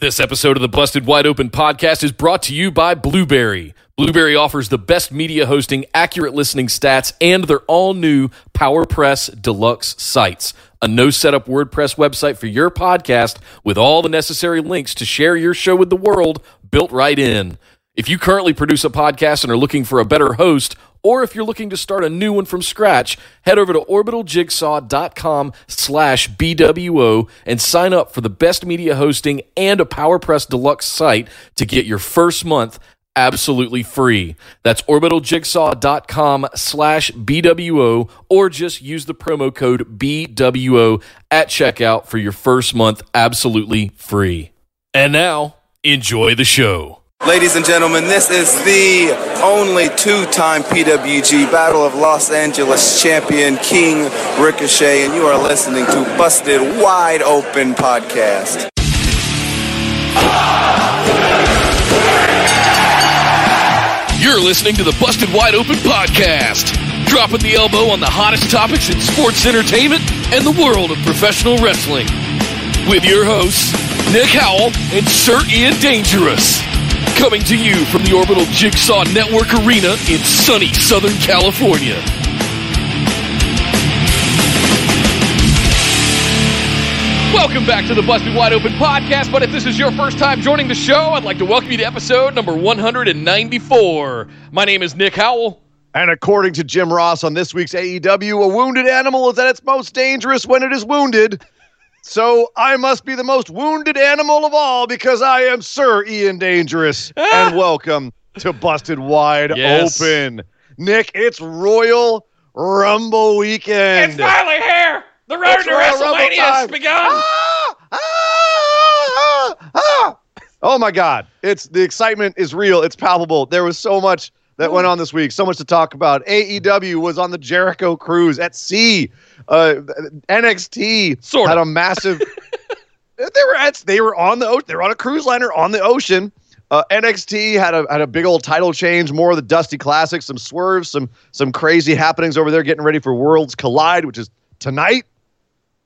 This episode of the Busted Wide Open podcast is brought to you by Blubrry. Blubrry offers the best media hosting, accurate listening stats, and their all new PowerPress Deluxe sites. A no setup WordPress website for your podcast with all the necessary links to share your show with the world built right in. If you currently produce a podcast and are looking for a better host, or if you're looking to start a new one from scratch, head over to orbitaljigsaw.com slash BWO and sign up for the best media hosting and a PowerPress Deluxe site to get your first month absolutely free. That's orbitaljigsaw.com slash BWO or just use the promo code BWO at checkout for your first month absolutely free. And now, enjoy the show. Ladies and gentlemen, this is the only two-time PWG Battle of Los Angeles champion, King Ricochet, and you are listening to Busted Wide Open Podcast. You're listening to the Busted Wide Open Podcast, dropping the elbow on the hottest topics in sports entertainment and the world of professional wrestling. With your hosts, Nick Howell and Sir Ian Dangerous. Coming to you from the Orbital Jigsaw Network Arena in sunny Southern California. Welcome back to the Busted Wide Open podcast. But if this is your first time joining the show, I'd like to welcome you to episode number 194. My name is Nick Howell. And according to Jim Ross on this week's AEW, a wounded animal is at its most dangerous when it is wounded. So I must be the most wounded animal of all because I am Sir Ian Dangerous. and welcome to Busted Wide Yes. Open. Nick, it's Royal Rumble weekend. It's finally here. The road It's Royal Rumble time. Ah, ah, ah, ah. Oh my God! It's the excitement is real. It's palpable. There was so much that went on this week. So much to talk about. AEW was on the Jericho cruise at sea. Uh, NXT Sorta. had a massive. they were at. They were on the. o- They were on a cruise liner on the ocean. Uh, NXT had a had a big old title change, more of the Dusty Classics, some swerves, some some crazy happenings over there, getting ready for Worlds Collide, which is tonight.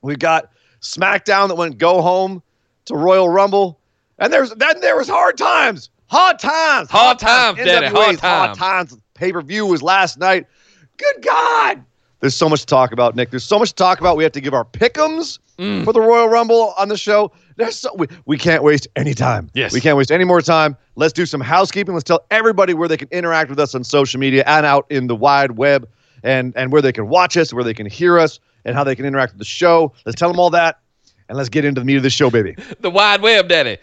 We've got SmackDown that went go home to Royal Rumble, and there's then there was hard times, hard times, Hard times, Daddy, hard NWA's hard times. Pay per view was last night. Good God, there's so much to talk about, Nick. There's so much to talk about. We have to give our pickums Mm. for the Royal Rumble on the show. There's so, we, we can't waste any time. Yes. we can't waste any more time. Let's do some housekeeping. Let's tell everybody where they can interact with us on social media and out in the wide web, and and where they can watch us, where they can hear us, and how they can interact with the show. Let's tell them all that, and let's get into the meat of the show, baby. The wide web, daddy.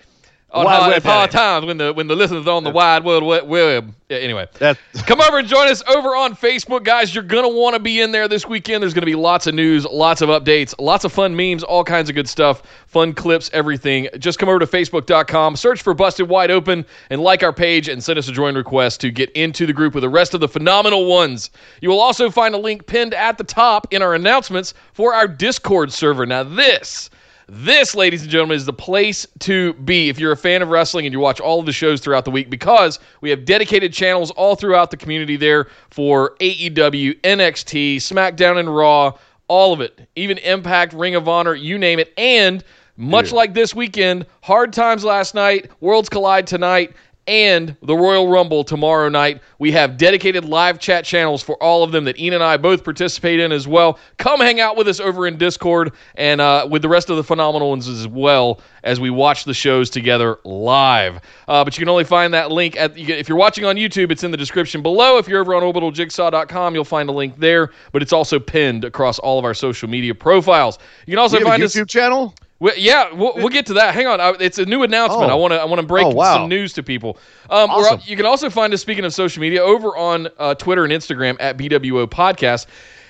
On Wide hard, web, hard times when the when the listeners are on the wide world web. Yeah, anyway, That come over and join us over on Facebook, guys. You're gonna want to be in there this weekend. There's gonna be lots of news, lots of updates, lots of fun memes, all kinds of good stuff, fun clips, everything. Just come over to Facebook.com, search for Busted Wide Open, and like our page and send us a join request to get into the group with the rest of the phenomenal ones. You will also find a link pinned at the top in our announcements for our Discord server. Now this. This, ladies and gentlemen, is the place to be if you're a fan of wrestling and you watch all of the shows throughout the week because we have dedicated channels all throughout the community there for AEW, NXT, SmackDown, and Raw, all of it. Even Impact, Ring of Honor, you name it. And much like this weekend, Hard Times last night, Worlds Collide tonight, and the Royal Rumble tomorrow night. We have dedicated live chat channels for all of them that Ian and I both participate in as well. Come hang out with us over in Discord and uh, with the rest of the phenomenal ones as well as we watch the shows together live. Uh, but you can only find that link at if you're watching on YouTube. It's in the description below. If you're over on orbitaljigsaw.com, you'll find a link there. But it's also pinned across all of our social media profiles. You can also have a find us. YouTube channel. Well, yeah, we'll, we'll get to that. Hang on, I, it's a new announcement. Oh. I want to I want to break Oh, wow. some news to people. Um, Awesome. you can also find us speaking of social media over on uh, Twitter and Instagram at BWO Podcast.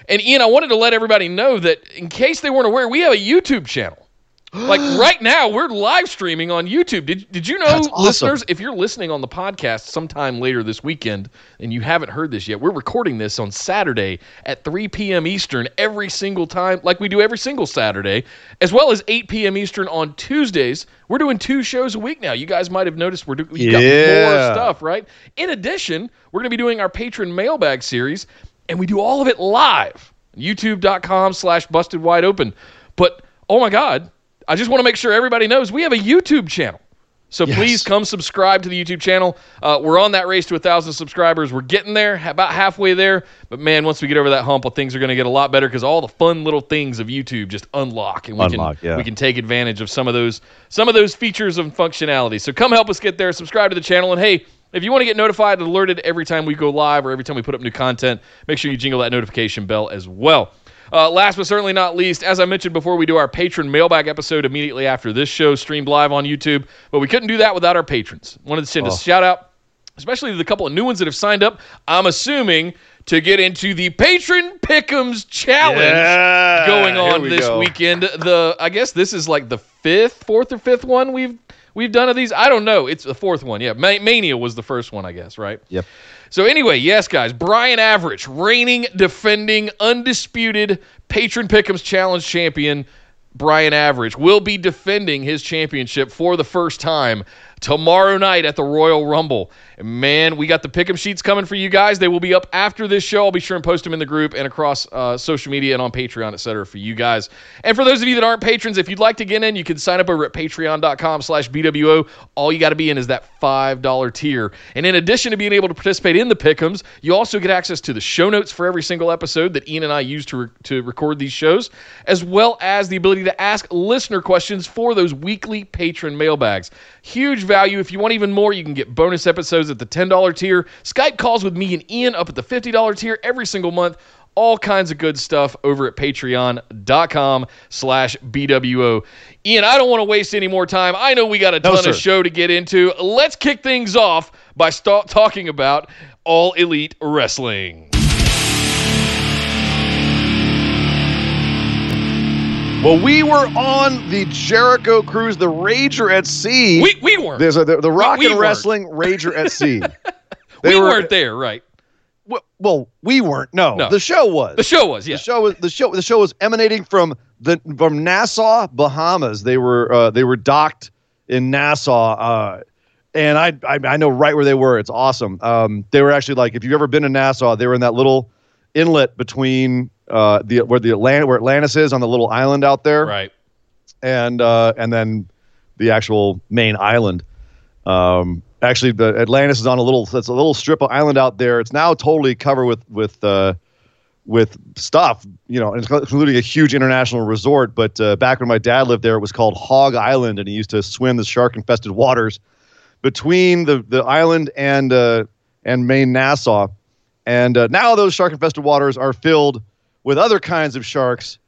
And Ian, I wanted to let everybody know that in case they weren't aware, we have a YouTube channel. Like right now, we're live streaming on YouTube. Did, did you know, awesome. listeners, if you're listening on the podcast sometime later this weekend and you haven't heard this yet, we're recording this on Saturday at 3 p.m. Eastern every single time, like we do every single Saturday, as well as 8 p.m. Eastern on Tuesdays. We're doing two shows a week now. You guys might have noticed we're doing we've more Yeah. stuff, right? In addition, we're going to be doing our patron mailbag series, and we do all of it live. YouTube.com slash busted wide open. But oh my God, I just want to make sure everybody knows we have a YouTube channel. So Yes. please come subscribe to the YouTube channel. Uh, we're on that race to a thousand subscribers. We're getting there, about halfway there. But man, once we get over that hump, well, things are going to get a lot better because all the fun little things of YouTube just unlock, and we Unlock, can yeah. we can take advantage of some of those some of those features and functionality. So come help us get there. Subscribe to the channel, and hey. If you want to get notified and alerted every time we go live or every time we put up new content, make sure you jingle that notification bell as well. Uh, last but certainly not least, as I mentioned before, we do our patron mailbag episode immediately after this show, streamed live on YouTube. But we couldn't do that without our patrons. Wanted to send a shout out, especially to the couple of new ones that have signed up. I'm assuming to get into the patron pickums challenge Yeah, going on we this go. weekend. The I guess this is like the fifth, fourth or fifth one we've we've done of these. I don't know. It's the fourth one. Yeah, Mania was the first one, I guess. Right. Yep. So anyway, yes, guys, Brian Average, reigning, defending, undisputed patron pick'ems challenge champion, Brian Average will be defending his championship for the first time tomorrow night at the Royal Rumble. Man, we got the pick'em sheets coming for you guys. They will be up after this show. I'll be sure and post them in the group and across uh, social media and on Patreon, etc. for you guys. And for those of you that aren't patrons, if you'd like to get in, you can sign up over at patreon.com slash BWO. All you got to be in is that $5 tier. And in addition to being able to participate in the pick'ems, you also get access to the show notes for every single episode that Ian and I use to, re- to record these shows, as well as the ability to ask listener questions for those weekly patron mailbags. Huge value. If you want even more, you can get bonus episodes at the $10 tier, Skype calls with me and Ian up at the $50 tier every single month. All kinds of good stuff over at patreon.com slash BWO. Ian, I don't want to waste any more time. I know we got a ton sir. of show to get into. Let's kick things off by start talking about All Elite Wrestling. Well, we were on the Jericho cruise, the Rager at Sea. We, we weren't. There's a, the, the Rock we and weren't. Wrestling Rager at Sea. we were- weren't there, right? Well, well, we weren't. No, No. the show was. The show was, yeah. The show was the show. The show was emanating from the from Nassau, Bahamas. They were uh, they were docked in Nassau, uh, and I, I I know right where they were. It's awesome. Um, they were actually like if you've ever been to Nassau, they were in that little inlet between uh, the where the Atlant- where Atlantis is on the little island out there, Right. and uh, and then the actual main island. Um, actually, the Atlantis is on a little. It's a little strip of island out there. It's now totally covered with with uh, with stuff. You know, including a huge international resort. But uh, back when my dad lived there, it was called Hog Island, and he used to swim the shark infested waters between the the island and uh, and main Nassau. And uh, now those shark infested waters are filled with other kinds of sharks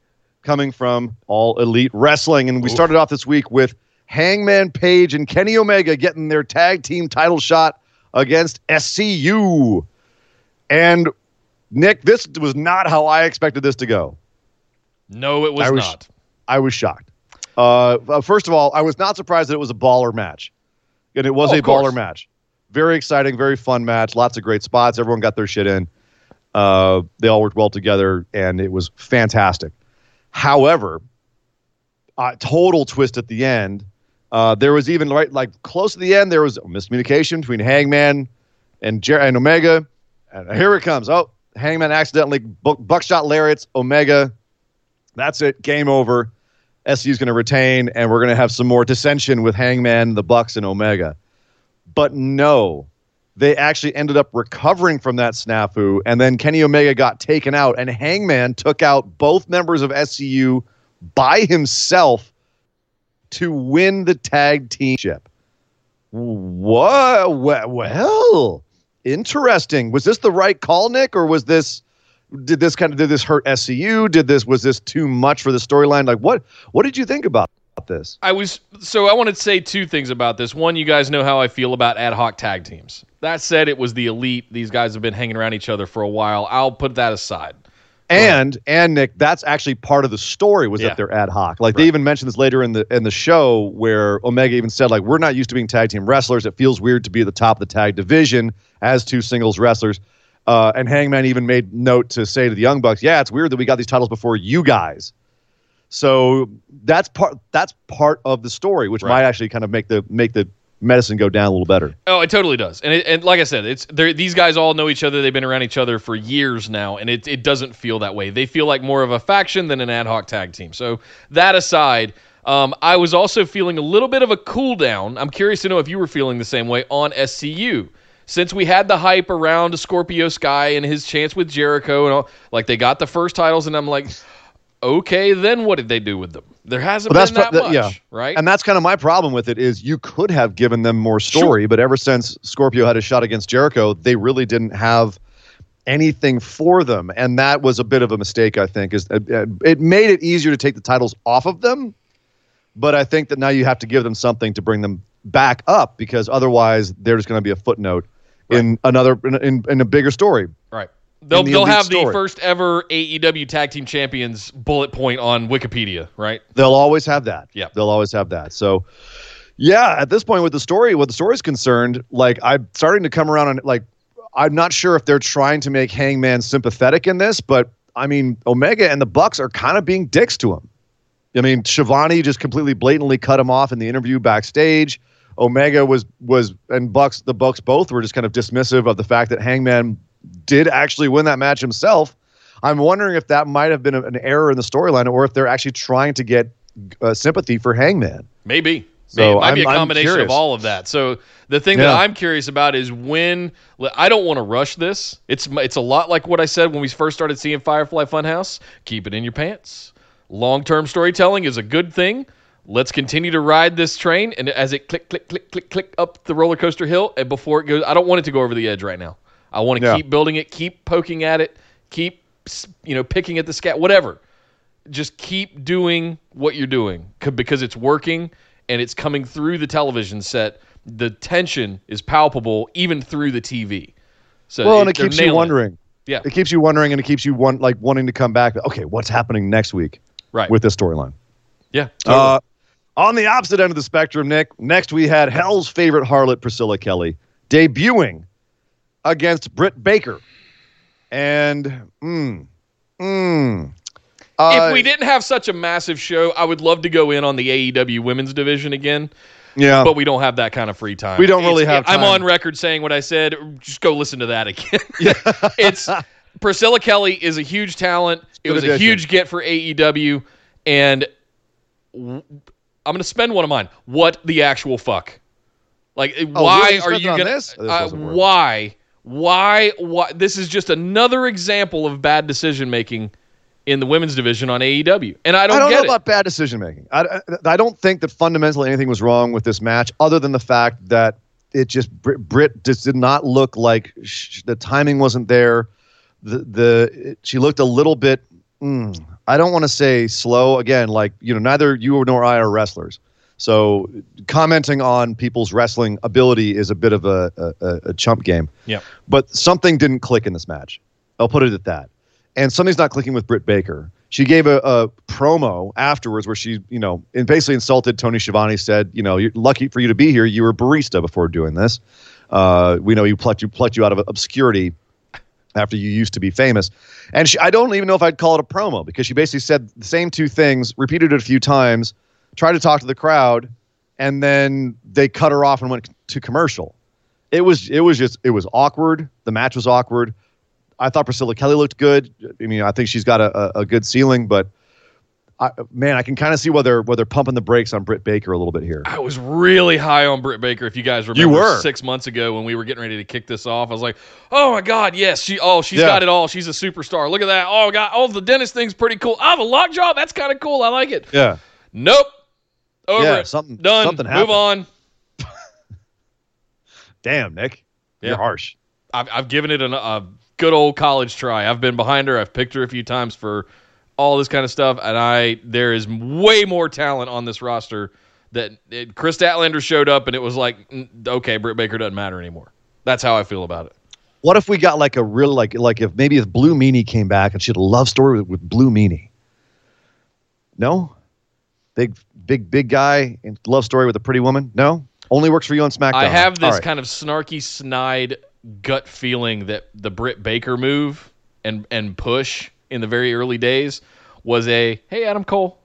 coming from All Elite Wrestling. And we started off this week with Hangman Page and Kenny Omega getting their tag team title shot against SCU. And Nick, this was not how I expected this to go. No, it was, I was- not. I was shocked. Uh, first of all, I was not surprised that it was a baller match. And it was Oh, a baller match. Very exciting, very fun match. Lots of great spots. Everyone got their shit in. Uh, they all worked well together, and it was fantastic. However, total twist at the end. Uh, there was even right like close to the end. There was miscommunication between Hangman and Jer- and Omega. And here it comes. Oh, Hangman accidentally bu- buckshot lariats Omega. That's it. Game over. SU's going to retain, and we're going to have some more dissension with Hangman, the Bucks, and Omega. But no, they actually ended up recovering from that snafu, and then Kenny Omega got taken out, and Hangman took out both members of SCU by himself to win the tag team ship. What? Well, interesting. Was this the right call, Nick, or was this? Did this kind of did this hurt SCU? Did this was this too much for the storyline? Like what? What did you think about this? I was so I wanted to say two things about this. One, you guys know how I feel about ad hoc tag teams. That said, it was the elite. These guys have been hanging around each other for a while. I'll put that aside. And and Nick, that's actually part of the story was Yeah. that they're ad hoc. Like they even mentioned this later in the in the show where Omega even said like we're not used to being tag team wrestlers. It feels weird to be at the top of the tag division as two singles wrestlers. Uh, and Hangman even made note to say to the Young Bucks, "Yeah, it's weird that we got these titles before you guys." So that's part that's part of the story, which Right. might actually kind of make the make the medicine go down a little better. Oh, it totally does. And it, and like I said, it's these guys all know each other. They've been around each other for years now, and it it doesn't feel that way. They feel like more of a faction than an ad hoc tag team. So that aside, Um, I was also feeling a little bit of a cool down. I'm curious to know if you were feeling the same way on SCU. Since we had the hype around Scorpio Sky and his chance with Jericho and all, like they got the first titles, and I'm like, okay, then what did they do with them? There hasn't Well, been that much, yeah. right? And that's kind of my problem with it is you could have given them more story, but ever since Scorpio had a shot against Jericho, they really didn't have anything for them, and that was a bit of a mistake. I think is uh, uh, it made it easier to take the titles off of them, but I think that now you have to give them something to bring them back up because otherwise they're just going to be a footnote in another in, in, in a bigger story. Right. They'll, the they'll have the first ever AEW Tag Team Champions bullet point on Wikipedia, right? They'll always have that. Yeah. They'll always have that. So, yeah, at this point with the story, what the story's concerned, like I'm starting to come around on like I'm not sure if they're trying to make Hangman sympathetic in this, but I mean Omega and the Bucks are kind of being dicks to him. I mean, Shivani just completely blatantly cut him off in the interview backstage. Omega was was and Bucks the Bucks both were just kind of dismissive of the fact that Hangman did actually win that match himself. I'm wondering if that might have been an error in the storyline, or if they're actually trying to get uh, sympathy for Hangman. Maybe. So It might be a I'm- I'm combination of all of that. So the thing that I'm curious about is when I don't want to rush this. It's it's a lot like what I said when we first started seeing Firefly Funhouse. Keep it in your pants. Long-term storytelling is a good thing. Let's continue to ride this train, and as it click, click, click, click, click up the roller coaster hill, and before it goes, I don't want it to go over the edge right now. I want to Yeah. keep building it, keep poking at it, keep you know picking at the scat, whatever just keep doing what you're doing because it's working and it's coming through the television set. The tension is palpable even through the TV. So Well, and it keeps you nailing it. wondering. Yeah. It keeps you wondering, and it keeps you want like wanting to come back. Okay, what's happening next week Right. with this storyline? yeah. Totally. Uh, on the opposite end of the spectrum, Nick, next we had Hell's favorite harlot, Priscilla Kelly, debuting against Britt Baker. And, mm, mm. Uh, if we didn't have such a massive show, I would love to go in on the AEW women's division again, yeah, but we don't have that kind of free time. We don't really It's- have I'm on record saying what I said. Just go listen to that again. it's Priscilla Kelly is a huge talent. It Good was a huge get for AEW, and w- I'm going to spend one of mine. What the actual fuck? Like, Oh, why really? Are you going? This Uh, why? Why? Why? This is just another example of bad decision making in the women's division on AEW, and I don't, I don't know it. about bad decision making. I, I, don't think that fundamentally anything was wrong with this match, other than the fact that it just Britt, Britt just did not look like sh- the timing wasn't there. The the it- she looked a little bit. Mm, I don't want to say slow. Again, like you know, neither you nor I are wrestlers. So commenting on people's wrestling ability is a bit of a, a, a chump game. Yeah. But something didn't click in this match. I'll put it at that. And something's not clicking with Britt Baker. She gave a, a promo afterwards where she, you know, and basically insulted Tony Schiavone. Said, you know, you're lucky for you to be here. You were a barista before doing this. Uh, we know you plucked you plucked you out of obscurity after you used to be famous. And she, I don't even know if I'd call it a promo because she basically said the same two things, repeated it a few times, tried to talk to the crowd, and then they cut her off and went to commercial. It was it was just it was awkward. The match was awkward. I thought Priscilla Kelly looked good. I mean, I think she's got a, a, good ceiling, but I, man, I can kind of see whether whether pumping the brakes on Britt Baker a little bit here. I was really high on Britt Baker. If you guys remember, you were. six months ago when we were getting ready to kick this off, I was like, "Oh my God, yes, she, oh, she's Yeah. got it all. She's a superstar. Look at that. Oh God, oh the dentist thing's pretty cool. Oh, the lockjaw, that's kind of cool. I like it. Yeah, Nope, over Yeah, it. something- done. something Move on. damn, Nick, Yeah. you're harsh. I've, I've given it an, a good old college try. I've been behind her. I've picked her a few times for all this kind of stuff, and I there is way more talent on this roster. That it, Kris Statlander showed up, and it was like, mm, okay, Britt Baker doesn't matter anymore. That's how I feel about it. What if we got like a real like like if maybe if Blue Meanie came back and she had a love story with, with Blue Meanie? No, big big big guy and love story with a pretty woman. No, only works for you on SmackDown. I have this right. kind of snarky, snide gut feeling that the Britt Baker move and and push in the very early days was a hey Adam Cole,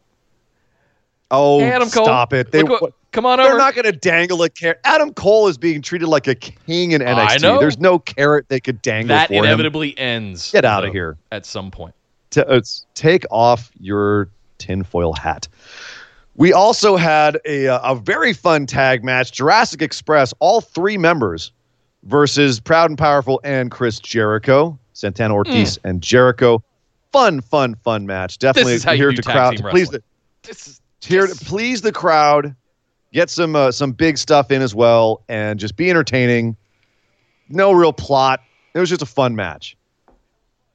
Oh, hey Adam Cole, stop it! They, what- come on they're over. not going to dangle a carrot. Adam Cole is being treated like a king in NXT. I know. There's no carrot they could dangle that for him. inevitably ends. Get out though, here. at some point. T- it's uh, take off your tinfoil hat. We also had a, uh, a very fun tag match Jurassic Express, all three members versus Proud and Powerful and Chris Jericho, Santana Ortiz and Jericho. Fun, fun, fun match. Definitely is how you here to crowd to please the, This is here to please the crowd, get some uh, some big stuff in as well, and just be entertaining. No real plot. It was just a fun match,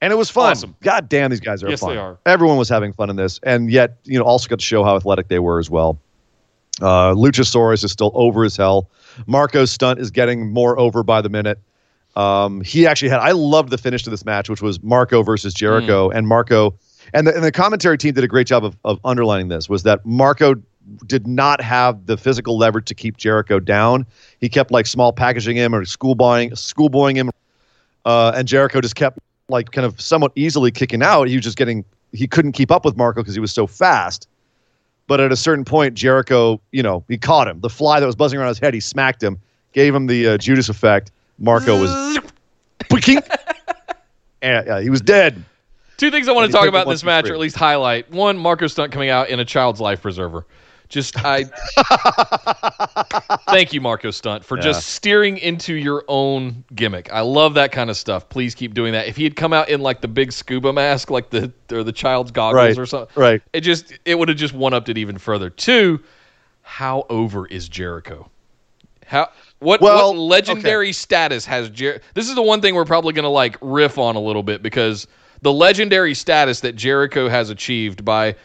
and it was fun. Awesome. God damn, these guys are Yes, fun. they are. Everyone was having fun in this, and yet you know also got to show how athletic they were as well. Uh, Luchasaurus is still over as hell. Marco's stunt is getting more over by the minute. Um, he actually had. I loved the finish to this match, which was Marco versus Jericho, and Marco, and the, and the commentary team did a great job of, of underlining this. Was that Marco did not have the physical leverage to keep Jericho down. He kept like small packaging him or schoolboying schoolboying him, uh, and Jericho just kept like kind of somewhat easily kicking out. He was just getting he couldn't keep up with Marco because he was so fast. But at a certain point, Jericho, you know, he caught him. The fly that was buzzing around his head, he smacked him, gave him the uh, Judas effect. Marco was, and, yeah, he was dead. Two things I want to talk about in this match, three. or at least highlight. One, Marco Stunt coming out in a child's life preserver. Just I thank you, Marco Stunt, for Yeah. just steering into your own gimmick. I love that kind of stuff. Please keep doing that. If he had come out in like the big scuba mask, like the or the child's goggles Right, or something, right. It just it would have just one upped it even further. Two, how over is Jericho? How what, Well, what legendary status has Jer? This is the one thing we're probably going to like riff on a little bit because the legendary status that Jericho has achieved by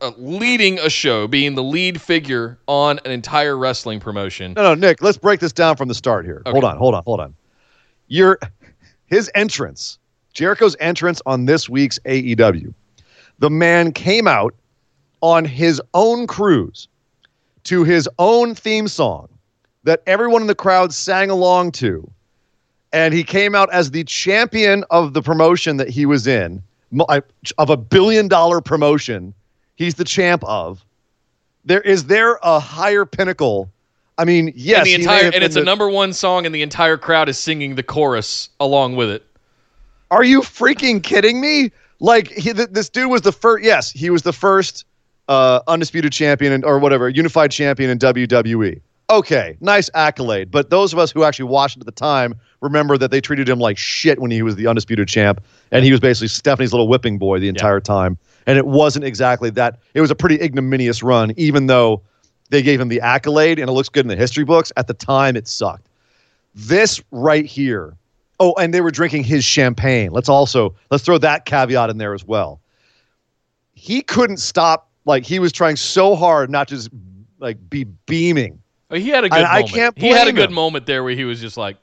Uh, leading a show, being the lead figure on an entire wrestling promotion. No, no, Nick, let's break this down from the start here. Hold on, hold on, hold on. Your his entrance, Jericho's entrance on this week's AEW. The man came out on his own cruise to his own theme song that everyone in the crowd sang along to. And he came out as the champion of the promotion that he was in, uh, of a billion dollar promotion. He's the champ of. There is there a higher pinnacle? I mean, yes, and the entire and it's a number one song, and the entire crowd is singing the chorus along with it. Are you freaking kidding me? Like he, th- this dude was the first. Yes, he was the first uh, undisputed champion in, or whatever, unified champion in WWE. Okay, nice accolade. But those of us who actually watched it at the time remember that they treated him like shit when he was the undisputed champ, and he was basically Stephanie's little whipping boy the entire time. And it wasn't exactly that. It was a pretty ignominious run, even though they gave him the accolade and it looks good in the history books. At the time, it sucked. This right here. Oh, and they were drinking his champagne. Let's also let's throw that caveat in there as well. He couldn't stop. Like he was trying so hard not to just like be beaming. Oh, He had a good And I moment. can't he had a good him. moment there where he was just like,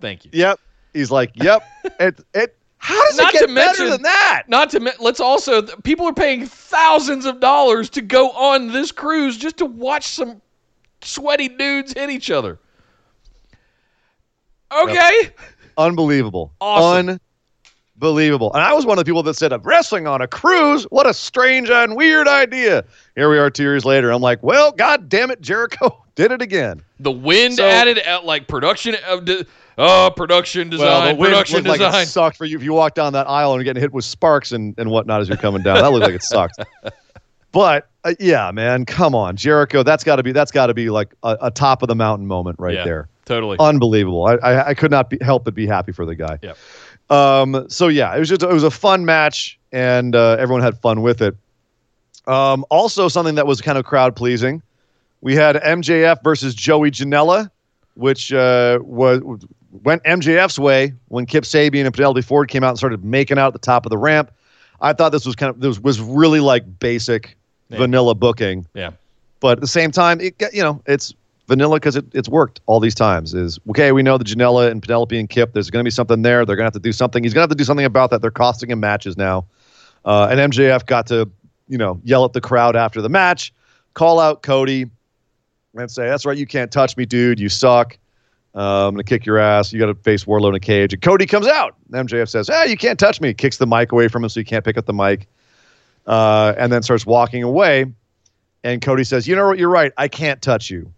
"Thank you." Yep. He's like, yep. it it. How does Not it to get better mention- than that? Not to men- let's also people are paying thousands of dollars to go on this cruise just to watch some sweaty dudes hit each other. Okay. Unbelievable. Awesome. Unbelievable. And I was one of the people that said, wrestling on a cruise? What a strange and weird idea. Here we are two years later. I'm like, well, god damn it, Jericho did it again. The wind So- added at like production uh, of de- oh production design, well, production looked design. like it sucked for you if you walk down that aisle and you're getting hit with sparks and, and whatnot as you're coming down. That looked like it sucked. But uh, yeah, man, come on, Jericho. That's got to be that's got to be like a, a top of the mountain moment right Yeah. there. totally. Unbelievable. I, I I could not be, help but be happy for the guy. Yep. Um. So yeah, it was just it was a fun match, and uh, everyone had fun with it. Um. Also, something that was kind of crowd pleasing. We had MJF versus Joey Janela, which uh, was went MJF's way when Kip Sabian and Penelope Ford came out and started making out at the top of the ramp. I thought this was kind of this was really like basic Yeah. vanilla booking yeah. but at the same time, it you know it's vanilla because it, it's worked all these times. Is okay. We know the Janela and Penelope and Kip. There's going to be something there. They're going to have to do something. He's going to have to do something about that. They're costing him matches now. Uh, and MJF got to you know yell at the crowd after the match, call out Cody, and say, "That's right. You can't touch me, dude. You suck. Uh, I'm going to kick your ass. You got to face Wardlow in a cage." And Cody comes out. MJF says, "Ah, you can't touch me." Kicks the mic away from him so he can't pick up the mic. Uh, and then starts walking away. And Cody says, You know what? You're right. I can't touch you.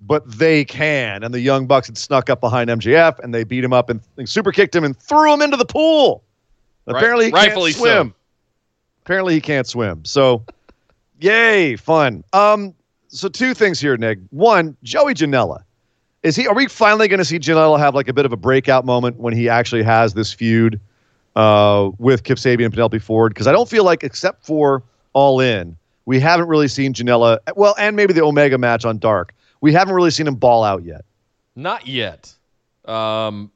But they can. And the Young Bucks had snuck up behind MJF and they beat him up and, and super kicked him and threw him into the pool. Right- Apparently, he rightfully can't so. swim. Apparently, he can't swim. So, Yay, fun. Um, so two things here, Nick. One, Joey Janela. Is he? Are we finally going to see Janela have like a bit of a breakout moment when he actually has this feud uh, with Kip Sabian and Penelope Ford? Because I don't feel like, except for All In, we haven't really seen Janela. Well, and maybe the Omega match on Dark. We haven't really seen him ball out yet. Not yet. Um,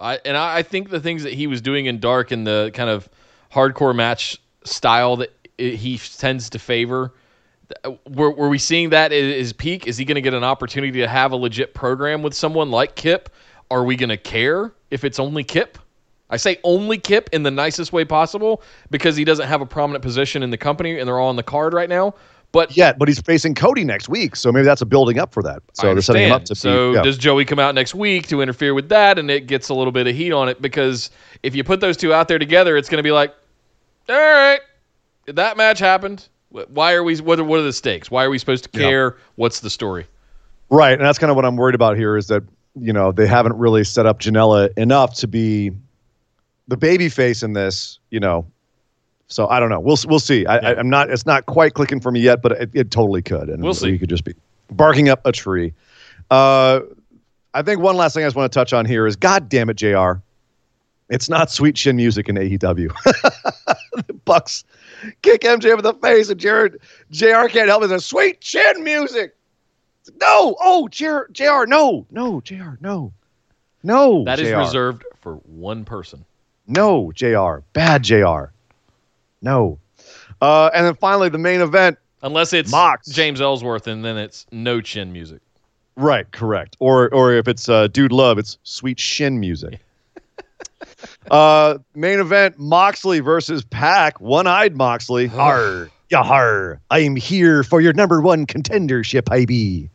I and I, I think the things that he was doing in Dark and the kind of hardcore match style that it, he tends to favor. Were, were we seeing that at his peak? Is he going to get an opportunity to have a legit program with someone like Kip? Are we going to care if it's only Kip? I say only Kip in the nicest way possible because he doesn't have a prominent position in the company and they're all on the card right now. But yeah, but he's facing Cody next week, so maybe that's a building up for that. So they're setting him up to understand. be. So yeah. does Joey come out next week to interfere with that, and it gets a little bit of heat on it because if you put those two out there together, it's going to be like, all right, that match happened. Wh- Why are we? What are, what are the stakes? Why are we supposed to Yeah. care? What's the story? Right, and that's kind of what I'm worried about here is that you know they haven't really set up Janela enough to be the baby face in this. You know, so I don't know. We'll we'll see. I, I'm not. It's not quite clicking for me yet, but it, it totally could, and We'll see. You could just be barking up a tree. Uh, I think one last thing I just want to touch on here is, God damn it, Jr. It's not sweet chin music in AEW. the Bucks kick MJ in the face, and Jared Jr. can't help it. It's sweet chin music. No, oh, JR, JR, no, no, JR, no, no. That is JR. reserved for one person. No, JR, bad JR. No. Uh, and then finally, the main event. Unless it's Mox. James Ellsworth, and then it's no chin music. Right, correct. Or or if it's uh, Dude Love, it's Sweet Shin music. Uh, main event: Moxley versus Pac. One-eyed Moxley. Har, yahar! I am here for your number one contendership, IB.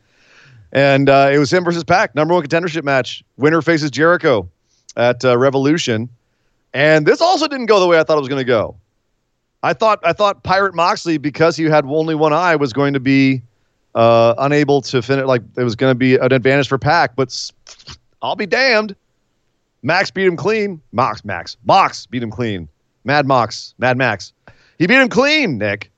And uh, it was him versus Pac, number one contendership match. Winner faces Jericho at uh, Revolution, and this also didn't go the way I thought it was going to go. I thought I thought Pirate Moxley, because he had only one eye, was going to be uh, unable to finish. Like it was going to be an advantage for Pac, but I'll be damned. Max beat him clean. Mox, Max, Mox beat him clean. Mad Mox, Mad Max. He beat him clean, Nick.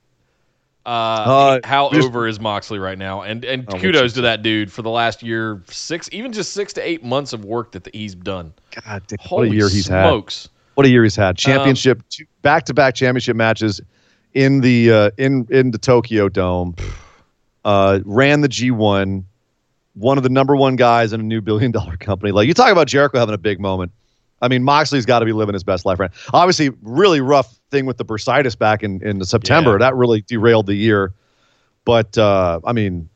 Uh, Uh, how just- over is Moxley right now? And and Oh, kudos to that dude for the last year, six, even just six to eight months of work that he's done. God damn, what a year he's had. smokes! What a year he's had. Championship, two back-to-back championship matches in the uh, in in the Tokyo Dome. Uh, ran the G1, one of the number one guys in a new billion-dollar company. Like you talk about Jericho having a big moment. I mean, Moxley's got to be living his best life right. now. Obviously, really rough thing with the bursitis back in in September. Yeah. That really derailed the year. But uh, I mean,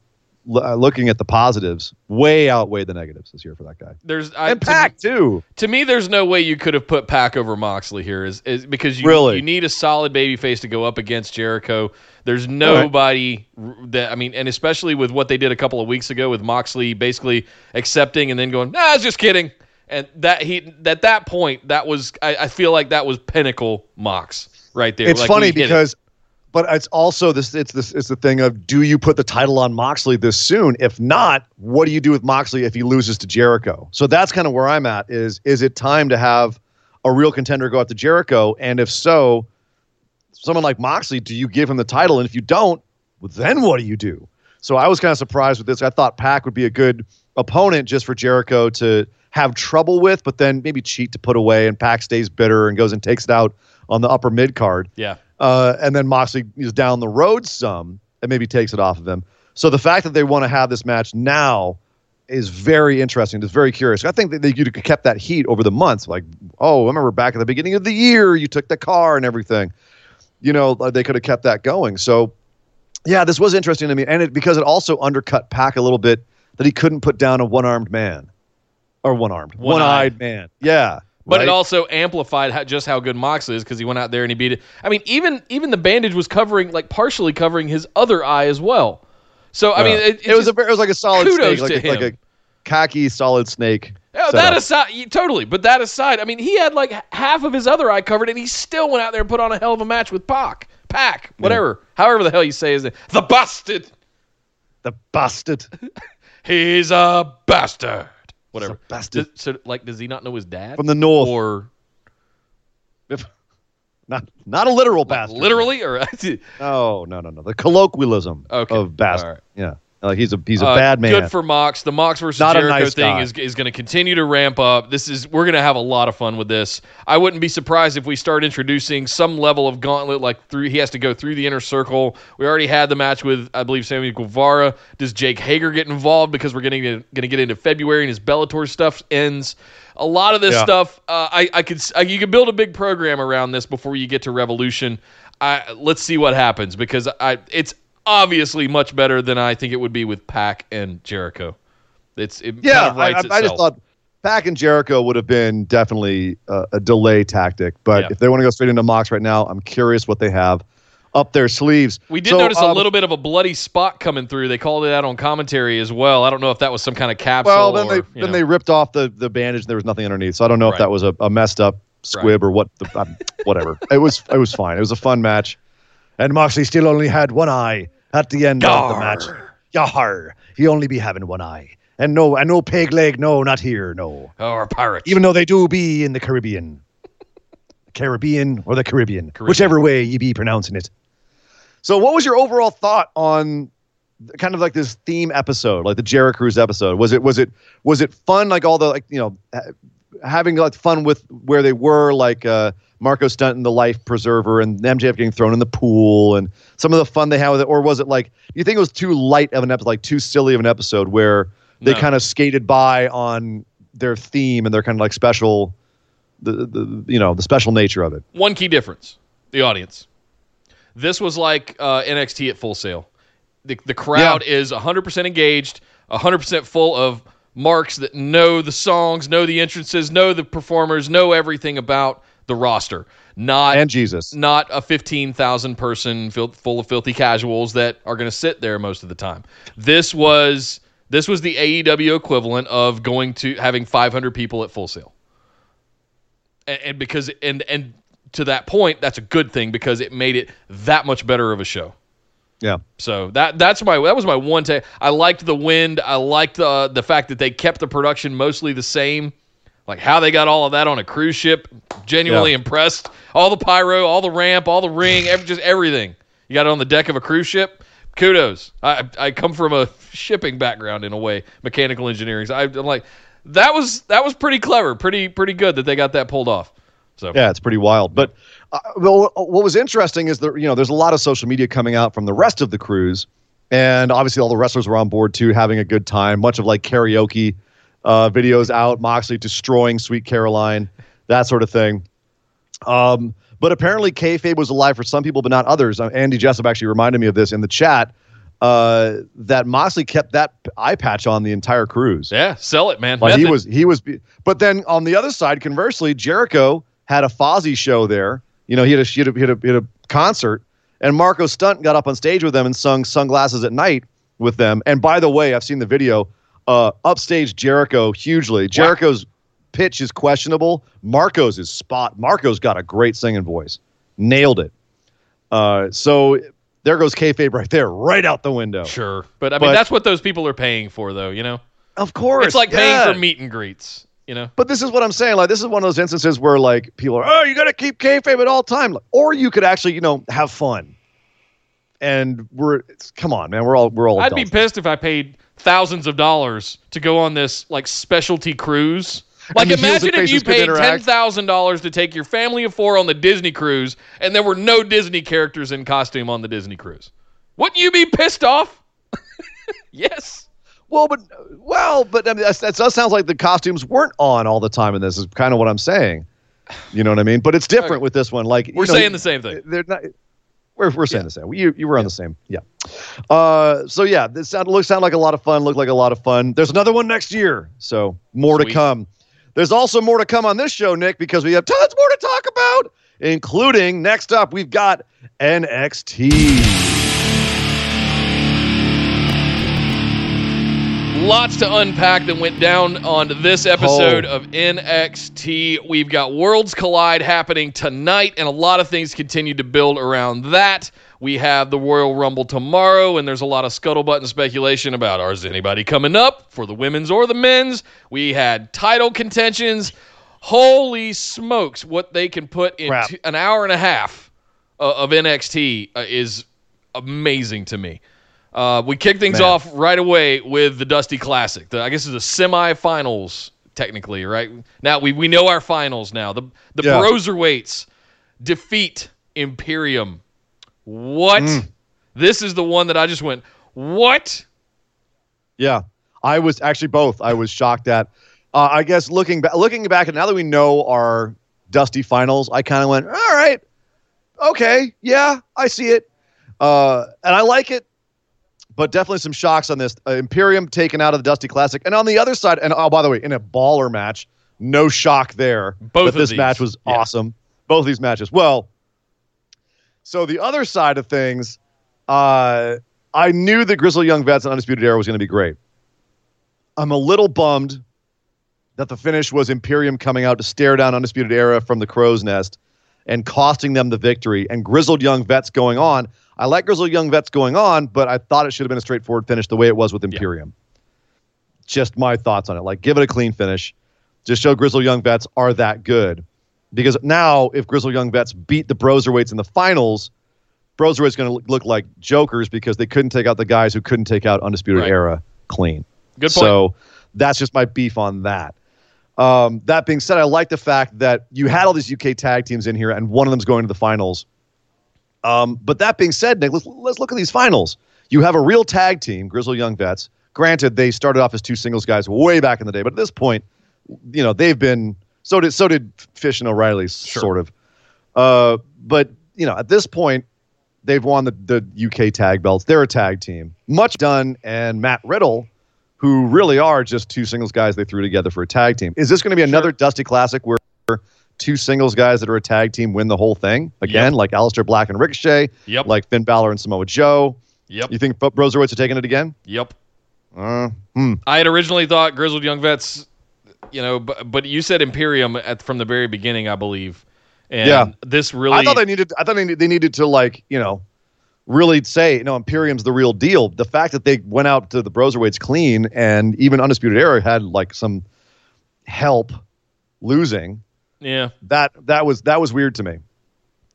l- uh, looking at the positives, way outweigh the negatives this year for that guy. There's I, And to- Pac too. To me, there's no way you could have put Pac over Moxley here, is, is because you Really? you need a solid baby face to go up against Jericho. There's nobody r- that I mean, and especially with what they did a couple of weeks ago with Moxley basically accepting and then going, "Nah, I was just kidding." And that he at that point, that was I, I feel like that was pinnacle Mox right there. It's Like, funny because, but it's also this. It's this. It's the thing of do you put the title on Moxley this soon? If not, what do you do with Moxley if he loses to Jericho? So that's kind of where I'm at. Is is it time to have a real contender go out to Jericho? And if so, someone like Moxley, do you give him the title? And if you don't, then what do you do? So I was kind of surprised with this. I thought Pac would be a good opponent just for Jericho to have trouble with, but then maybe cheat to put away, and Pac stays bitter and goes and takes it out on the upper mid card. yeah, Uh, and then Moxley is down the road some and maybe takes it off of him. So the fact that they want to have this match now is very interesting. It's very curious. I think that they, you could have kept that heat over the months. Like, oh, I remember back at the beginning of the year, you took the car and everything. You know, they could have kept that going. So, yeah, this was interesting to me, and it because it also undercut Pac a little bit that he couldn't put down a one-armed man or one-armed, One-eyed. one-eyed man. Yeah, But right? it also amplified how, just how good Moxley is because he went out there and he beat it. I mean, even even the bandage was covering, like partially covering his other eye as well. So I mean, Yeah. it, it, was a it was like a solid kudos snake, like to a, like a khaki solid snake. Yeah, setup. that aside, totally. But that aside, I mean, he had like half of his other eye covered, and he still went out there and put on a hell of a match with Pac, Pac, whatever, however the hell you say his name, the bastard. the bastard. He's a bastard. Whatever. Bastard. Does- so, like, does he not know his dad From the north. or If- not not a literal bastard. Literally, or No, no, no, no. The colloquialism Okay. of bastard. Right. Yeah, like he's a he's a Uh, bad man. Good for Mox. The Mox versus Not Jericho nice thing guy. is is going to continue to ramp up. This is we're going to have a lot of fun with this. I wouldn't be surprised if we start introducing some level of gauntlet, like through he has to go through the inner circle. We already had the match with I believe Sammy Guevara. Does Jake Hager get involved because we're getting going to get into February and his Bellator stuff ends. A lot of this Yeah. stuff, uh, I I could s- uh, you could build a big program around this before you get to Revolution. I, let's see what happens because I it's obviously much better than I think it would be with Pac and Jericho. It's it yeah, kind of I, I, I just thought Pac and Jericho would have been definitely a, a delay tactic. But Yeah. if they want to go straight into Mox right now, I'm curious what they have up their sleeves. we did So, notice a um, little bit of a bloody spot coming through. They called it out on commentary as well. I don't know if that was some kind of capsule. Well, then or, they then know. they ripped off the the bandage. and There was nothing underneath, so I don't know Right. if that was a, a messed up squib or what. The, um, whatever. It was it was fine. It was a fun match, and Moxley still only had one eye at the end of the match. Yar, he only be having one eye, and no, and no peg leg. No, not here. No, or pirates. even though they do be in the Caribbean, Caribbean or the Caribbean, Caribbean. whichever way you be pronouncing it. So, what was your overall thought on kind of like this theme episode, like the Jericho Cruise episode? Was it was it was it fun? Like all the like you know ha- having like fun with where they were, like uh, Marco Stunt and the life preserver and MJF getting thrown in the pool and some of the fun they had with it, or was it like you think it was too light of an episode, like too silly of an episode where they No. kind of skated by on their theme and their kind of like special, the, the you know the special nature of it. One key difference: the audience. This was like uh, NXT at Full Sail. The the crowd is 100% engaged, 100% full of marks that know the songs, know the entrances, know the performers, know everything about the roster. Not And Jesus. not a 15,000 person fil- full of filthy casuals that are going to sit there most of the time. This was this was the AEW equivalent of going to having 500 people at Full Sail. And, and because and and to that point, that's a good thing because it made it that much better of a show. Yeah. So that that's my that was my one take. I liked the wind. I liked the the fact that they kept the production mostly the same. Like how they got all of that on a cruise ship. Genuinely Yeah. impressed. All the pyro, all the ramp, all the ring, every, just everything. You got it on the deck of a cruise ship. Kudos. I I come from a shipping background in a way, mechanical engineering. So I, I'm like that was that was pretty clever, pretty pretty good that they got that pulled off. So Yeah, it's pretty wild. But uh, well, what was interesting is that you know there's a lot of social media coming out from the rest of the cruise, and obviously all the wrestlers were on board too, having a good time. Much of like karaoke uh, videos out, Moxley destroying Sweet Caroline, that sort of thing. Um, but apparently kayfabe was alive for some people, but not others. Uh, Andy Jessup actually reminded me of this in the chat. Uh, that Moxley kept that eye patch on the entire cruise. yeah, sell it, man. Like he was, he was. But then on the other side, conversely, Jericho had a Fozzy show there. You know, he had a he had a, he had a, he had a concert, and Marco Stunt got up on stage with them and sung "Sunglasses at Night" with them. And by the way, I've seen the video. Uh, upstage Jericho hugely. Jericho's pitch is questionable. Marco's is spot. Marco's got a great singing voice. Nailed it. Uh, so there goes kayfabe right there, right out the window. Sure, but I mean But- that's what those people are paying for, though. You know, Of course, it's like paying yeah. for meet and greets. You know, But this is what I'm saying. Like, this is one of those instances where, like, people are, oh, you got to keep kayfabe at all time, or you could actually, you know, have fun. And we're, it's, come on, man, we're all, we're all. I'd be pissed if I paid thousands of dollars to go on this like specialty cruise. Like, imagine if you paid ten thousand dollars to take your family of four on the Disney cruise, and there were no Disney characters in costume on the Disney cruise. Wouldn't you be pissed off? yes. Well, but well, but I mean, that does sounds like the costumes weren't on all the time in this. Is kind of what I'm saying. You know what I mean? But it's different Okay. with this one. Like We're you know, saying the same thing. They're not. We're, we're saying the same. You you were on the same. Yeah. Uh. So yeah, this sound looks sound like a lot of fun. Looked like a lot of fun. There's another one next year. So more to come. There's also more to come on this show, Nick, because we have tons more to talk about, including next up we've got NXT. Lots to unpack that went down on this episode Oh. of NXT. We've got Worlds Collide happening tonight, and a lot of things continue to build around that. We have the Royal Rumble tomorrow, and there's a lot of scuttlebutt and speculation about is anybody coming up for the women's or the men's. We had title contentions. Holy smokes, what they can put in two- an hour and a half uh, of NXT uh, is amazing to me. Uh, we kick things Man. off right away with the Dusty Classic. The, I guess it's the semifinals, technically, right? Now we, we know our finals now. The the Yeah. Broserweights defeat Imperium. What? Mm. This is the one that I just went, what? Yeah, I was actually both. I was shocked at. Uh, I guess looking back, looking back, and now that we know our Dusty finals, I kind of went, all right, okay, yeah, I see it, uh, and I like it. But definitely some shocks on this. Uh, Imperium taken out of the Dusty Classic, and on the other side, and oh, by the way, in a baller match, no shock there. Both this these. match was Yeah. awesome. Both these matches. Well, so the other side of things, uh, I knew that Grizzled Young Vets and Undisputed Era was going to be great. I'm a little bummed that the finish was Imperium coming out to stare down Undisputed Era from the crow's nest and costing them the victory, and Grizzled Young Vets going on. I like Grizzled Young Vets going on, but I thought it should have been a straightforward finish the way it was with Imperium. Just my thoughts on it. Like, give it a clean finish. Just show Grizzled Young Vets are that good. Because now, if Grizzled Young Vets beat the Broserweights in the finals, Broserweight's going to look like jokers because they couldn't take out the guys who couldn't take out Undisputed Right. Era clean. Good point. So that's just my beef on that. Um, that being said, I like the fact that you had all these UK tag teams in here, and one of them's going to the finals. Um, but that being said, Nick, let's, let's look at these finals. You have a real tag team, Grizzled Young Vets. Granted, they started off as two singles guys way back in the day, but at this point, you know they've been so did so did Fish and O'Reilly, sort of. Uh, but you know, at this point, they've won the, the UK tag belts. They're a tag team. Much done, and Matt Riddle, who really are just two singles guys they threw together for a tag team. Is this going to be another Dusty Classic where two singles guys that are a tag team win the whole thing again, Yep. like Aleister Black and Ricochet, Yep. like Finn Balor and Samoa Joe? Yep. You think Bro- Broserweights are taking it again? Yep. Uh, hmm. I had originally thought Grizzled Young Vets, you know, but, but you said Imperium at from the very beginning, I believe. And Yeah. this really I thought they needed. I thought they needed to like you know, really say no. Imperium's the real deal. The fact that they went out to the Broserweights clean and even Undisputed Era had like some help losing. Yeah. That that was that was weird to me.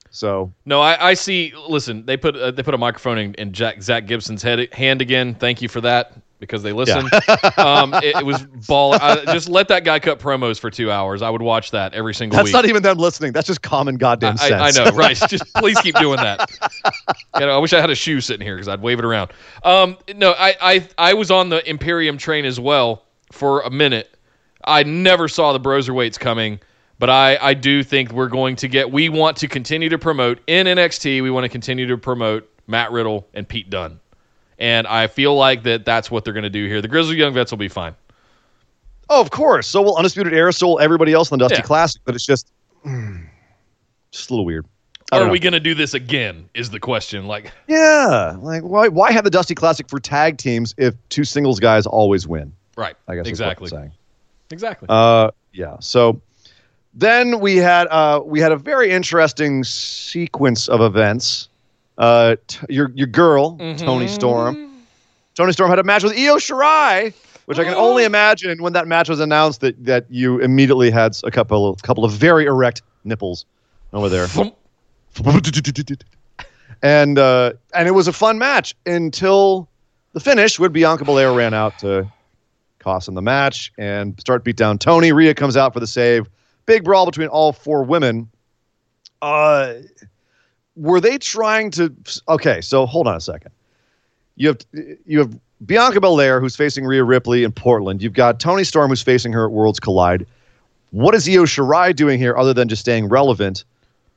So No, I, I see. Listen, they put uh, they put a microphone in, in Jack Zack Gibson's head hand again. Thank you for that because they listen. um, it, it was ball. I, just let that guy cut promos for two hours. I would watch that every single that's week. That's not even them listening. That's just common goddamn I, sense. I know, right? Just please keep doing that. You know, I wish I had a shoe sitting here because I'd wave it around. Um, no, I, I I was on the Imperium train as well for a minute. I never saw the Broserweights coming, but I I do think we're going to get. We want to continue to promote in NXT. We want to continue to promote Matt Riddle and Pete Dunne, and I feel like that that's what they're going to do here. The Grizzled Young Vets will be fine. Oh, of course. So will Undisputed Era. So will everybody else in the Dusty Yeah. Classic. But it's just, mm, just a little weird. I Or don't are know. we going to do this again? Is the question. Like, Yeah, like why why have the Dusty Classic for tag teams if two singles guys always win? right? I guess exactly. Is what I'm saying. Exactly. Uh, yeah. So then we had uh, we had a very interesting sequence of events. Uh, t- your your girl Toni Storm. Toni Storm had a match with Io Shirai, which I can only imagine when that match was announced that that you immediately had a couple of couple of very erect nipples over there. And uh, and it was a fun match until the finish when Bianca Belair ran out to cost him the match and start beat down Toni. Rhea comes out for the save. Big brawl between all four women. Uh, were they trying to? Okay, so hold on a second. You have you have Bianca Belair who's facing Rhea Ripley in Portland. You've got Toni Storm who's facing her at Worlds Collide. What is Io Shirai doing here other than just staying relevant?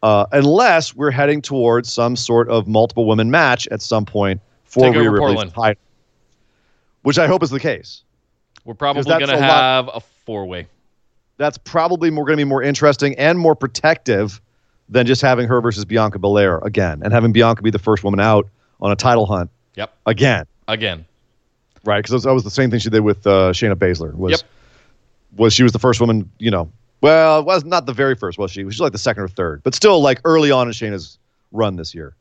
Uh, unless we're heading towards some sort of multiple women match at some point for Take Rhea Ripley's Portland. title, which I hope is the case. We're probably going to a lot- have a four way. That's probably more going to be more interesting and more protective than just having her versus Bianca Belair again and having Bianca be the first woman out on a title hunt Yep. again, Again. right? Because that was the same thing she did with uh, Shayna Baszler. Was Yep. was she was the first woman? You know, well, was not the very first, was she? She was like the second or third, but still like early on in Shayna's run this year.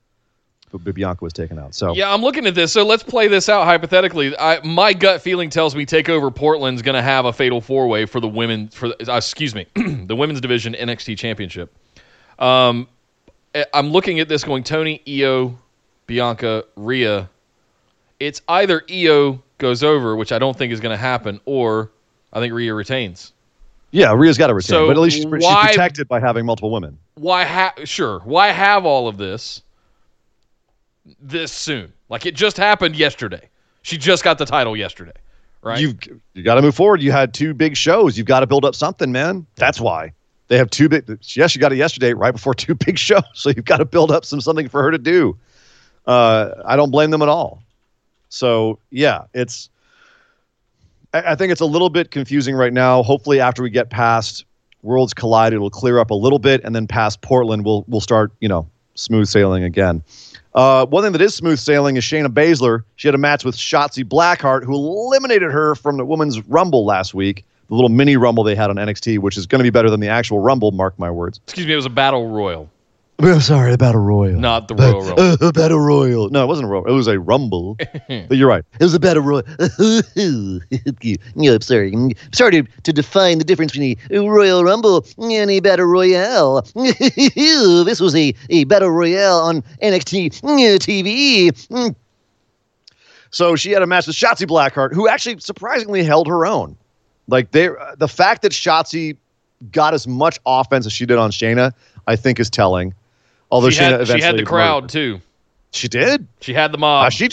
B- Bianca was taken out. So Yeah, I'm looking at this. So let's play this out hypothetically. I, my gut feeling tells me Takeover Portland's going to have a fatal four way for the women for the, uh, excuse me the women's division NXT Championship. Um, I- I'm looking at this going Toni, Io, Bianca, Rhea. It's either Io goes over, which I don't think is going to happen, or I think Rhea retains. yeah, Rhea's got to retain, So but at least she's, she's protected by having multiple women. Why ha- sure, why have all of this this soon? Like it just happened yesterday. She just got the title yesterday, right? You've you got to move forward. You had two big shows. You've got to build up something, man. That's why they have two big. Yes, you got it yesterday, right before two big shows. So you've got to build up some something for her to do. Uh, I don't blame them at all. So yeah, it's. I, I think it's a little bit confusing right now. Hopefully, after we get past Worlds Collide, it'll clear up a little bit, and then past Portland, we'll we'll start you know smooth sailing again. Uh, one thing that is smooth sailing is Shayna Baszler. She had a match with Shotzi Blackheart, who eliminated her from the Women's Rumble last week, the little mini Rumble they had on NXT, which is going to be better than the actual Rumble. Mark my words. Excuse me, it was a battle royal, Oh, sorry, the Battle Royal. not the Royal Rumble. Uh, battle Royal. No, it wasn't a Royal. It was a Rumble. but you're right. It was a Battle Royal. no, I'm sorry. I'm sorry to, to define the difference between a Royal Rumble and a Battle Royale. this was a, a Battle Royale on NXT TV. So she had a match with Shotzi Blackheart, who actually surprisingly held her own. Like they, the fact that Shotzi got as much offense as she did on Shayna, I think is telling. Although she, Shayna had, eventually she had the crowd her. too. She did. She had the mob. Uh, she,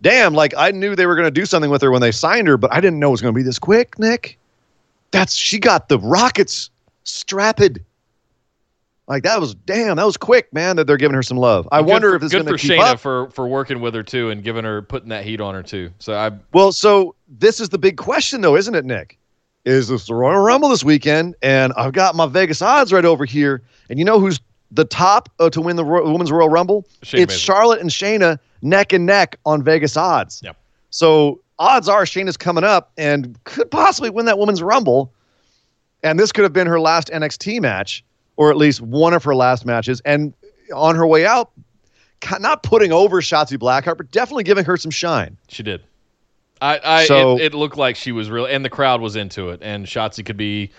damn, like I knew they were going to do something with her when they signed her, but I didn't know it was going to be this quick. Nick, that's she got the Rockets strapped. Like that was damn, that was quick, man. That they're giving her some love. I Good wonder for, if it's good going for to keep Shayna up. for for working with her too and giving her putting that heat on her too. So I Well, so this is the big question, though, isn't it, Nick? Is this the Royal Rumble this weekend? And I've got my Vegas odds right over here. And you know who's the top uh, to win the Ro- Women's Royal Rumble? Shayna it's. Charlotte and Shayna neck and neck on Vegas odds. Yep. So odds are Shayna's coming up and could possibly win that Women's Rumble. And this could have been her last NXT match, or at least one of her last matches. And on her way out, not putting over Shotzi Blackheart, but definitely giving her some shine. she did. I, I So- it, it looked like she was real, and the crowd was into it and Shotzi could be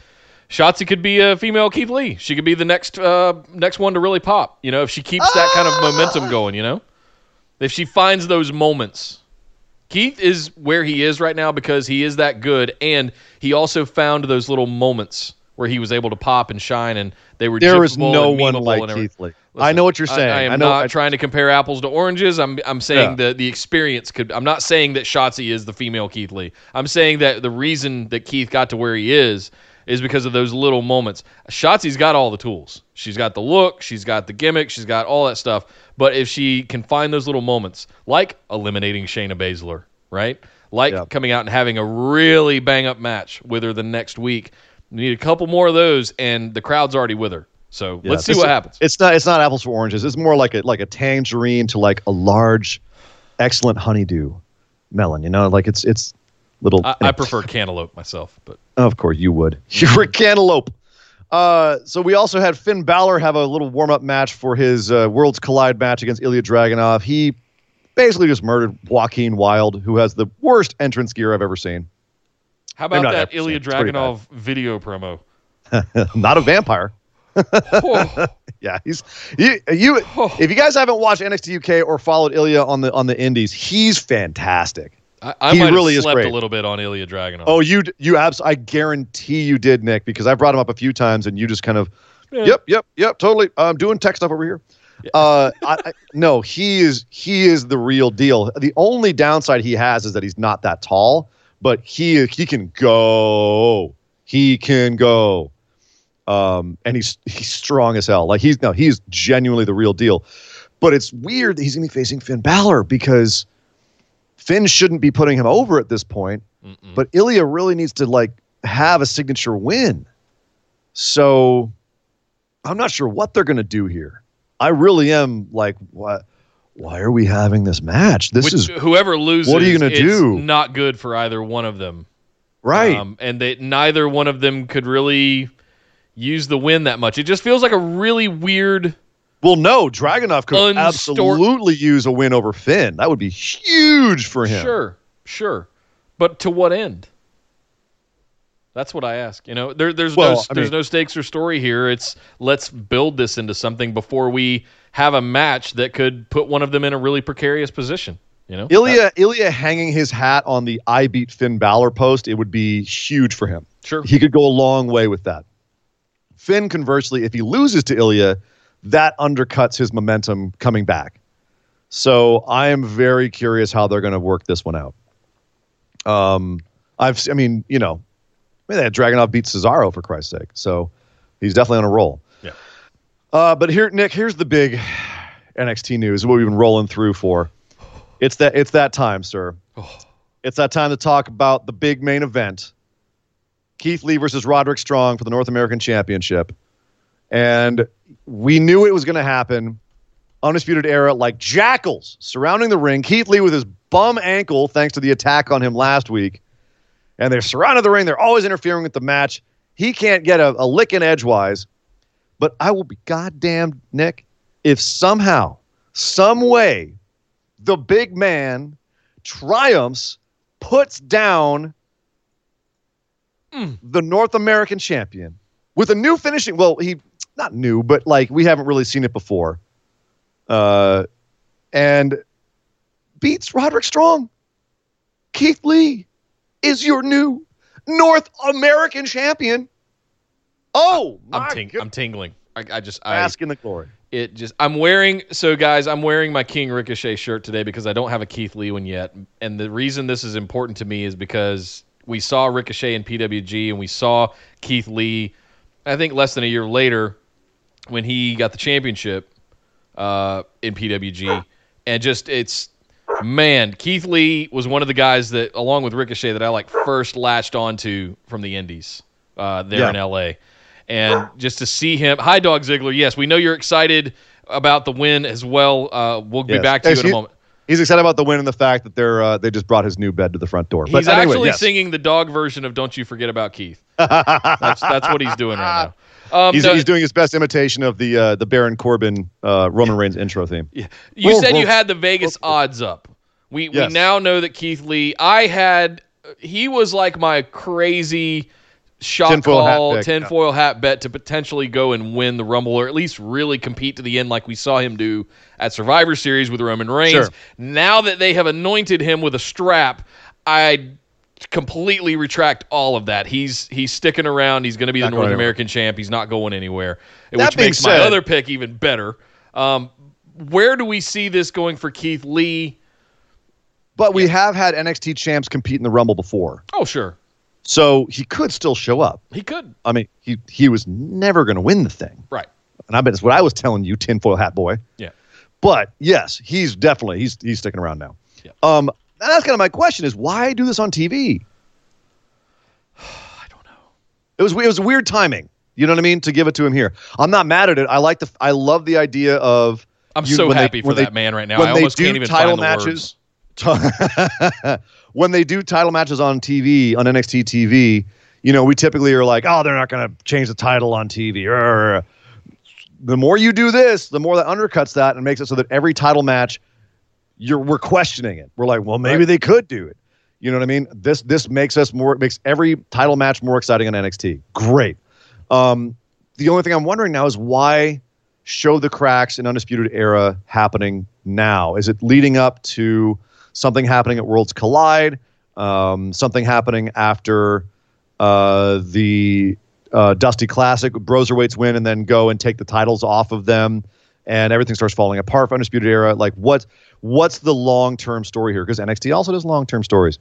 Shotzi could be a female Keith Lee. She could be the next uh, next one to really pop. You know, if she keeps that kind of momentum going. You know, if she finds those moments. Keith is where he is right now because he is that good, and he also found those little moments where he was able to pop and shine, and they were. There jippable no one like. Keith Lee. I know what you're saying. I, I am know. not trying to compare apples to oranges. I'm I'm saying Yeah. that the experience could. I'm not saying that Shotzi is the female Keith Lee. I'm saying that the reason that Keith got to where he is is because of those little moments. Shotzi's got all the tools. She's got the look. She's got the gimmick. She's got all that stuff. But if she can find those little moments, like eliminating Shayna Baszler, right? Like Yeah. coming out and having a really bang up match with her the next week. You need a couple more of those, and the crowd's already with her. So Yeah, let's see what happens. It's not. It's not apples for oranges. It's more like a like a tangerine to like a large, excellent honeydew melon. You know, like it's it's little. I, I prefer cantaloupe myself, but Of course, you would. You're a cantaloupe. Uh, so we also had Finn Balor have a little warm up match for his uh, Worlds Collide match against Ilya Dragunov. He basically just murdered Joaquin Wilde, who has the worst entrance gear I've ever seen. How about that Ilya it. It's pretty bad. Dragunov video promo? Not a vampire. Oh, Yeah, he's you. You if you guys haven't watched NXT UK or followed Ilya on the on the Indies, he's fantastic. I, I He might really have slept a little bit on Ilya Dragunov. Oh, you you abs. I guarantee you did, Nick, because I brought him up a few times, and you just kind of, Yeah. yep, yep, yep, totally. I'm doing tech stuff over here. Uh, I, I, no, he is he is the real deal. The only downside he has is that he's not that tall, but he he can go. He can go. Um, and he's he's strong as hell. Like he's no, he's genuinely the real deal. But it's weird that he's gonna be facing Finn Balor because Finn shouldn't be putting him over at this point. Mm-mm. But Ilya really needs to like have a signature win. So I'm not sure what they're gonna do here. I really am like, what? Why are we having this match? This Which- is whoever loses. what are you gonna do? Not good for either one of them. right. Um, and they neither one of them could really use the win that much. It just feels like a really weird Well, no, Dragunov could Unstor- absolutely use a win over Finn. That would be huge for him. Sure, sure, but to what end? That's what I ask. You know, there, there's Well, no I there's mean- no stakes or story here. It's let's build this into something before we have a match that could put one of them in a really precarious position. You know, Ilya, Ilya hanging his hat on the I beat Finn Balor post, it would be huge for him. sure. He could go a long way with that. Finn, conversely, if he loses to Ilya, that undercuts his momentum coming back. So I am very curious how they're going to work this one out. Um, I've, I mean, you know, I mean, they had Dragunov beat Cesaro for Christ's sake, so he's definitely on a roll. Yeah. Uh, but here, Nick, here's the big NXT news. What we've been rolling through for. It's that it's that time, sir. It's that time to talk about the big main event. Keith Lee versus Roderick Strong for the North American Championship. And we knew it was going to happen. Undisputed Era like jackals surrounding the ring. Keith Lee with his bum ankle, thanks to the attack on him last week. And they're surrounding the ring. They're always interfering with the match. He can't get a, a lick in edgewise. But I will be goddamn, Nick, if somehow, some way, the big man triumphs, puts down the North American champion with a new finishing. Well, he not new, but like we haven't really seen it before. Uh, and beats Roderick Strong. Keith Lee is your new North American champion. Oh, I'm, my ting- I'm tingling. I, I just I Bask in the glory. it just I'm wearing so guys I'm wearing my King Ricochet shirt today because I don't have a Keith Lee one yet and the reason this is important to me is because we saw Ricochet in PWG and we saw Keith Lee I think less than a year later when he got the championship uh, in PWG and just it's man Keith Lee was one of the guys that along with Ricochet that I like first latched onto from the Indies uh, there Yeah. in LA and just to see him. Hi, Dog Ziggler. Yes, we know you're excited about the win as well. Uh, we'll be back to Yes, you in a moment. He's excited about the win and the fact that they're uh, they just brought his new bed to the front door. He's anyway, actually yes. singing the dog version of "Don't You Forget About Keith." that's that's what he's doing right now. Um, He's, he's doing his best imitation of the uh, the Baron Corbin uh, Roman Reigns intro theme. Yeah. you said you had the Vegas odds up. We Yes. we now know that Keith Lee. I had he was like my crazy shot Tinfoil hat call pick, tinfoil hat bet to potentially go and win the Rumble or at least really compete to the end like we saw him do at Survivor Series with Roman Reigns. Sure. Now that they have anointed him with a strap, I completely retract all of that. He's he's sticking around. He's going to be Not the North anywhere. American champ. He's not going anywhere, That which makes my other pick even better. Um, where do we see this going for Keith Lee? But we have had NXT champs compete in the Rumble before, Oh, sure, so he could still show up. he could. I mean, he he was never going to win the thing, Right. and I bet it's what I was telling you, tinfoil hat boy. Yeah. But yes, he's definitely he's he's sticking around now. Yeah. Um, that's kind of my question: is why do this on TV? I don't know. It was it was weird timing. You know what I mean? To give it to him here, I'm not mad at it. I like the I love the idea of I'm you- so when they- happy for they- that man right now. when I they almost do can't even title find the words. matches. when they do title matches on TV on NXT TV, you know, we typically are like, oh, they're not going to change the title on TV. Urgh. The more you do this, the more that undercuts that and makes it so that every title match, you're we're questioning it. We're like, well, maybe Right. they could do it. You know what I mean? This this makes us more makes every title match more exciting on NXT. Great. Um, the only thing I'm wondering now is why show the cracks in Undisputed Era happening now? Is it leading up to something happening at Worlds Collide? Um, something happening after uh, the uh, Dusty Classic, Broserweights win, and then go and take the titles off of them, and everything starts falling apart for Undisputed Era? Like, what? What's the long term story here? Because NXT also does long term stories.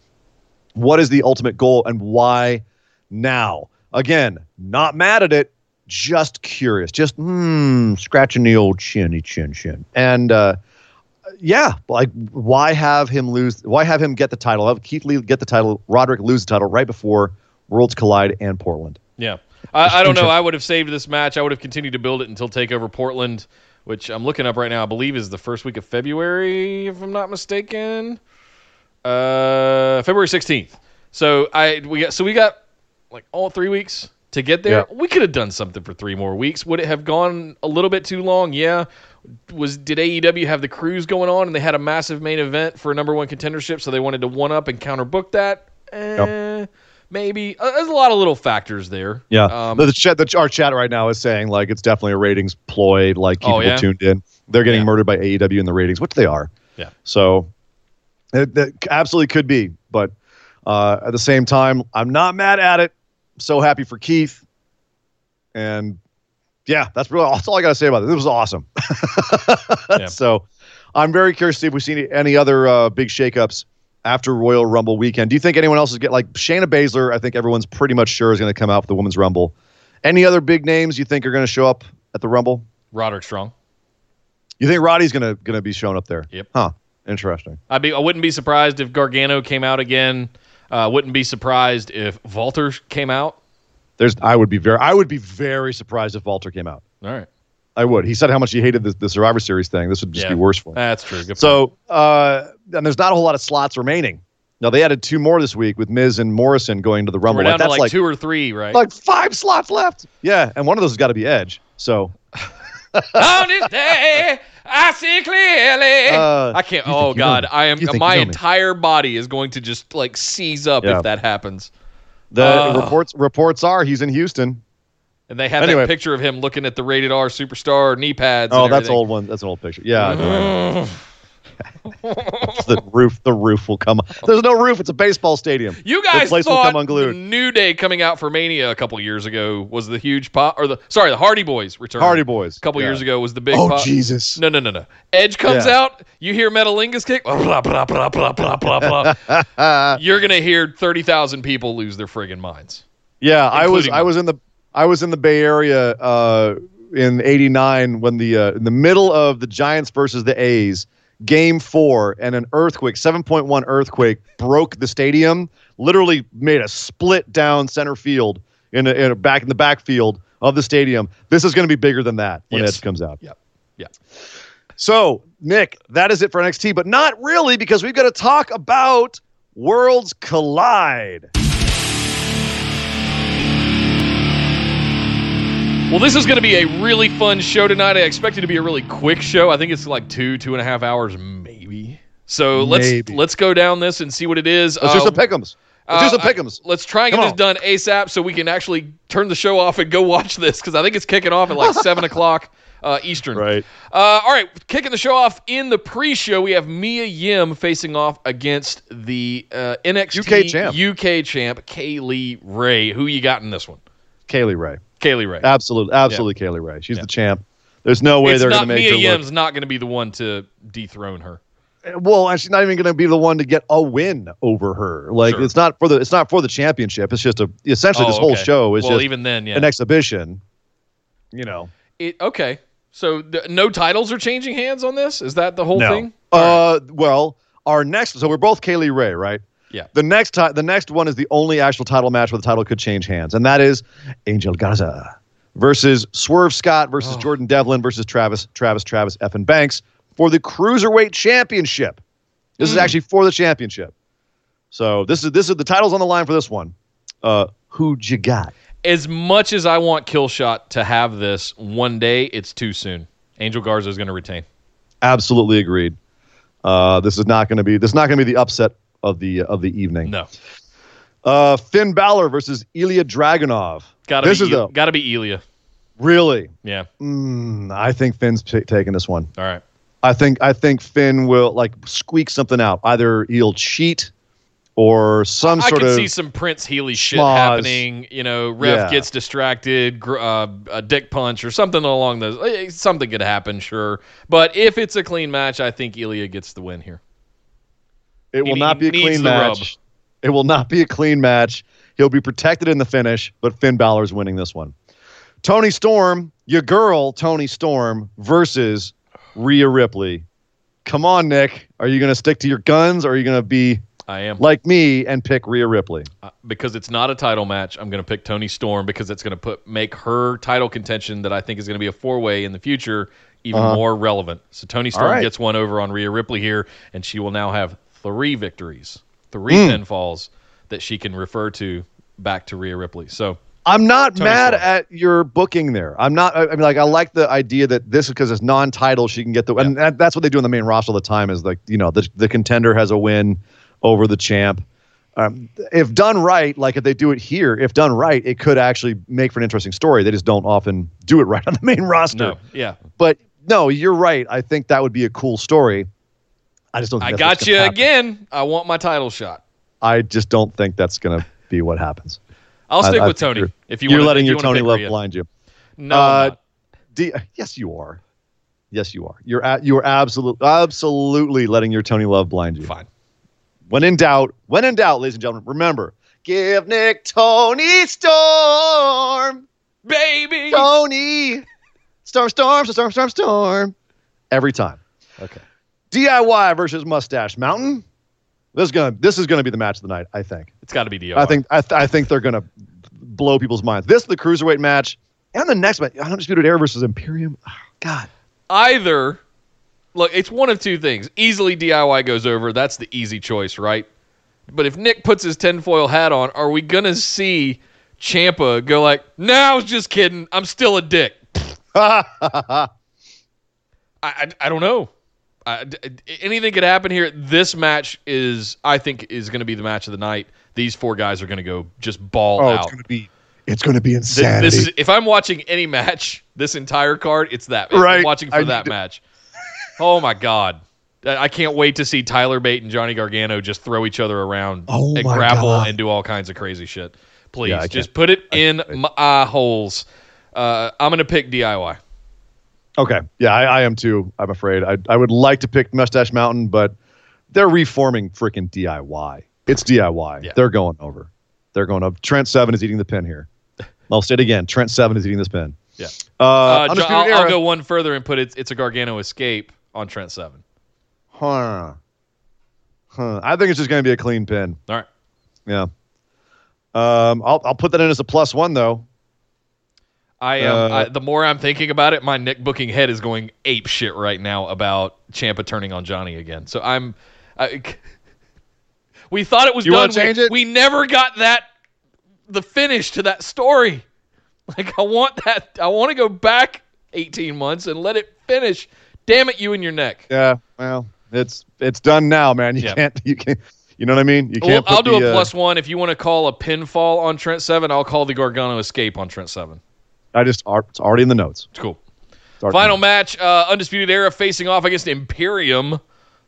What is the ultimate goal, and why now? Again, not mad at it, just curious, just hmm, scratching the old chinny chin chin, and uh, yeah, like why have him lose? Why have him get the title? Have Keith Lee get the title? Roderick lose the title right before Worlds Collide and Portland. Yeah. I, I don't know. I would have saved this match. I would have continued to build it until Takeover Portland, which I'm looking up right now. I believe is the first week of February, if I'm not mistaken. Uh, February 16th. So I we got so we got like all three weeks to get there. Yeah. We could have done something for three more weeks. Would it have gone a little bit too long? Yeah. Was did AEW have the cruise going on and they had a massive main event for a number one contendership, so they wanted to one up and counterbook that? Eh, Maybe Uh, there's a lot of little factors there. Yeah, Um, the, the chat, the, our chat right now is saying like it's definitely a ratings ploy. Like keep Oh, people yeah? tuned in. They're getting Yeah. murdered by AEW in the ratings, which they are. Yeah. So it, that absolutely could be, but uh, at the same time, I'm not mad at it. So happy for Keith, and yeah, that's really that's all I got to say about it. This was awesome. Yeah. So I'm very curious to see if we see any other uh, big shakeups after Royal Rumble weekend. Do you think anyone else is get like Shayna Baszler? I think everyone's pretty much sure is going to come out for the Women's Rumble. Any other big names you think are going to show up at the Rumble? Roderick Strong. You think Roddy's going to going to be showing up there? Yep. Huh. Interesting. I'd be I wouldn't be surprised if Gargano came out again. Uh, wouldn't be surprised if Walter came out. There's. I would be very. I would be very surprised if Walter came out. All right. I would. He said how much he hated the, the Survivor Series thing. This would just Yeah. be worse for him. That's true. Good. So, uh, and there's not a whole lot of slots remaining. Now they added two more this week with Miz and Morrison going to the Rumble. we're down Like, to that's like, like two or three, right? like five slots left. Yeah, and one of those has got to be Edge. So On this day, I see clearly. Uh, I can't. Oh God. I am. My entire body is going to just like seize up Yeah. if that happens. the Uh. reports reports are he's in Houston. And they have Anyway. that picture of him looking at the rated R superstar knee pads. Oh, that's old one. That's an old picture. Yeah, the roof. The roof will come. There's no roof. It's a baseball stadium. You The guys place will thought come the unglued. New Day coming out for Mania a couple years ago was the huge pop, or the sorry, the Hardy Boys return. Hardy Boys. a couple Yeah. years ago was the big. Oh pop. Jesus. No, no, no, no. Edge comes Yeah. out. You hear Metalingus kick. Blah blah blah blah blah blah blah. You're gonna hear thirty thousand people lose their friggin' minds. Yeah, I was I was in the I was in the Bay Area uh, in '89 when the uh, in the middle of the Giants versus the A's game four and an earthquake 7.1 earthquake broke the stadium literally made a split down center field in a, in a back in the backfield of the stadium this is going to be bigger than that when Yes. Edge comes out Yep. Yep. so Nick that is it for NXT but not really because we've got to talk about Worlds Collide Well, this is going to be a really fun show tonight. I expect it to be a really quick show. I think it's like two, two and a half hours, maybe. So let's let's go down this and see what it is. let's do Uh, some pickums. let's uh, do some pickums. pick'ems Let's try and get Come this done ASAP so we can actually turn the show off and go watch this because I think it's kicking off at like seven o'clock uh, Eastern. right Uh, all right, kicking the show off in the pre-show, we have Mia Yim facing off against the uh, NXT UK champ. UK champ Kay Lee Ray. Who you got in this one? Kay Lee Ray Kay Lee Ray. Absolutely, absolutely, Kay Lee Ray. She's Yeah. the champ. There's no way it's they're going to make Mia her Yim's look. not going to be the one to dethrone her. Well, and she's not even going to be the one to get a win over her. Like Sure. it's not for the it's not for the championship. It's just a essentially this Oh, whole okay. show is well, just even then, yeah. an exhibition. You know, It, okay, so th- no titles are changing hands on this. Is that the whole no. thing? All right. Uh, well, our next. So we're both Kay Lee Ray, right? Yeah. The next ti- the next one is the only actual title match where the title could change hands, and that is Angel Garza versus Swerve Scott versus Oh. Jordan Devlin versus Travis Travis Travis Effin Banks for the cruiserweight championship. This is Mm. actually for the championship. So this is this is the titles on the line for this one. Uh, who'd you got? as much as I want Killshot to have this one day, it's too soon. Angel Garza is going to retain. Absolutely agreed. Uh, this is not going to be this is not going to be the upset of the of the evening. No, Uh, Finn Balor versus Ilya Dragunov. got to This be is the got to be Ilya. really. Yeah. Mm, I think Finn's t- taking this one. All right. I think I think Finn will like squeak something out. Either he'll cheat or some I sort could of see some Prince Healy shit schmoz. happening. You know, ref Yeah. gets distracted, gr- uh, a dick punch or something along those. eh, Something could happen, sure. But if it's a clean match, I think Ilya gets the win here. It will He not be a clean the rub. match. It will not be a clean match. He'll be protected in the finish, but Finn Balor's winning this one. Toni Storm, your girl Toni Storm versus Rhea Ripley. Come on, Nick. Are you going to stick to your guns or are you going to be I am. like me and pick Rhea Ripley? Uh, because it's not a title match, I'm going to pick Toni Storm because it's going to put make her title contention that I think is going to be a four way in the future even Uh-huh. more relevant. So Toni Storm right. gets one over on Rhea Ripley here, and she will now have three victories, three Hmm. pinfalls that she can refer to back to Rhea Ripley. So I'm not Toni mad Storm. at your booking there. I'm not. I I mean, like, I like the idea that this is because it's non-title. She can get the, and that, that's what they do in the main roster all the time. Is like, you know, the the contender has a win over the champ. Um, if done right, like if they do it here, if done right, it could actually make for an interesting story. They just don't often do it right on the main roster. No, yeah. But no, you're right. I think that would be a cool story. I just don't. Think I got you again. I want my title shot. I just don't think that's going to be what happens. I'll stick I with think Toni. you're- If you You're wanna, letting if you your wanna Toni love Rhea. blind you. No, Uh. D- yes, you are. Yes, you are. You're at, you are absolutely absolutely letting your Toni love blind you. fine. When in doubt, when in doubt, ladies and gentlemen, remember, give Nick Toni Storm, Baby. Toni Storm, Storm, Storm, Storm, Storm, every time. Okay. DIY versus Mustache Mountain. This is gonna this is gonna be the match of the night. I think. It's got to be DIY. I think I, th- I think they're gonna blow people's minds. This the cruiserweight match and the next match, Undisputed Era versus Imperium. Oh, God. either look it's one of two things easily diy goes over that's the easy choice right but if nick puts his tinfoil hat on are we gonna see Ciampa go like no i was just kidding i'm still a dick I, I, I don't know I, anything could happen here this match is i think is going to be the match of the night these four guys are going to go just ball Oh, out it's gonna be it's gonna be Th- insanity. this is if I'm watching any match, this entire card, it's that. I'm Right. watching for I that to- match. Oh my god. I can't wait to see Tyler Bate and Johnny Gargano just throw each other around Oh and grapple God. and do all kinds of crazy shit. Please, Yeah, just put it in my eye holes. Uh, I'm gonna pick DIY. Okay. Yeah, I, I am too. I'm afraid. I I would like to pick Mustache Mountain, but they're reforming freaking DIY. It's DIY. Yeah. They're going over. They're going up. Trent Seven is eating the pin here. I'll say it again. Trent Seven is eating this pin. Yeah. Uh, Uh, I'll, I'll go one further and put it. It's a Gargano escape on Trent Seven. Huh. Huh. I think it's just going to be a clean pin. All right. Yeah. Um, I'll I'll put that in as a plus one though. I am. Uh, I, the more I'm thinking about it, my Nick booking head is going ape shit right now about Ciampa turning on Johnny again. So I'm. I, we thought it was You done. change we, it? we never got that the finish to that story. Like I want that. I want to go back 18 months and let it finish. Damn it, you and your neck. Yeah. Well, it's it's done now, man. You Yeah. can't you can't. You know what I mean? You can't. I'll do the, a uh, plus one. If you want to call a pinfall on Trent Seven, I'll call the Gargano escape on Trent Seven. I just it's already in the notes. It's cool. It's Final match, uh, Undisputed Era facing off against Imperium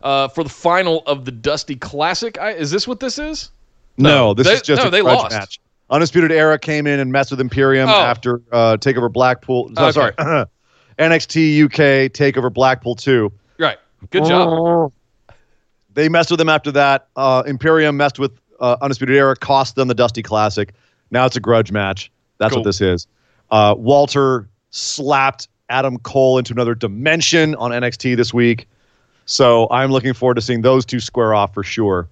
uh, for the final of the Dusty Classic. I, is this what this is? No, this they- is just no, a they grudge lost. match. Undisputed Era came in and messed with Imperium Oh. after uh, Takeover Blackpool. Oh, Okay. Sorry, NXT UK Takeover Blackpool two. Right. Good job. They messed with them after that. Uh, Imperium messed with uh, Undisputed Era, cost them the Dusty Classic. Now it's a grudge match. That's Cool. what this is. Uh, Walter slapped Adam Cole into another dimension on NXT this week. So I'm looking forward to seeing those two square off for sure.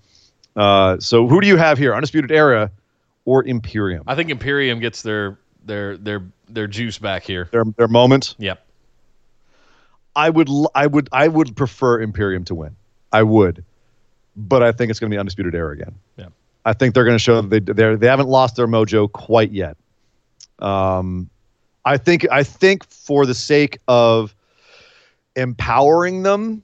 Uh, so who do you have here? Undisputed Era or Imperium? I think Imperium gets their their their their juice back here. Their their moment. Yep. I would I would I would prefer Imperium to win. I would, but I think it's going to be Undisputed Era again. Yeah. I think they're going to show that they they they haven't lost their mojo quite yet. Um, I think I think for the sake of empowering them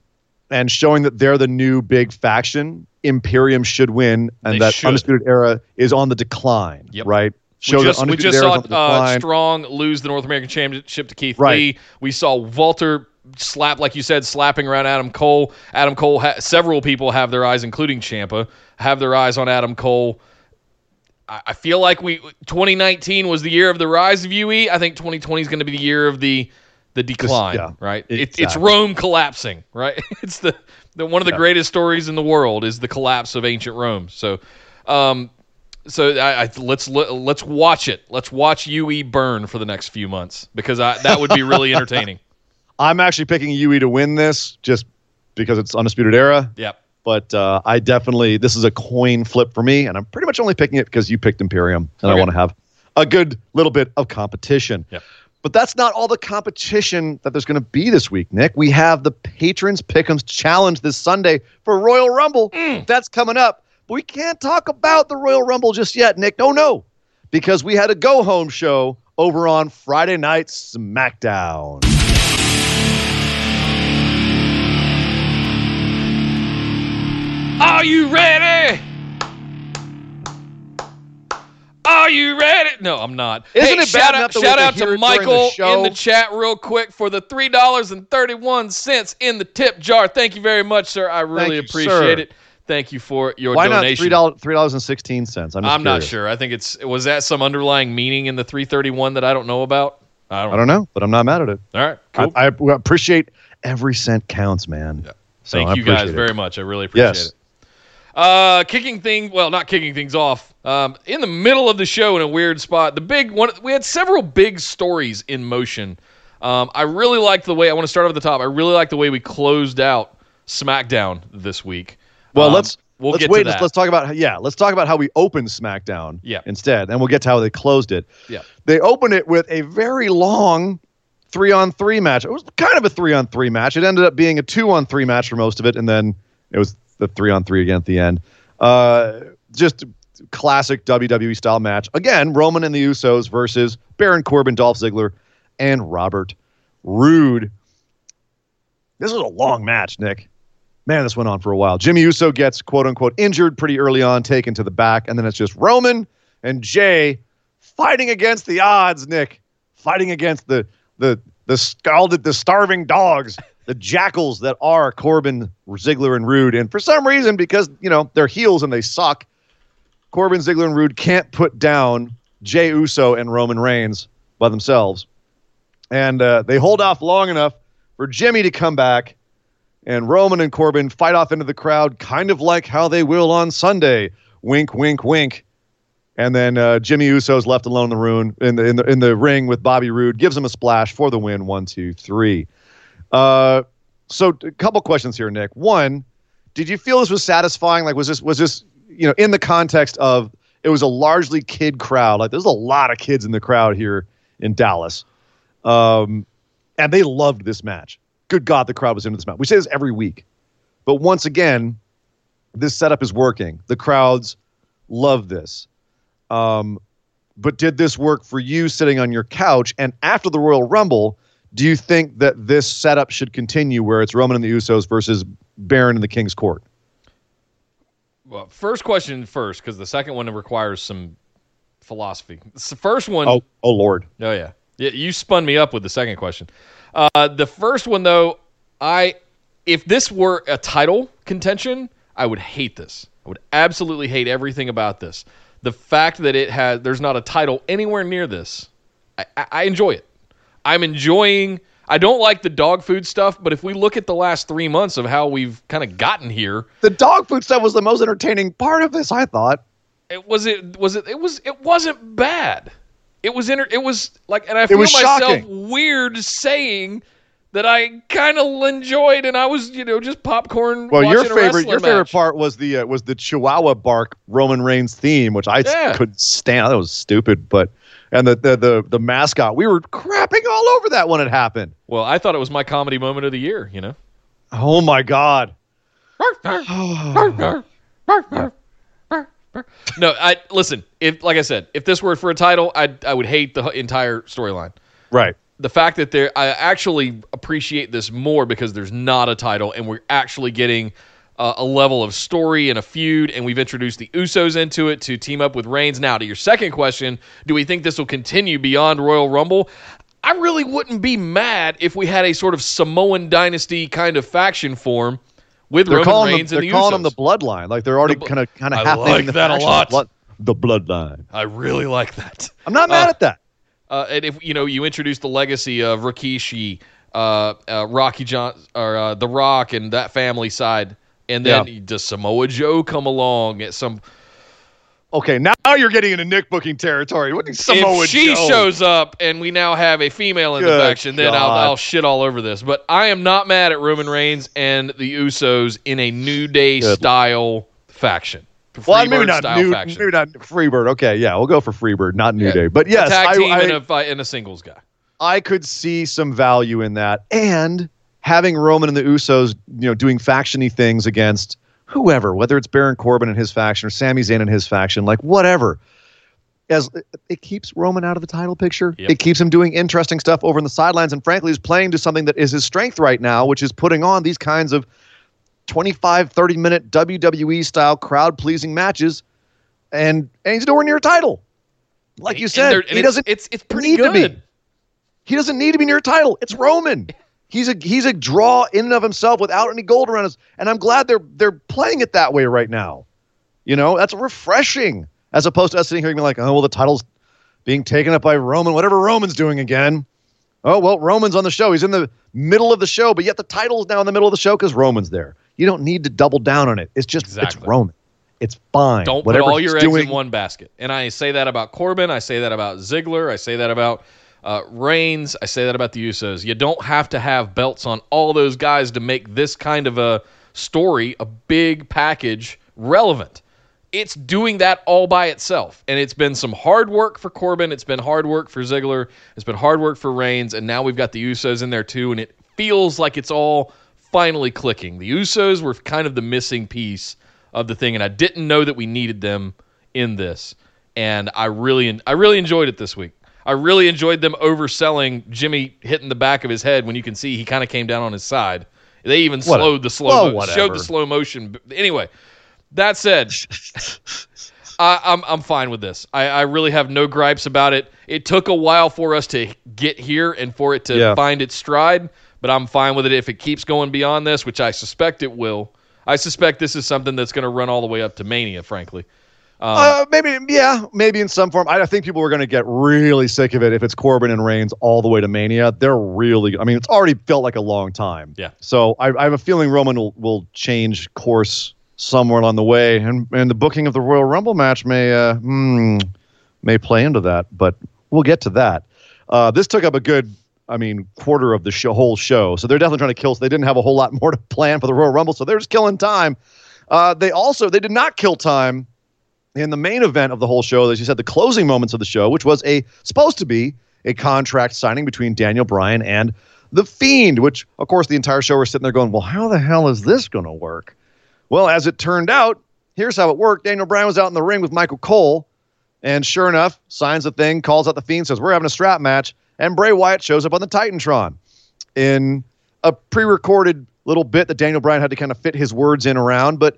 and showing that they're the new big faction, Imperium should win, and They that should. Undisputed Era is on the decline. Yep. Right. Show we just, we just saw uh. Strong lose the North American Championship to Keith Right. Lee. We saw Walter slap, like you said, slapping around Adam Cole. Adam Cole, ha- several people have their eyes, including Ciampa, have their eyes on Adam Cole. I, feel like we 2019 was the year of the rise of UE. I think 2020 is going to be the year of the the decline. yeah, right? It, it's. Rome collapsing. Right? It's the, the one of the Yeah. greatest stories in the world is the collapse of ancient Rome. So. Um, so I, I, let's let's watch it. Let's watch UE burn for the next few months because I, that would be really entertaining. I'm actually picking UE to win this just because it's Undisputed Era. Yep. But uh, I definitely, this is a coin flip for me, and I'm pretty much only picking it because you picked Imperium, and Okay. I want to have a good little bit of competition. Yep. But that's not all the competition that there's going to be this week, Nick. We have the Patrons Pick'ems Challenge this Sunday for Royal Rumble. Mm. That's coming up. But we can't talk about the Royal Rumble just yet, Nick. No, no. because we had a go home show over on Friday Night SmackDown. Are you ready? Are you ready? No, I'm not. Isn't hey, it bad shout out, shout out to hear to it during the Michael in the chat real quick for the three dollars and thirty-one cents in the tip jar. Thank you very much, sir. I really you, appreciate sir. it. Thank you for your Why not donation. three dollars three dollars and sixteen cents? I'm, I'm not sure. I think it's was that some underlying meaning in the 331 that I don't know about. I don't. I don't know, but I'm not mad at it. All right, cool. I, I appreciate every cent counts, man. Yeah. So Thank I you guys it. very much. I really appreciate Yes. it. Uh, kicking thing, well, not kicking things off. Um, in the middle of the show, in a weird spot, the big one. We had several big stories in motion. Um, I really liked the way. I want to start off at the top. I really like the way we closed out SmackDown this week. Well, Um, let's we'll let's get wait. to Let's, that. let's talk about yeah. Let's talk about how we opened SmackDown. Yeah. Instead, and we'll get to how they closed it. Yeah. They opened it with a very long three on three match. It was kind of a three on three match. It ended up being a two on three match for most of it, and then it was the three on three again at the end. Uh, just classic WWE style match. Again, Roman and the Usos versus Baron Corbin, Dolph Ziggler, and Robert Roode. This was a long match, Nick. Man, this went on for a while. Jimmy Uso gets quote unquote injured pretty early on, taken to the back, and then it's just Roman and Jay fighting against the odds, Nick. Fighting against the the the scalded, the starving dogs, the jackals that are Corbin, Ziggler, and Roode. And for some reason, because you know they're heels and they suck, Corbin, Ziggler, and Roode can't put down Jay Uso and Roman Reigns by themselves. And uh, they hold off long enough for Jimmy to come back and Roman and Corbin fight off into the crowd, kind of like how they will on Sunday. Wink, wink, wink. And then uh, Jimmy Uso's left alone in the room in the, in the in the ring with Bobby Roode, gives him a splash for the win. One, two, three. Uh, so a couple questions here, Nick. One, did you feel this was satisfying? Like, was this was this you know in the context of it was a largely kid crowd? Like, there's a lot of kids in the crowd here in Dallas, um, and they loved this match. Good God, the crowd was into this match. We say this every week, but once again, this setup is working. The crowds love this. Um, but did this work for you sitting on your couch? And after the Royal Rumble, do you think that this setup should continue where it's Roman and the Usos versus Baron and the King's Court? Well, first question first, because the second one requires some philosophy. The first one, Oh, oh Lord. Oh yeah. Yeah, you spun me up with the second question. Uh, the first one though, I if this were a title contention, I would hate this. I would absolutely hate everything about this. The fact that it has there's not a title anywhere near this, I, I, I enjoy it. I'm enjoying. I don't like the dog food stuff, but if we look at the last three months of how we've kind of gotten here, The dog food stuff was the most entertaining part of this, I thought. it was it was it it was it wasn't bad. It was inter- it was like and I feel myself shocking. weird saying that I kind of enjoyed and I was you know just popcorn. Well, your favorite your favorite part was the uh, was the Chihuahua bark Roman Reigns theme, which I Yeah. couldn't stand. That was stupid, but and the, the the the mascot, we were crapping all over that when it happened. Well, I thought it was my comedy moment of the year. You know. Oh my god. no, I listen. If like I said, if this were for a title, I I would hate the entire storyline. right. the fact that there I actually appreciate this more because there's not a title and we're actually getting uh, a level of story and a feud and we've introduced the Usos into it to team up with Reigns. Now to your second question, do we think this will continue beyond Royal Rumble? I really wouldn't be mad if we had a sort of Samoan dynasty kind of faction form with They're Roman calling Reigns them, and they're the calling Usos. them the bloodline. Like they're already kind of kind of I like the that a faction. lot. Blood- the bloodline. I really like that. I'm not mad Uh, at that. Uh, and if you know, you introduce the legacy of Rikishi, uh, uh, Rocky John, or uh, The Rock, and that family side, and then Yeah. does Samoa Joe come along at some? Okay, now you're getting into Nick booking territory. What is Samoa if she Joe? shows up and we now have a female in the Good faction, then I'll, I'll shit all over this. But I am not mad at Roman Reigns and the Usos in a New Day Good. style faction. well, maybe not style new, faction. maybe not Freebird. Okay, yeah, we'll go for Freebird, not New Yeah. Day. But yes, a tag I, team I, and, a, and a singles guy. I could see some value in that, and having Roman and the Usos, you know, doing factiony things against whoever, whether it's Baron Corbin and his faction or Sami Zayn and his faction, like whatever. as it keeps Roman out of the title picture. Yep. It keeps him doing interesting stuff over in the sidelines, and frankly, is playing to something that is his strength right now, which is putting on these kinds of 25, 30 minute WWE style crowd pleasing matches, and, and he's nowhere near a title. Like you said, he doesn't. It's it's pretty need to be. good. He doesn't need to be near a title. It's Roman. He's a he's a draw in and of himself without any gold around us, and I'm glad they're they're playing it that way right now. You know, that's refreshing as opposed to us sitting here and being like, oh well, the title's being taken up by Roman, whatever Roman's doing again. Oh well, Roman's on the show. He's in the middle of the show, but yet the title's now in the middle of the show because Roman's there. You don't need to double down on it. It's just it's Roman. It's fine. Don't Whatever put all your eggs doing, in one basket. And I say that about Corbin. I say that about Ziggler. I say that about uh, Reigns. I say that about the Usos. You don't have to have belts on all those guys to make this kind of a story, a big package, relevant. It's doing that all by itself. And it's been some hard work for Corbin. It's been hard work for Ziggler. It's been hard work for Reigns. And now we've got the Usos in there too. And it feels like it's all finally clicking. The Usos were kind of the missing piece of the thing, and I didn't know that we needed them in this. And I really, I really enjoyed it this week. I really enjoyed them overselling Jimmy hitting the back of his head when you can see he kind of came down on his side. They even Whatever. slowed the slow, Well, mo- showed the slow motion. Anyway, that said, I, I'm I'm fine with this. I, I really have no gripes about it. It took a while for us to get here and for it to Yeah. find its stride, but I'm fine with it if it keeps going beyond this, which I suspect it will. I suspect this is something that's going to run all the way up to Mania, frankly. Um, Uh, maybe, yeah, maybe in some form. I, I think people are going to get really sick of it if it's Corbin and Reigns all the way to Mania. They're really, I mean, it's already felt like a long time. Yeah. So I, I have a feeling Roman will, will change course somewhere along the way, and and the booking of the Royal Rumble match may uh, hmm, may play into that, but we'll get to that. Uh, this took up a good, I mean, quarter of the show, whole show. So they're definitely trying to kill. So they didn't have a whole lot more to plan for the Royal Rumble, so they're just killing time. Uh, they also they did not kill time in the main event of the whole show, as you said, the closing moments of the show, which was a supposed to be a contract signing between Daniel Bryan and the Fiend, which of course the entire show we're sitting there going, well, how the hell is this going to work? Well, as it turned out, here's how it worked. Daniel Bryan was out in the ring with Michael Cole, and sure enough, signs the thing, calls out the Fiend, says, We're having a strap match, and Bray Wyatt shows up on the Titantron in a pre-recorded little bit that Daniel Bryan had to kind of fit his words in around, but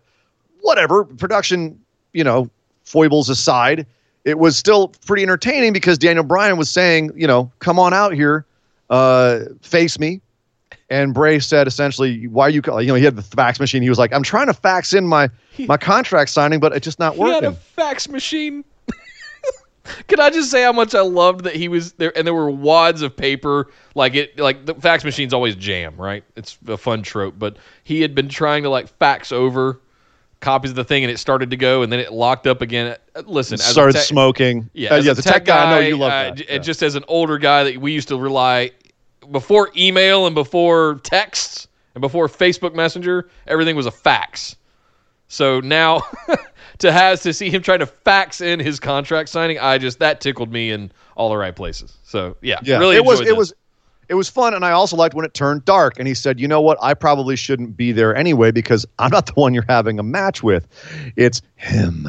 whatever. Production, you know, foibles aside, it was still pretty entertaining because Daniel Bryan was saying, you know, come on out here, uh, face me. And Bray said essentially, "Why are you? call-" You know, he had the fax machine. He was like, "I'm trying to fax in my my contract signing, but it's just not he had working." a fax machine. Can I just say how much I loved that he was there, and there were wads of paper. Like it, like the fax machine's always jam, right? It's a fun trope, but he had been trying to like fax over copies of the thing, and it started to go, and then it locked up again. Listen, Started tech- smoking. Yeah, Uh, yeah. The tech guy. I know you love uh, that. Yeah. Just as an older guy that we used to rely before email and before texts and before Facebook Messenger, everything was a fax. So now to has to see him trying to fax in his contract signing, I just that tickled me in all the right places. So yeah, Yeah, really it was it this. was it was fun, and I also liked when it turned dark. And he said, "You know what? I probably shouldn't be there anyway because I'm not the one you're having a match with. It's him."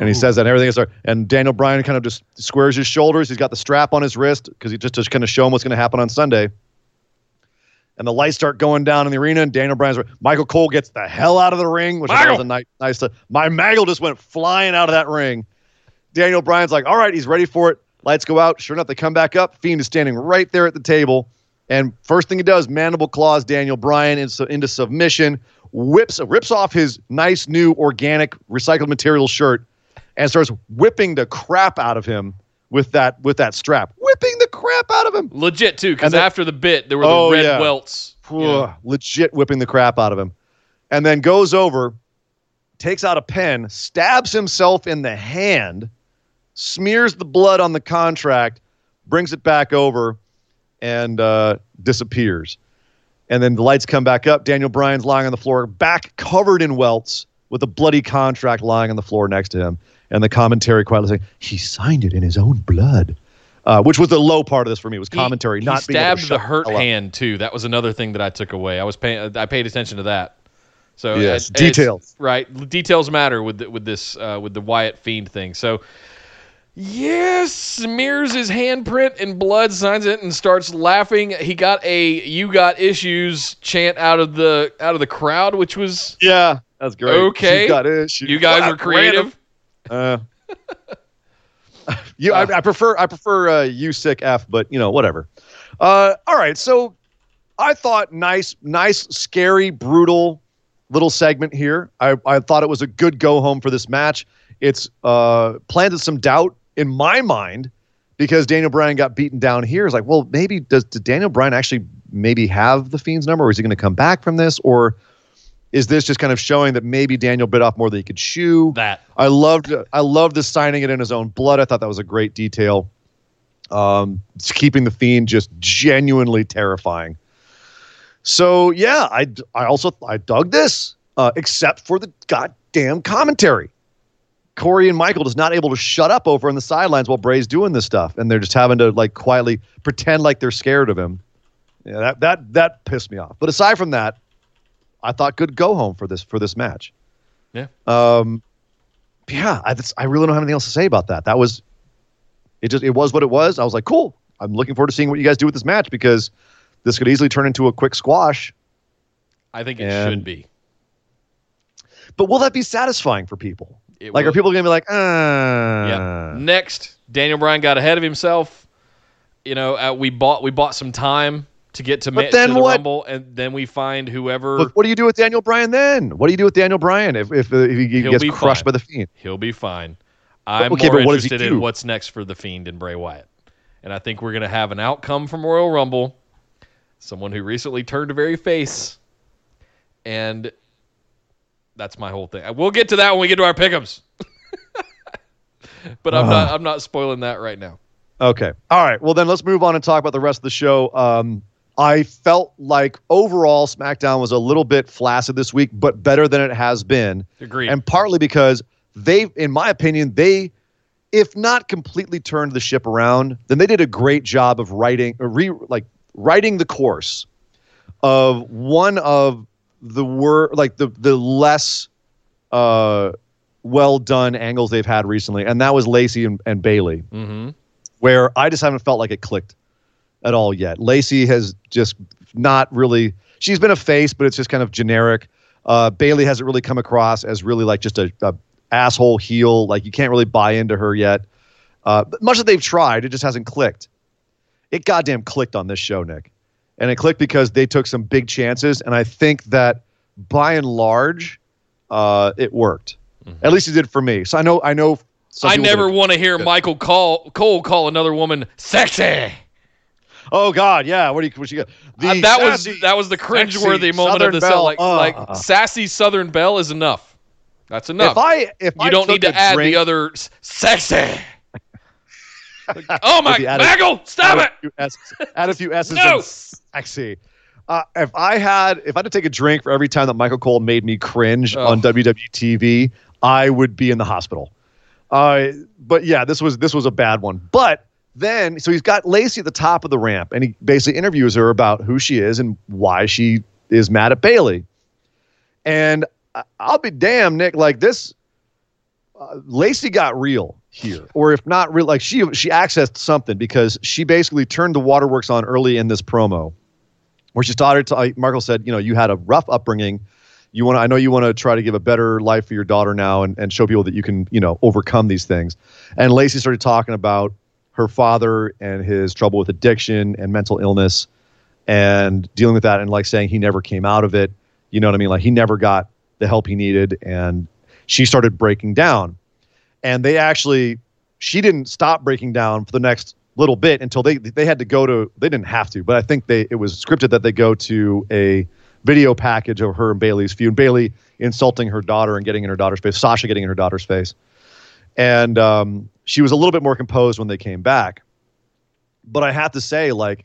And he says that and everything is. there. And Daniel Bryan kind of just squares his shoulders. He's got the strap on his wrist because he just to kind of show him what's going to happen on Sunday. And the lights start going down in the arena, and Daniel Bryan's Michael Cole gets the hell out of the ring, which was a nice, nice. To, my Maggle just went flying out of that ring. Daniel Bryan's like, all right, he's ready for it. Lights go out. Sure enough, they come back up. Fiend is standing right there at the table. And first thing he does, mandible claws Daniel Bryan into, into submission, whips rips off his nice new organic recycled material shirt, and starts whipping the crap out of him with that with that strap. Whipping the crap out of him. legit too, because after the bit, there were Oh, the red yeah. welts. you know. Legit whipping the crap out of him. And then goes over, takes out a pen, stabs himself in the hand, smears the blood on the contract, brings it back over, and uh, disappears. And then the lights come back up. Daniel Bryan's lying on the floor, back covered in welts, with a bloody contract lying on the floor next to him. And the commentary quietly saying, he signed it in his own blood. Uh, which was the low part of this for me was He- commentary, he, not to stabbed the hurt hand too. That was another thing that I took away. I was paying. I paid attention to that. So Yes, it- it's- details. right? Details matter with the, with this uh, with the Wyatt Fiend thing. So Yes, smears his handprint in blood, signs it, and starts laughing. He got a "You got issues" chant out of the out of the crowd, which was Yeah, that's great. Okay. She's got issues. you guys were creative. Uh, you, I, I prefer I prefer uh, you sick f, but you know whatever. Uh, all right, so I thought nice, nice, scary, brutal little segment here. I, I thought it was a good go home for this match. It's uh, planted some doubt in my mind because Daniel Bryan got beaten down here. It's like, well, maybe does, does Daniel Bryan actually maybe have the Fiend's number, or is he going to come back from this, or is this just kind of showing that maybe Daniel bit off more than he could chew? That I loved I loved the signing it in his own blood. I thought that was a great detail. Um, it's keeping the fiend just genuinely terrifying. So yeah, I I also I dug this, uh, except for the goddamn commentary. Corey and Michael just not able to shut up over on the sidelines while Bray's doing this stuff, and they're just having to like quietly pretend like they're scared of him. Yeah, that that that pissed me off. But aside from that, I thought good go home for this for this match. Yeah. Um, yeah, I, I really don't have anything else to say about that. That was, it just, it was what it was. I was like, cool. I'm looking forward to seeing what you guys do with this match because this could easily turn into a quick squash. I think it And- should be. But will that be satisfying for people? It Like, will- are people going to be like, ah? Yeah. Next, Daniel Bryan got ahead of himself. You know, uh, we bought we bought some time to get to, ma- then to the what- Rumble, and then we find whoever But what do you do with Daniel Bryan then? What do you do with Daniel Bryan if, if, uh, if he gets crushed fine. by the Fiend? he'll be fine. I'm okay, more interested in what's next for the Fiend and Bray Wyatt, and I think we're gonna have an outcome from Royal Rumble. Someone who recently turned a very face, and that's my whole thing. We'll get to that when we get to our pickums. but I'm Uh-huh. not. I'm not spoiling that right now. Okay. All right. Well, then let's move on and talk about the rest of the show. Um, I felt like overall SmackDown was a little bit flaccid this week, but better than it has been. Agreed. And partly because they, in my opinion, they, if not completely turned the ship around, then they did a great job of writing, or re, like writing the course of one of the word, like the the less uh, well done angles they've had recently, and that was Lacey and, and Bayley mm-hmm. where I just haven't felt like it clicked at all yet. Lacey has just not really. She's been a face, but it's just kind of generic. Uh, Bayley hasn't really come across as really like just a, a asshole heel. Like you can't really buy into her yet. Uh, much that they've tried, it just hasn't clicked. It goddamn clicked on this show, Nick, and it clicked because they took some big chances, and I think that by and large, uh, it worked. At least it did for me. So I know, I know. I never want to hear Michael call Cole call another woman sexy. Oh God, yeah. What do you? What you got? Uh, that was that was the cringeworthy moment Southern of the Belle. Like, Uh. like sassy Southern Belle is enough. That's enough. If I if you I don't need to add drink, the other sexy. Like, oh my, If you added- Maggle, stop add it! a few add a few S's No. and sexy. Uh, if I had if I had to take a drink for every time that Michael Cole made me cringe Oh. on WWE TV, I would be in the hospital. Uh, but yeah, this was this was a bad one. But then, so he's got Lacey at the top of the ramp, and he basically interviews her about who she is and why she is mad at Bayley. And I'll be damned, Nick. Like this, uh, Lacey got real here, or if not real, like she she accessed something because she basically turned the waterworks on early in this promo, where she started to. like Markle said, you know, you had a rough upbringing. You want I know you want to try to give a better life for your daughter now and, and show people that you can, you know, overcome these things. And Lacey started talking about her father and his trouble with addiction and mental illness and dealing with that and like saying he never came out of it. You know what I mean? Like he never got the help he needed. And she started breaking down. And they actually, she didn't stop breaking down for the next little bit until they they had to go to they didn't have to, but I think they it was scripted that they go to a video package of her and Bayley's feud. Bayley insulting her daughter and getting in her daughter's face, Sasha getting in her daughter's face. And um, she was a little bit more composed when they came back. But I have to say, like,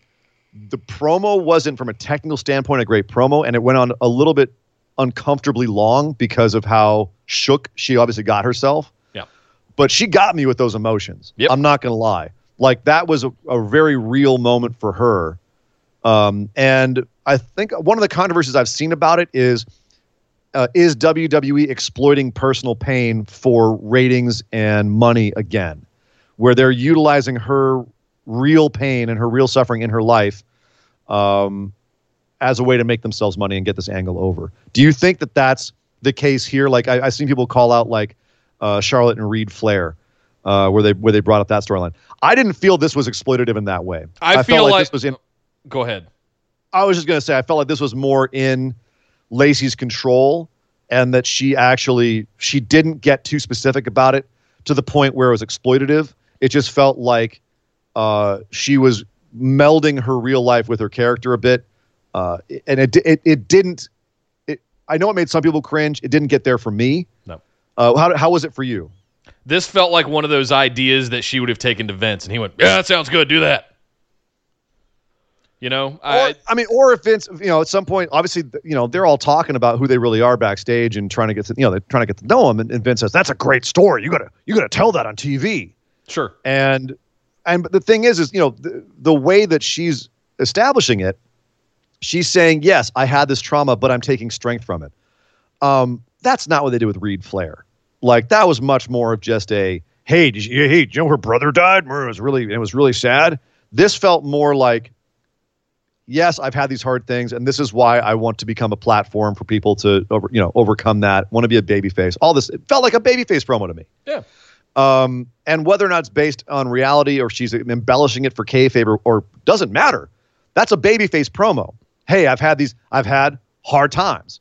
the promo wasn't from a technical standpoint a great promo, and it went on a little bit uncomfortably long because of how shook she obviously got herself. But she got me with those emotions. Yep. I'm not gonna lie. Like that was a, a very real moment for her. Um, and I think one of the controversies I've seen about it is uh, is WWE exploiting personal pain for ratings and money again? where they're utilizing her real pain and her real suffering in her life um, as a way to make themselves money and get this angle over. Do you think that that's the case here? Like I, I've seen people call out like uh, Charlotte and Reid Flair, uh, where they where they brought up that storyline. I didn't feel this was exploitative in that way. I, feel felt like, this was in. Go ahead. I was just gonna say I felt like this was more in Lacey's control, and that she actually she didn't get too specific about it to the point where it was exploitative. It just felt like uh, she was melding her real life with her character a bit, uh, and it it it didn't. It I know it made some people cringe. It didn't get there for me. No. Uh, how how was it for you? This felt like one of those ideas that she would have taken to Vince, and he went, "Yeah, that sounds good. Do that." You know, Or, I, I, mean, or if Vince, you know, at some point, obviously, you know, they're all talking about who they really are backstage and trying to get to, you know, they're trying to get to know him. And, and Vince says, "That's a great story. You gotta, you gotta tell that on TV." sure. And and but the thing is, is you know, the, the way that she's establishing it, she's saying, "Yes, I had this trauma, but I'm taking strength from it." Um, that's not what they did with Reid Flair. Like that was much more of just a, "Hey, did you, hey, you know her brother died? It was really, it was really sad." This felt more like yes, I've had these hard things, and this is why I want to become a platform for people to over, you know, overcome that. Want to be a babyface. All this it felt like a babyface promo to me. Yeah. Um, and whether or not it's based on reality or she's embellishing it for kayfabe or, or doesn't matter. That's a babyface promo. Hey, I've had these. I've had hard times,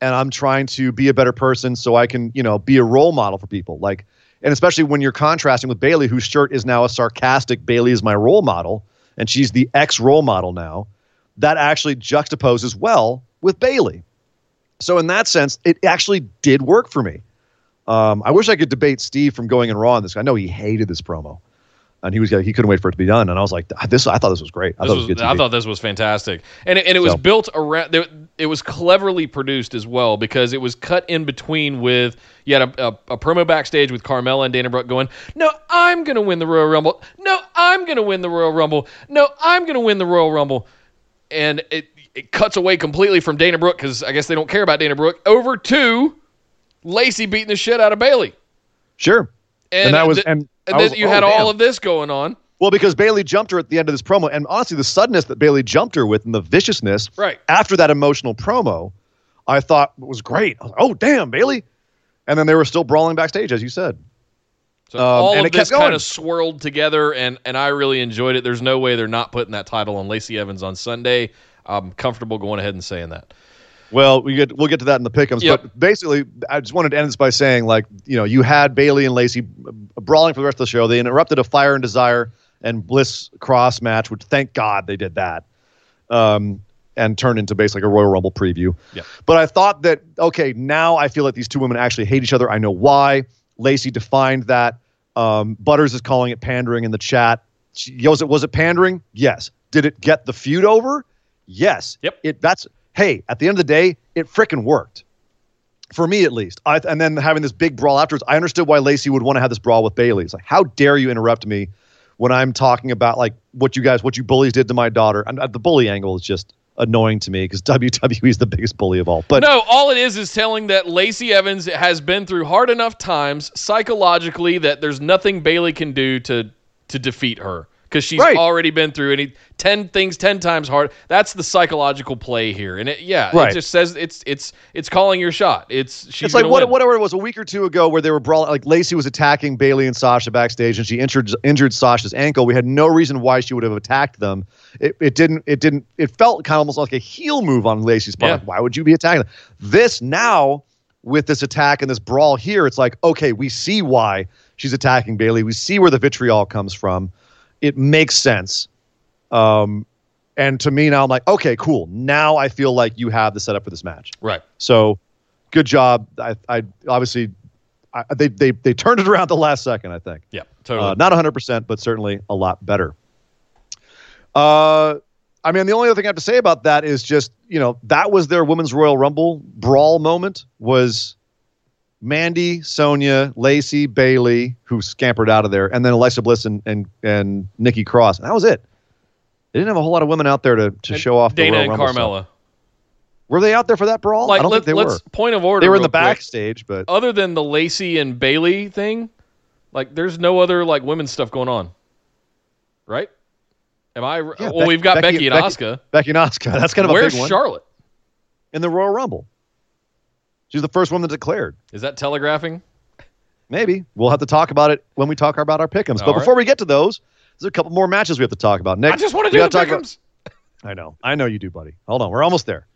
and I'm trying to be a better person so I can, you know, be a role model for people. Like, and especially when you're contrasting with Bayley, whose shirt is now a sarcastic "Bayley is my role model," and she's the ex role model now that actually juxtaposes well with Bayley. So in that sense, it actually did work for me. Um, I wish I could debate Steve from going in Raw on this. I know he hated this promo, and he was he couldn't wait for it to be done. And I was like, this I thought this was great. I This thought was, was. I thought this was fantastic, and it, and it was So- built around. there- It was cleverly produced as well because it was cut in between with you had a, a, a promo backstage with Carmella and Dana Brooke going, "No, I'm gonna win the Royal Rumble. No, I'm gonna win the Royal Rumble. No, I'm gonna win the Royal Rumble," and it it cuts away completely from Dana Brooke because I guess they don't care about Dana Brooke over to Lacey beating the shit out of Bayley, sure. and, And that was- th- and and then was- you oh, had all of this going on. Well, because Bayley jumped her at the end of this promo, and honestly, the suddenness that Bayley jumped her with and the viciousness Right. after that emotional promo, I thought was great. I was like, oh, damn, Bayley. And then they were still brawling backstage, as you said. So Um, all and of this kind of swirled together, and and I really enjoyed it. There's no way they're not putting that title on Lacey Evans on Sunday. I'm comfortable going ahead and saying that. Well, we get we'll get to that in the pickums, Yep. but basically, I just wanted to end this by saying, like, you know, you had Bayley and Lacey brawling for the rest of the show. They interrupted a Fire and Desire and Bliss cross match, which thank God they did that, um, and turned into basically a Royal Rumble preview. Yep. But I thought that okay, now I feel like these two women actually hate each other. I know why. Lacey defined that. Um, Butters is calling it pandering in the chat. She, was it was it pandering? Yes. Did it get the feud over? Yes. Yep. It that's hey, at the end of the day, it frickin' worked. For me at least. I, and then having this big brawl afterwards, I understood why Lacey would want to have this brawl with Bayley. It's like, how dare you interrupt me when I'm talking about like what you guys, what you bullies did to my daughter? And uh, the bully angle is just annoying to me because WWE is the biggest bully of all. But No, all it is is telling that Lacey Evans has been through hard enough times psychologically that there's nothing Bayley can do to to defeat her because she's Right. already been through any ten things ten times hard. That's the psychological play here, and it, yeah, it just says it's it's it's calling your shot. It's she's it's like what, whatever it was a week or two ago where they were brawling. Like Lacey was attacking Bayley and Sasha backstage, and she injured injured Sasha's ankle. We had no reason why she would have attacked them. It, it didn't. It didn't. It felt kind of almost like a heel move on Lacey's part. Yeah. Like, why would you be attacking them? This now with this attack and this brawl here, it's like okay, we see why she's attacking Bayley. We see where the vitriol comes from. It makes sense. Um, and to me now, I'm like, okay, cool. Now I feel like you have the setup for this match. right. So, good job. I, I obviously I, they they they turned it around the last second. I think Yeah, totally. uh, not 100, percent but certainly a lot better. Uh, I mean, the only other thing I have to say about that is just you know that was their women's Royal Rumble brawl moment was Mandy, Sonya, Lacey, Bayley, who scampered out of there, and then Alexa Bliss and and, and Nikki Cross. And that was it. They didn't have a whole lot of women out there to, to And show off Dana the and Rumble Carmella. stuff. Were they out there for that brawl? Like, I don't let, think they let's were. point of order. They were in the quick. backstage, but Other than the Lacey and Bayley thing, Like, there's no other like women's stuff going on, right? Am I? Yeah, well, Becky- we've got Becky- Becky, and Becky- Asuka. Becky and Asuka. That's kind of a Where's big one Charlotte? in the Royal Rumble. She's the first one that declared. Is that telegraphing? Maybe we'll have to talk about it when we talk about our pickums. But right. before we get to those, there's a couple more matches we have to talk about. Nick, I just want to do the talk about- pick'ems. I know. I know you do, buddy. Hold on. We're almost there.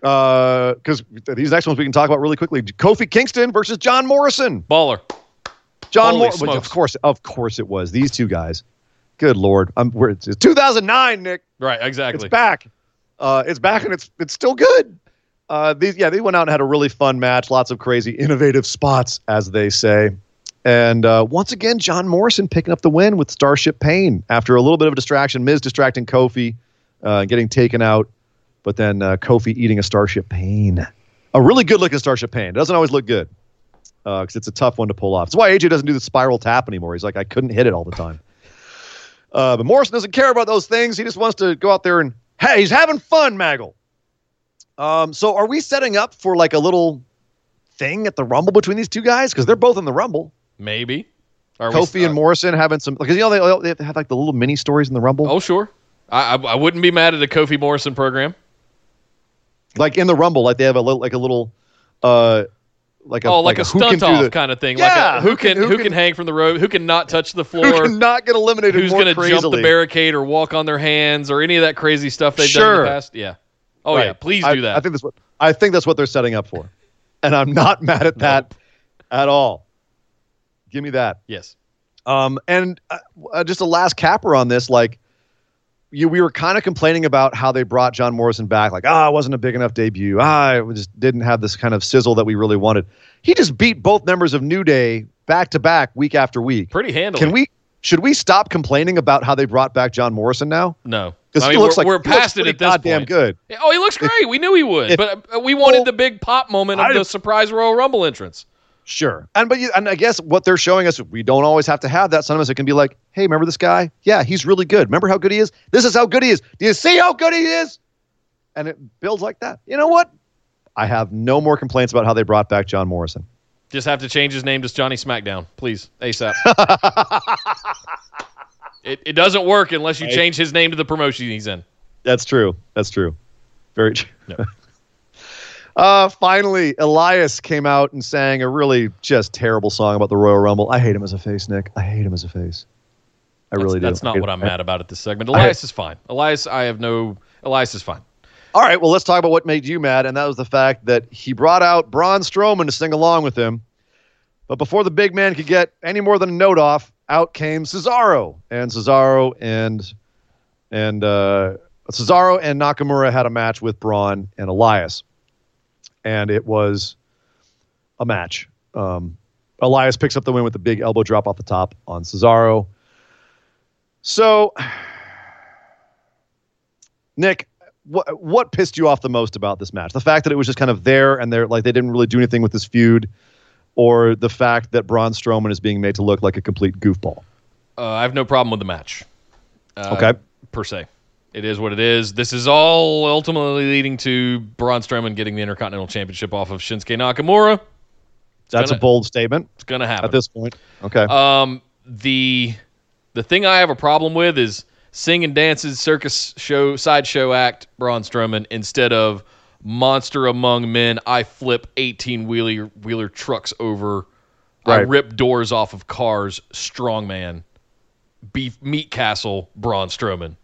Because these next ones we can talk about really quickly. Kofi Kingston versus John Morrison. Baller. John Morrison. Of course, of course it was. These two guys. Good lord. I'm, we're, it's 2009, Nick. Right. Exactly. It's back. Uh, it's back and it's it's still good. Uh, these yeah, they went out and had a really fun match. Lots of crazy, innovative spots, as they say. And uh, once again, John Morrison picking up the win with Starship Pain after a little bit of distraction. Miz distracting Kofi, uh, getting taken out, but then uh, Kofi eating a Starship Pain. A really good looking Starship Pain. It doesn't always look good because it's a tough one to pull off. That's why AJ doesn't do the spiral tap anymore. He's like, I couldn't hit it all the time. Uh, but Morrison doesn't care about those things. He just wants to go out there and hey, he's having fun, Maggle. Um, so are we setting up for like a little thing at the Rumble between these two guys because they're both in the Rumble? Maybe. Are we- Kofi and Morrison having some because you know they, they have like the little mini stories in the Rumble. Oh, sure. I, I I wouldn't be mad at a Kofi Morrison program. Like in the Rumble, like they have a little like a little uh like a oh, like, a who can stunt off the- kind of thing. Yeah, like a, who, who can, can- who can, can- hang from the rope? Who can not touch the floor? who floor? cannot get eliminated Who's going to jump the barricade or walk on their hands or any of that crazy stuff they've done in the past? Yeah. Oh Right. yeah, please I- do that. I think that's what I think that's what they're setting up for, and I'm not mad at that at all. Give me that. yes. Um, and uh, uh, just a last capper on this, like you, we were kind of complaining about how they brought John Morrison back, like, ah, it wasn't a big enough debut. Ah, it just didn't have this kind of sizzle that we really wanted. He just beat both members of New Day back to back, week after week. Pretty handily. Can we? Should we stop complaining about how they brought back John Morrison now? No. Because I mean, looks we're, like we're past it at this goddamn point. good. Oh, he looks great. we knew he would, if- but we wanted well, the big pop moment of I- the surprise Royal Rumble entrance. Sure. And but you, and I guess what they're showing us, we don't always have to have that. Sometimes it can be like, hey, remember this guy? Yeah, he's really good. Remember how good he is? This is how good he is. Do you see how good he is? And it builds like that. You know what? I have no more complaints about how they brought back John Morrison. Just have to change his name to Johnny SmackDown, please, ASAP. it, it doesn't work unless you Right. change his name to the promotion he's in. That's true. That's true. Very true. No. Uh, finally, Elias came out and sang a really just terrible song about the Royal Rumble. I hate him as a face, Nick. I hate him as a face. I That's, really do. That's not what I'm mad about at this segment. Elias is fine. Elias, I have no. Elias is fine. All right, well, let's talk about what made you mad, and that was the fact that he brought out Braun Strowman to sing along with him. But before the big man could get any more than a note off, out came Cesaro, and Cesaro and and uh, Cesaro and Nakamura had a match with Braun and Elias, and it was a match. Um, Elias picks up the win with a big elbow drop off the top on Cesaro. So, Nick, what what pissed you off the most about this match? The fact that it was just kind of there and they're like they didn't really do anything with this feud, or the fact that Braun Strowman is being made to look like a complete goofball. Uh, I have no problem with the match. Uh, Okay. Per se. It is what it is. This is all ultimately leading to Braun Strowman getting the Intercontinental Championship off of Shinsuke Nakamura. That's gonna- a bold statement It's going to happen. at this point. Okay. Um, the the thing I have a problem with is sing and dances circus show sideshow act Braun Strowman instead of monster among men. I flip eighteen wheeler wheeler trucks over. I rip doors off of cars. Strongman, beef meat castle. Braun Strowman.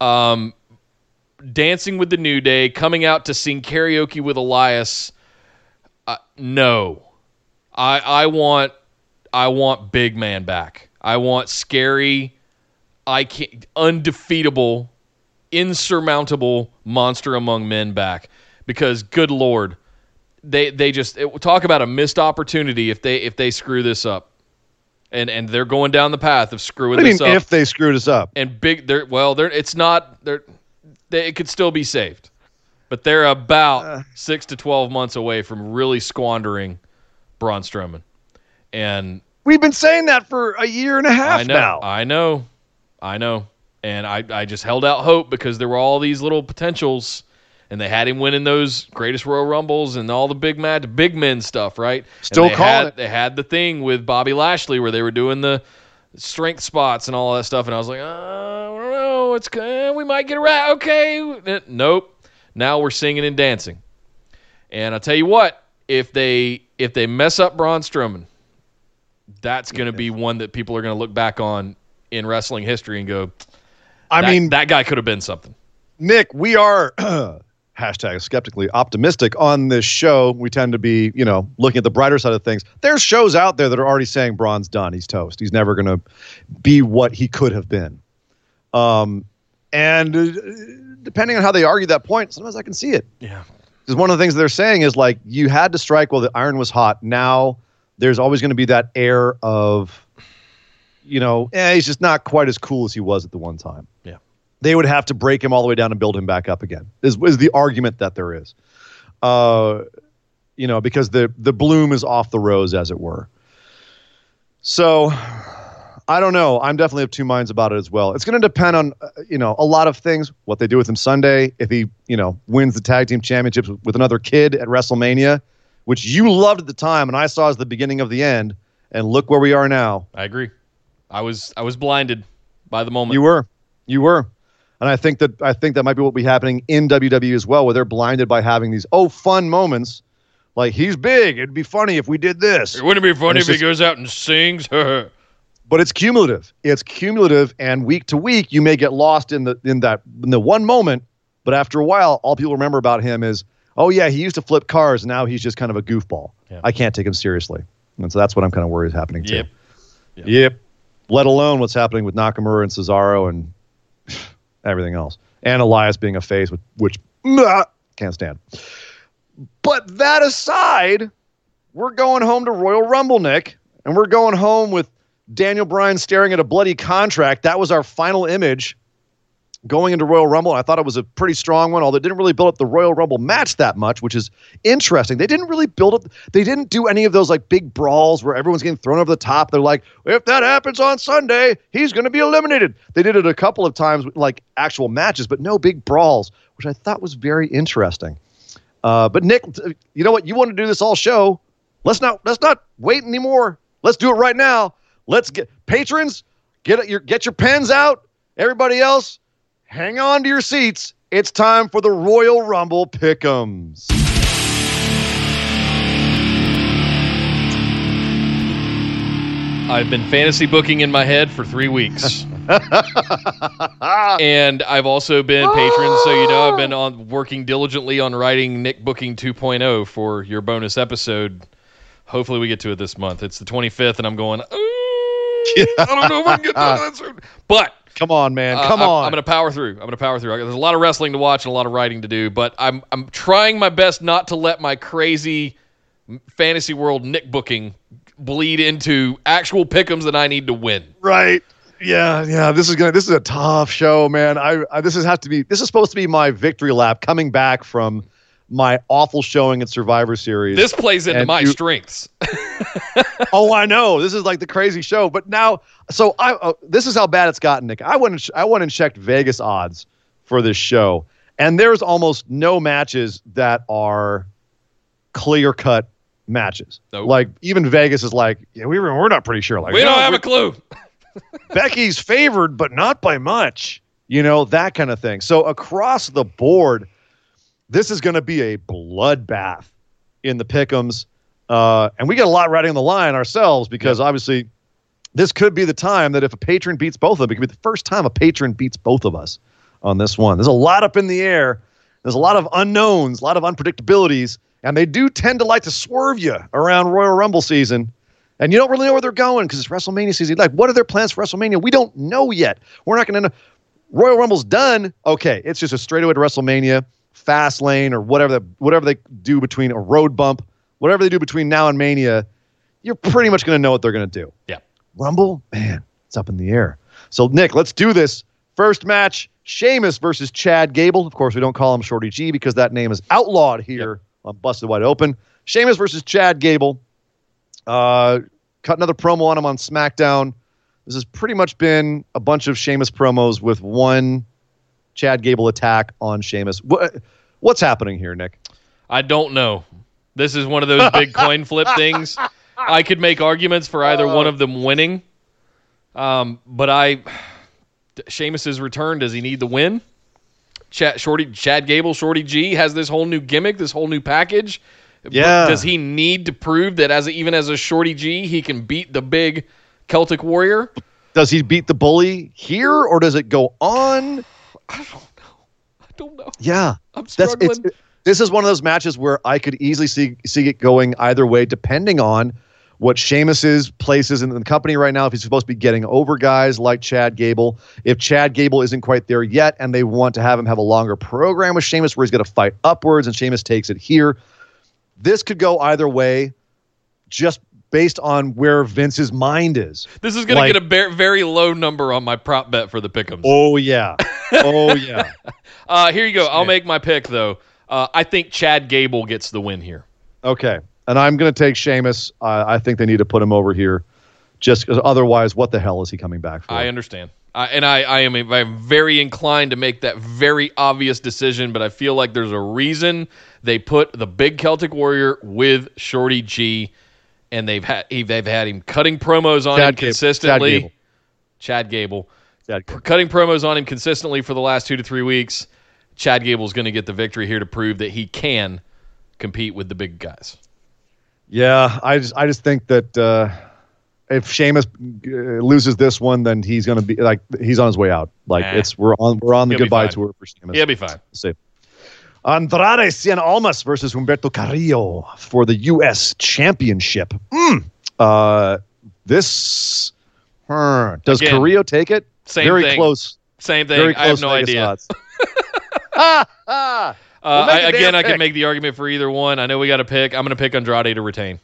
Um, dancing with the New Day, coming out to sing karaoke with Elias. Uh, no, I I want I want big man back. I want scary, I can undefeatable, insurmountable monster among men back. Because good lord, they they just it, talk about a missed opportunity if they if they screw this up, and and they're going down the path of screwing What this mean up. if they screwed us up? and big, they're well, they're it's not they're they, it could still be saved, but they're about Uh. six to twelve months away from really squandering Braun Strowman, and We've been saying that for a year and a half I know, now. I know, I know, and I I just held out hope because there were all these little potentials and they had him winning those greatest Royal Rumbles and all the big match, big men stuff, right? And Still they calling had, it. They had the thing with Bobby Lashley where they were doing the strength spots and all that stuff, and I was like, uh, I don't know, it's uh, we might get a right. Okay, Uh, nope. Now we're singing and dancing, and I'll tell you what, if they if they mess up Braun Strowman, that's going to be one that people are going to look back on in wrestling history and go, I mean, that guy could have been something. Nick, we are hashtag skeptically optimistic on this show. We tend to be, you know, looking at the brighter side of things. There's shows out there that are already saying Braun's done. He's toast. He's never going to be what he could have been. Um, and uh, depending on how they argue that point, sometimes I can see it. Yeah. Because one of the things they're saying is like you had to strike while the iron was hot. Now there's always going to be that air of, you know, eh, he's just not quite as cool as he was at the one time. They would have to break him all the way down and build him back up again. Is is the argument that there is, uh, you know, because the the bloom is off the rose, as it were. So, I don't know. I'm definitely of two minds about it as well. It's going to depend on, uh, you know, a lot of things. What they do with him Sunday, if he, you know, wins the tag team championships with, with another kid at WrestleMania, which you loved at the time and I saw as the beginning of the end. And look where we are now. I agree. I was I was blinded by the moment. You were, you were, and I think that I think that might be what will be happening in WWE as well, where they're blinded by having these oh fun moments, like he's big. It'd be funny if we did this. It wouldn't be funny if he goes out and sings? but it's cumulative. It's cumulative, and week to week, you may get lost in the in that in the one moment. But after a while, all people remember about him is, oh yeah, he used to flip cars. Now he's just kind of a goofball. Yeah. I can't take him seriously, and so that's what I'm kind of worried is happening too. Yep. Yep. Let alone what's happening with Nakamura and Cesaro and everything else, and Elias being a face, which, which can't stand. But that aside, we're going home to Royal Rumble, Nick, and we're going home with Daniel Bryan staring at a bloody contract. That was our final image going into Royal Rumble. I thought it was a pretty strong one, although it didn't really build up the Royal Rumble match that much, which is interesting. They didn't really build up, they didn't do any of those like big brawls where everyone's getting thrown over the top. They're like, if that happens on Sunday, he's going to be eliminated. They did it a couple of times, like actual matches, but no big brawls, which I thought was very interesting. Uh, but Nick, you know what? You want to do this all show? Let's not let's not wait anymore. Let's do it right now. Let's get patrons get your get your pens out. Everybody else, hang on to your seats. It's time for the Royal Rumble pick'ems. I've been fantasy booking in my head for three weeks. and I've also been ah! patron, so you know I've been on working diligently on writing Nick Booking 2.0 for your bonus episode. Hopefully, we get to it this month. It's the 25th, and I'm going. I don't know if I can get to that soon. But Come on, man. uh, Come I'm, on. I'm going to power through. I'm going to power through. There's a lot of wrestling to watch and a lot of writing to do, but I'm I'm trying my best not to let my crazy fantasy world Nick booking bleed into actual pickums that I need to win. Right. Yeah, yeah. This is gonna. This is a tough show, man. I, I this is have to be. This is supposed to be my victory lap coming back from my awful showing at Survivor Series. This plays into my you- strengths. oh, I know. This is like the crazy show. But now, so I. Uh, this is how bad it's gotten, Nick. I went. And ch- I went and checked Vegas odds for this show, and there's almost no matches that are clear cut matches. Nope. Like even Vegas is like, yeah, we were, we're not pretty sure. Like we don't "No, have a clue. Becky's favored, but not by much. You know, that kind of thing. So across the board, this is going to be a bloodbath in the pick'ems. Uh, and we get a lot riding on the line ourselves because obviously this could be the time that if a patron beats both of them, it could be the first time a patron beats both of us on this one. There's a lot up in the air. There's a lot of unknowns, a lot of unpredictabilities, and they do tend to like to swerve you around Royal Rumble season. And you don't really know where they're going because it's WrestleMania season. Like, what are their plans for WrestleMania? We don't know yet. We're not going to know. Royal Rumble's done. Okay, it's just a straightaway to WrestleMania, fast lane, or whatever the, whatever they do between a road bump, whatever they do between now and Mania. You're pretty much going to know what they're going to do. Yeah. Rumble, man, it's up in the air. So, Nick, let's do this. First match Sheamus versus Chad Gable. Of course, we don't call him Shorty G because that name is outlawed here on Busted Wide Open. Sheamus versus Chad Gable. Uh, cut another promo on him on SmackDown. This has pretty much been a bunch of Sheamus promos with one Chad Gable attack on Sheamus. What, What's happening here, Nick? I don't know. This is one of those big coin flip things. I could make arguments for either one of them winning, um, but I, Sheamus's return. Does he need the win? Chad, Shorty, Chad Gable, Shorty G has this whole new gimmick, this whole new package. Yeah. Does he need to prove that as a, even as a Shorty G, he can beat the big Celtic Warrior? Does he beat the bully here, or does it go on? I don't know. I don't know. Yeah, I'm that's struggling. it's. This is one of those matches where I could easily see see it going either way, depending on what Sheamus's place is in the company right now. If he's supposed to be getting over guys like Chad Gable, if Chad Gable isn't quite there yet, and they want to have him have a longer program with Sheamus where he's going to fight upwards, and Sheamus takes it here, this could go either way, just based on where Vince's mind is. this is going to get a ver- very low number on my prop bet for the pick'ems. Oh yeah, oh yeah. Uh, here you go. I'll make my pick though. Uh, I think Chad Gable gets the win here. Okay. And I'm going to take Sheamus. Uh, I think they need to put him over here just because otherwise, what the hell is he coming back for? I understand. I, and I, I am I'm very inclined to make that very obvious decision, but I feel like there's a reason they put the big Celtic Warrior with Shorty G, and they've had they've had him cutting promos on Chad him Gable. consistently. Chad Gable. Chad Gable. Chad- cutting promos on him consistently for the last two to three weeks. Chad Gable's going to get the victory here to prove that he can compete with the big guys. Yeah, I just I just think that uh, if Sheamus uh, loses this one, then he's going to be like he's on his way out. Like Nah. it's we're on we're on the He'll goodbye tour for Sheamus. He'll be fine. See. Andrade Cien Almas versus Humberto Carrillo for the U.S. Championship. Mm. Uh, this huh, does Again, Carrillo take it? Same Very thing. close. Same Very thing. close. I have no Vegas idea. Ah, ah. Uh, Well, I, again, I can make the argument for either one. I know we got to pick. I'm going to pick Andrade to retain.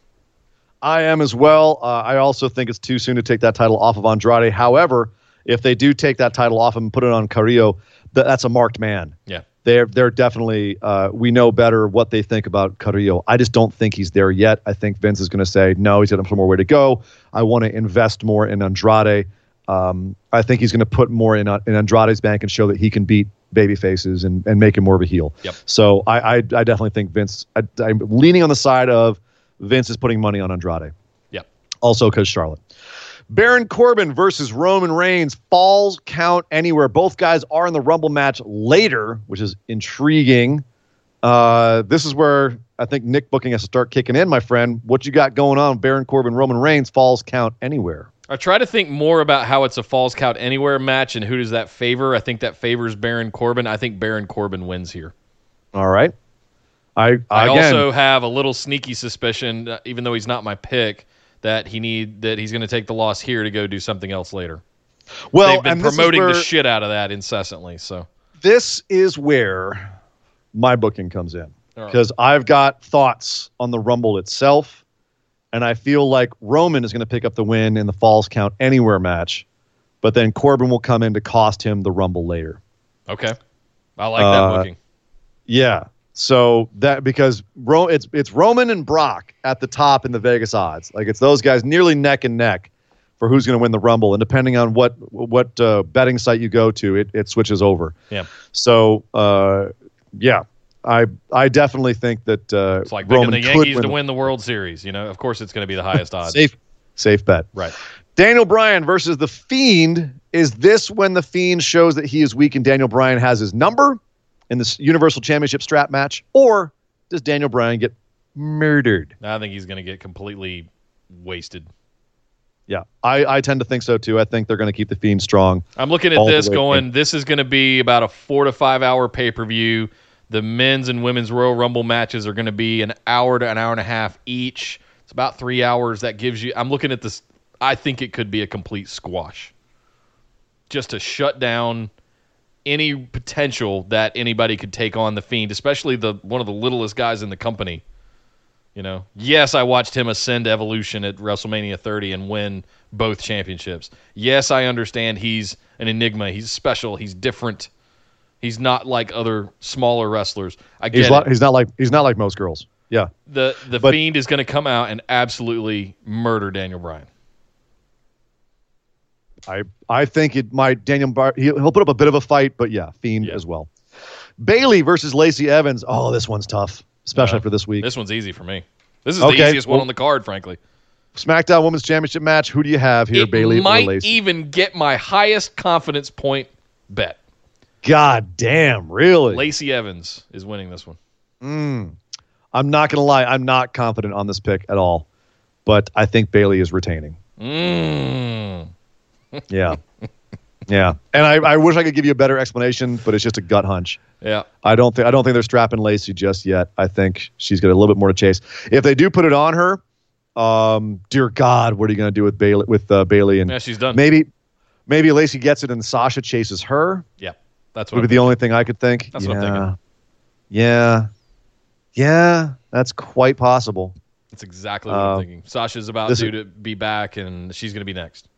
I am as well. Uh, I also think it's too soon to take that title off of Andrade. However, if they do take that title off and put it on Carrillo, th- that's a marked man. Yeah. They're they're definitely uh, we know better what they think about Carrillo. I just don't think he's there yet. I think Vince is going to say no. He's got some more way to go. I want to invest more in Andrade. Um, I think he's going to put more in uh, in Andrade's bank and show that he can beat baby faces and, and make him more of a heel. Yep. So I I, I definitely think Vince. I, I'm leaning on the side of Vince is putting money on Andrade. Yep. Also because Charlotte. Baron Corbin versus Roman Reigns falls count anywhere. Both guys are in the Rumble match later, which is intriguing. Uh, this is where I think Nick Booking has to start kicking in, my friend. What you got going on? Baron Corbin, Roman Reigns falls count anywhere. I try to think more about how it's a falls count anywhere match and who does that favor. I think that favors Baron Corbin. I think Baron Corbin wins here. All right. I, I again, also have a little sneaky suspicion, uh, even though he's not my pick, that he need that he's going to take the loss here to go do something else later. well, They've been and this is promoting the shit out of that incessantly. So this is where my booking comes in All right. because I've got thoughts on the Rumble itself, and I feel like Roman is going to pick up the win in the Falls Count Anywhere match, but then Corbin will come in to cost him the Rumble later. okay, I like that Uh, booking. Yeah. So that because Ro- it's it's Roman and Brock at the top in the Vegas odds. Like it's those guys nearly neck and neck for who's going to win the Rumble, and depending on what what uh, betting site you go to, it it switches over. Yeah. So uh, yeah, I I definitely think that uh, It's like Roman the Yankees win to win the World Series. You know, of course, it's going to be the highest odds. Safe safe bet. Right. Daniel Bryan versus the Fiend. Is this when the Fiend shows that he is weak and Daniel Bryan has his number in this Universal Championship strap match, or does Daniel Bryan get murdered? I think he's going to get completely wasted. Yeah, I, I tend to think so too. I think they're going to keep the Fiend strong. I'm looking at this going, this is going to be about a four to five hour pay per view. The men's and women's Royal Rumble matches are going to be an hour to an hour and a half each. It's about three hours. That gives you, I'm looking at this, I think it could be a complete squash. Just to shut down any potential that anybody could take on the Fiend, especially the one of the littlest guys in the company. You know, yes, I watched him ascend Evolution at WrestleMania 30 and win both championships. Yes, I understand he's an enigma. He's special. He's different. He's not like other smaller wrestlers. I get He's, it. not, he's not like he's not like most girls. Yeah, the the but- Fiend is going to come out and absolutely murder Daniel Bryan. I I think it might Daniel Bryan he'll, he'll put up a bit of a fight, but yeah, Fiend Yeah. as well. Bayley versus Lacey Evans. Oh, this one's tough, especially Yeah. for this week. This one's easy for me. This is Okay, the easiest one on the card, frankly. SmackDown Women's Championship match. Who do you have here, it Bayley or might Lacey? even get my highest confidence point bet. God damn, really? Lacey Evans is winning this one. Mm. I'm not gonna lie. I'm not confident on this pick at all, but I think Bayley is retaining. Mm. Yeah, yeah. And I, I wish I could give you a better explanation, but it's just a gut hunch. Yeah. I don't think I don't think they're strapping Lacey just yet. I think she's got a little bit more to chase. If they do put it on her, um, dear God, what are you going to do with Bayley with uh, Bayley and Yeah, she's done. maybe maybe Lacey gets it and Sasha chases her? Yeah. That's what Would I'm be the only thing I could think. That's yeah. what I'm thinking. Yeah, yeah, that's quite possible. That's exactly what Uh, I'm thinking. Sasha's about this due to be back, and she's going to be next.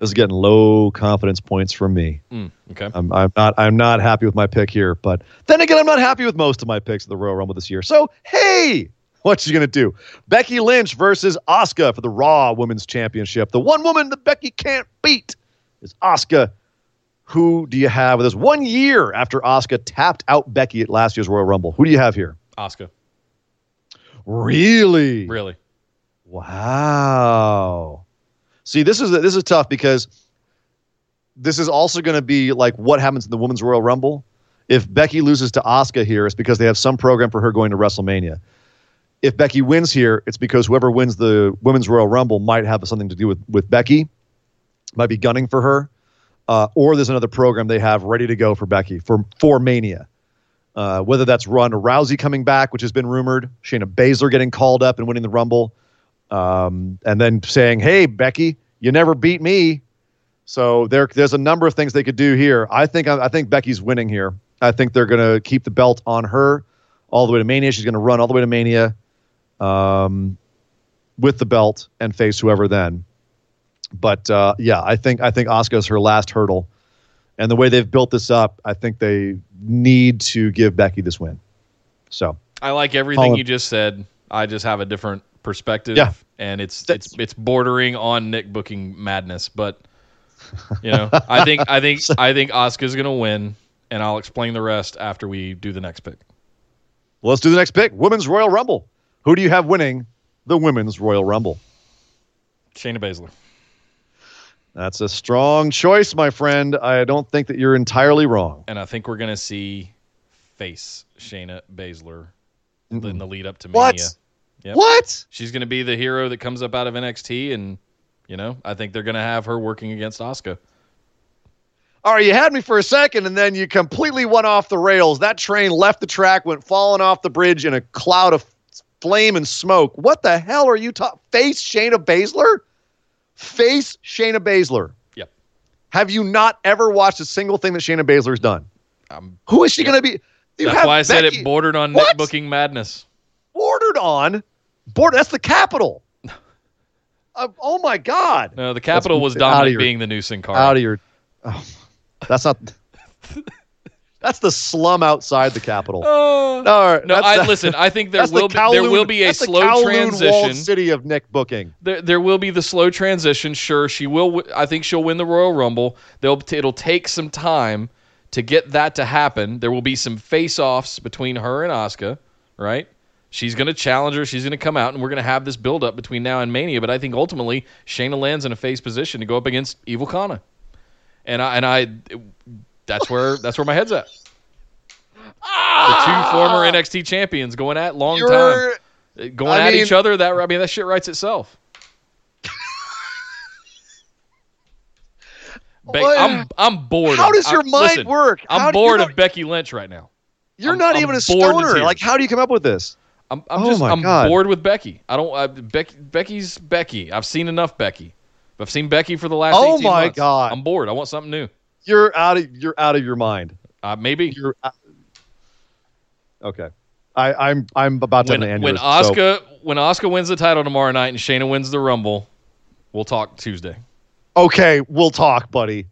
This is getting low confidence points from me. Mm, okay. I'm, I'm not I'm not happy with my pick here, but then again, I'm not happy with most of my picks of the Royal Rumble this year. So hey, what's she gonna do? Becky Lynch versus Asuka for the Raw Women's Championship. The one woman that Becky can't beat is Asuka. Who do you have with this? One year after Asuka tapped out Becky at last year's Royal Rumble. Who do you have here? Asuka. Really? Really? Wow. See, this is this is tough because this is also going to be like what happens in the Women's Royal Rumble. If Becky loses to Asuka here, it's because they have some program for her going to WrestleMania. If Becky wins here, it's because whoever wins the Women's Royal Rumble might have something to do with with Becky, might be gunning for her, uh, or there's another program they have ready to go for Becky for for Mania. Uh, whether that's Ronda Rousey coming back, which has been rumored, Shayna Baszler getting called up and winning the Rumble, um, and then saying, "Hey, Becky, you never beat me." So there, there's a number of things they could do here. I think I think Becky's winning here. I think they're going to keep the belt on her all the way to Mania. She's going to run all the way to Mania um, with the belt and face whoever then. But uh, yeah, I think I think Asuka's her last hurdle, and the way they've built this up, I think they need to give Becky this win. So I like everything you just said. I just have a different perspective. Yeah. And it's That's- it's it's bordering on Nick booking madness, but you know, I think I think I think Asuka's gonna win, and I'll explain the rest after we do the next pick. well, let's do the next pick: Women's Royal Rumble. Who do you have winning the Women's Royal Rumble? Shayna Baszler. That's a strong choice, my friend. I don't think that you're entirely wrong. And I think we're gonna see face Shayna Baszler in the lead up to What? Mania. Yep. What? She's gonna be the hero that comes up out of NXT, and you know, I think they're gonna have her working against Asuka. All right, you had me for a second, and then you completely went off the rails. That train left the track, went falling off the bridge in a cloud of flame and smoke. What the hell are you talking? Face Shayna Baszler? Face Shayna Baszler. Yep. Have you not ever watched a single thing that Shayna Baszler's done? Um, Who is she going to be? You that's why I said it bordered on What? Nick booking madness. bordered on. border. That's the capital. Uh, oh my God! No, the capital was That's out of being the new Sin Cara. Out of your. Oh, that's not. that's the slum outside the capital. Oh. Uh, All right. No, that's- I that- listen. I think there will the be, there will be a that's the slow Kowloon transition. walled city of Nick booking. There, there will be the slow transition. Sure, she will. I think she'll win the Royal Rumble. They'll, it'll take some time to get that to happen. There will be some face-offs between her and Asuka, right? She's going to challenge her. She's going to come out, and we're going to have this build-up between now and Mania. But I think ultimately Shayna lands in a face position to go up against Evil Kana, and I and I, that's where that's where my head's at. The ah! two former NXT champions going at long time, You're, going I at mean- each other. That I mean that shit writes itself. Be- I'm I'm bored. How of- does your I'm- mind listen, work? How I'm bored not- of Becky Lynch right now. you're I'm- not I'm even a stoner. Like, how do you come up with this? I'm, I'm Oh just I'm God. bored with Becky. I don't. I, Becky Becky's Becky. I've seen enough Becky. I've seen Becky for the last. Oh 18 my months. God. I'm bored. I want something new. You're out of you're out of your mind. Uh, maybe You're out- okay. I, I'm I'm about to when an when aneurysm, so- Asuka when Asuka wins the title tomorrow night and Shayna wins the Rumble, we'll talk Tuesday. Okay, we'll talk, buddy.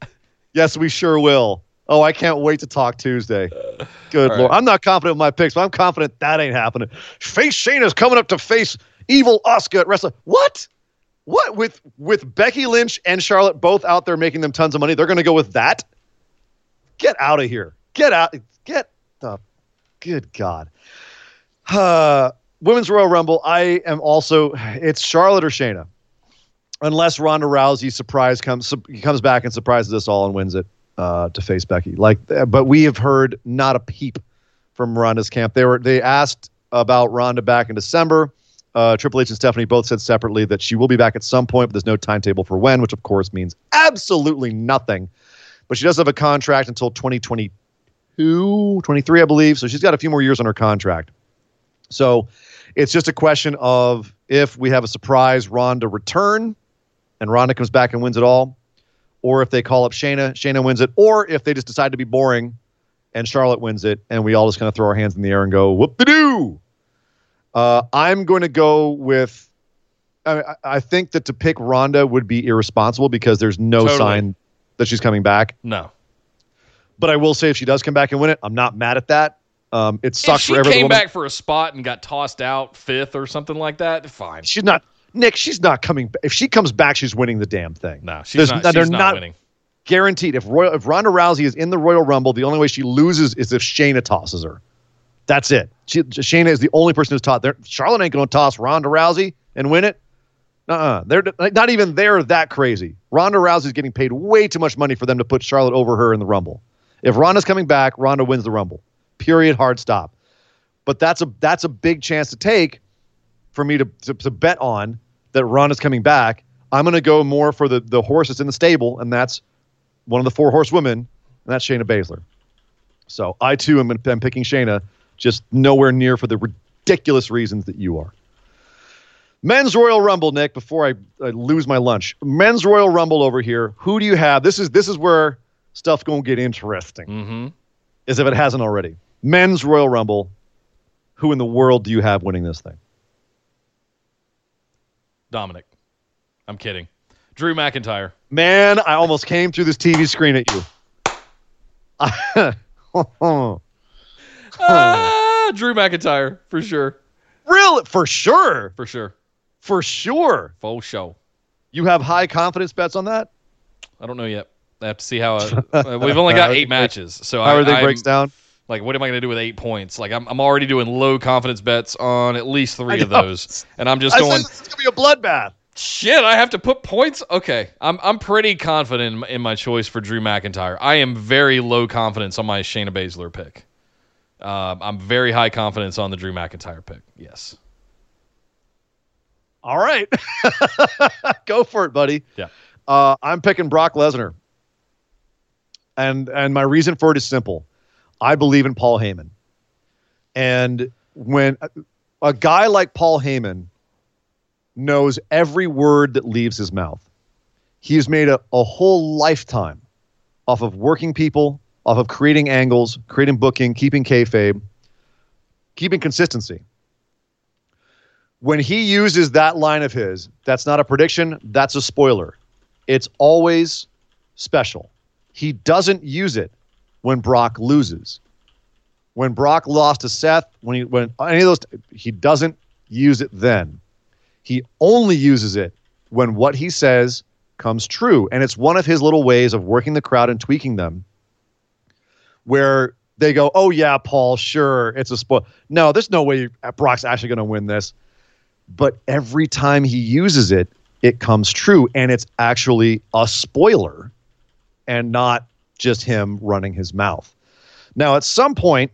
Yes, we sure will. Oh, I can't wait to talk Tuesday. Good lord. right. I'm not confident with my picks, but I'm confident that ain't happening. Face Shayna's coming up to face evil Asuka at Wrestle. What? What with with Becky Lynch and Charlotte both out there making them tons of money? They're going to go with that? Get out of here. Get out. Get the good God. Uh, Women's Royal Rumble. I am also. It's Charlotte or Shayna, unless Ronda Rousey surprise comes comes back and surprises us all and wins it uh, to face Becky. Like, but we have heard not a peep from Ronda's camp. They were they asked about Ronda back in December. Uh, Triple H and Stephanie both said separately that she will be back at some point, but there's no timetable for when, which of course means absolutely nothing. But she does have a contract until 2022, 23, I believe. So she's got a few more years on her contract. So it's just a question of if we have a surprise Ronda return and Ronda comes back and wins it all, or if they call up Shayna, Shayna wins it, or if they just decide to be boring and Charlotte wins it and we all just kind of throw our hands in the air and go, whoop de doo. Uh, I'm going to go with. I, I, think that to pick Ronda would be irresponsible because there's no totally. sign that she's coming back. No. But I will say, if she does come back and win it, I'm not mad at that. Um, it sucks for everybody. if she for everyone. came back for a spot and got tossed out fifth or something like that, fine. She's not. Nick, she's not coming. If she comes back, she's winning the damn thing. No, she's not. She's they're not, not winning. Guaranteed. If Royal, if Ronda Rousey is in the Royal Rumble, the only way she loses is if Shayna tosses her. That's it. She, Shayna is the only person who's taught there. Charlotte ain't going to toss Ronda Rousey and win it. Uh-uh. They're not even they're that crazy. Ronda Rousey's getting paid way too much money for them to put Charlotte over her in the Rumble. If Ronda's coming back, Ronda wins the Rumble. Period. Hard stop. But that's a that's a big chance to take for me to to, to bet on that Ronda's coming back. I'm going to go more for the the horse that's in the stable, and that's one of the four horsewomen, and that's Shayna Baszler. So I too am, am picking Shayna just nowhere near for the ridiculous reasons that you are. Men's Royal Rumble, Nick. Before I, I lose my lunch, Men's Royal Rumble over here. Who do you have? This is this is where stuff gonna get interesting. Mm-hmm. As if it hasn't already. Men's Royal Rumble. Who in the world do you have winning this thing? Dominic. I'm kidding. Drew McIntyre. Man, I almost came through this TV screen at you. ah, Drew McIntyre for sure. Real for sure. For sure. For sure. Full show. You have high confidence bets on that? I don't know yet. I have to see how. Uh, we've only got eight matches, so how everything breaks down. Like, what am I going to do with eight points? Like, I'm, I'm already doing low confidence bets on at least three of those, and I'm just I going. It's going to be a bloodbath. Shit, I have to put points. Okay, I'm I'm pretty confident in, in my choice for Drew McIntyre. I am very low confidence on my Shayna Baszler pick. Uh, I'm very high confidence on the Drew McIntyre pick. Yes. All right, go for it, buddy. Yeah. Uh, I'm picking Brock Lesnar, and and my reason for it is simple. I believe in Paul Heyman, and when a, a guy like Paul Heyman knows every word that leaves his mouth, he has made a, a whole lifetime off of working people off of creating angles, creating booking, keeping kayfabe, keeping consistency. When he uses that line of his, that's not a prediction, that's a spoiler. It's always special. He doesn't use it when Brock loses. When Brock lost to Seth, when he when any of those he doesn't use it then. He only uses it when what he says comes true. And it's one of his little ways of working the crowd and tweaking them where they go, "Oh yeah, Paul, sure, it's a spoil." No, there's no way Brock's actually going to win this. But every time he uses it, it comes true, and it's actually a spoiler, and not just him running his mouth. Now, at some point,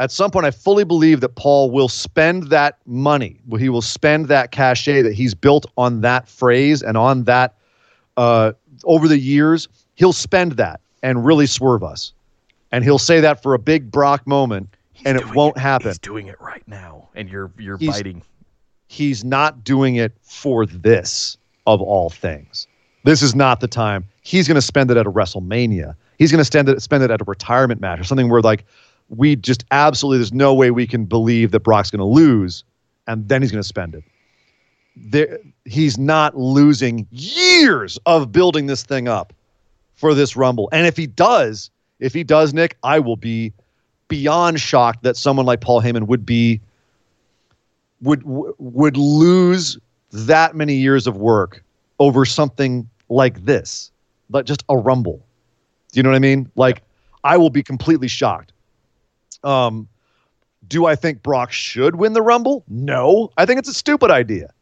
at some point, I fully believe that Paul will spend that money. He will spend that cachet that he's built on that phrase and on that uh, over the years. He'll spend that and really swerve us and he'll say that for a big Brock moment, he's and it won't it, happen. He's doing it right now, and you're you're he's, biting. He's not doing it for this of all things. This is not the time. He's going to spend it at a WrestleMania. He's going to spend it spend it at a retirement match or something where like we just absolutely there's no way we can believe that Brock's going to lose, and then he's going to spend it. There, he's not losing years of building this thing up for this Rumble, and if he does, if he does, Nick, I will be beyond shocked that someone like Paul Heyman would be would would lose that many years of work over something like this, but just a rumble. Do you know what I mean? Like, I will be completely shocked. Um, do I think Brock should win the Rumble? No. I think it's a stupid idea.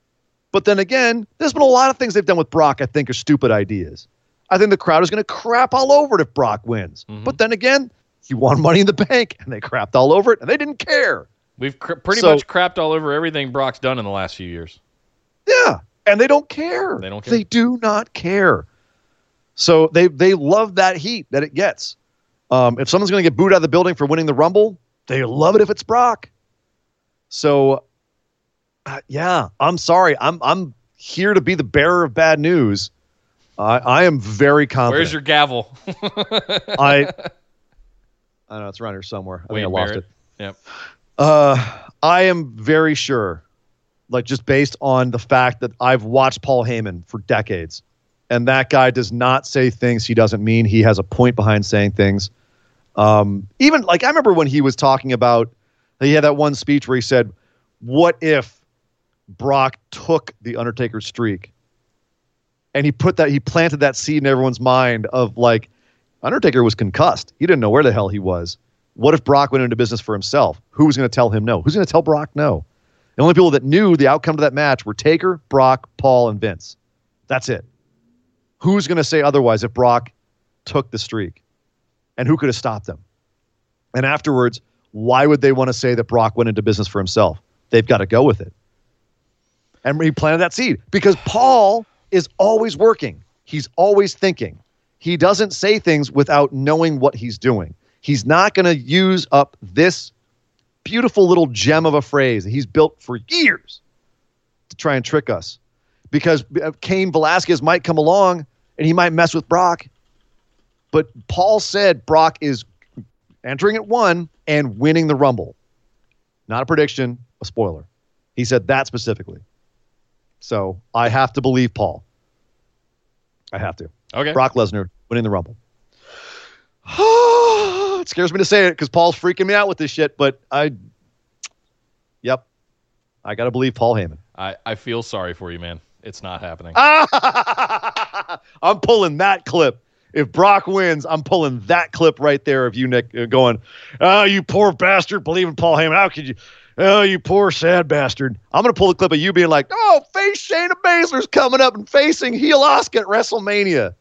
But then again, there's been a lot of things they've done with Brock I think are stupid ideas. I think the crowd is going to crap all over it if Brock wins. Mhm. But then again, he won Money in the Bank and they crapped all over it and they didn't care. We've cr- pretty So- much crapped all over everything Brock's done in the last few years. Yeah, and they don't care. They don't care. They do not care. So they they love that heat that it gets. Um, if someone's going to get booed out of the building for winning the Rumble, they love it if it's Brock. So, uh, yeah, I'm sorry. I'm I'm here to be the bearer of bad news. I I am very confident. Where's your gavel? I I don't know. It's around here somewhere. I Wade think I lost Barrett. it. Yep. Uh, I am very sure, like just based on the fact that I've watched Paul Heyman for decades, and that guy does not say things he doesn't mean. He has a point behind saying things. Um, even like I remember when he was talking about, he had that one speech where he said, "What if Brock took the Undertaker's streak?" And he put that he planted that seed in everyone's mind of like, Undertaker was concussed. He didn't know where the hell he was. What if Brock went into business for himself? Who was going to tell him no? Who's going to tell Brock no? The only people that knew the outcome of that match were Taker, Brock, Paul, and Vince. That's it. Who's going to say otherwise if Brock took the streak? And who could have stopped them? And afterwards, why would they want to say that Brock went into business for himself? They've got to go with it. And he planted that seed because Paul is always working. He's always thinking. He doesn't say things without knowing what he's doing. He's not going to use up this beautiful little gem of a phrase that he's built for years to try and trick us. Because uh, Cain Velasquez might come along and he might mess with Brock. But Paul said Brock is entering at one and winning the Rumble. Not a prediction, a spoiler. He said that specifically. So I have to believe Paul. I have to. Okay. Brock Lesnar winning the Rumble. it scares me to say it because Paul's freaking me out with this shit, but I, yep, I got to believe Paul Heyman. I, I feel sorry for you, man. It's not happening. I'm pulling that clip. If Brock wins, I'm pulling that clip right there of you, Nick, uh, going, "Oh, you poor bastard, believing Paul Heyman. How could you? Oh, you poor sad bastard." I'm gonna pull the clip of you being like, "Oh, face Shayna Baszler's coming up and facing heel Asuka at WrestleMania."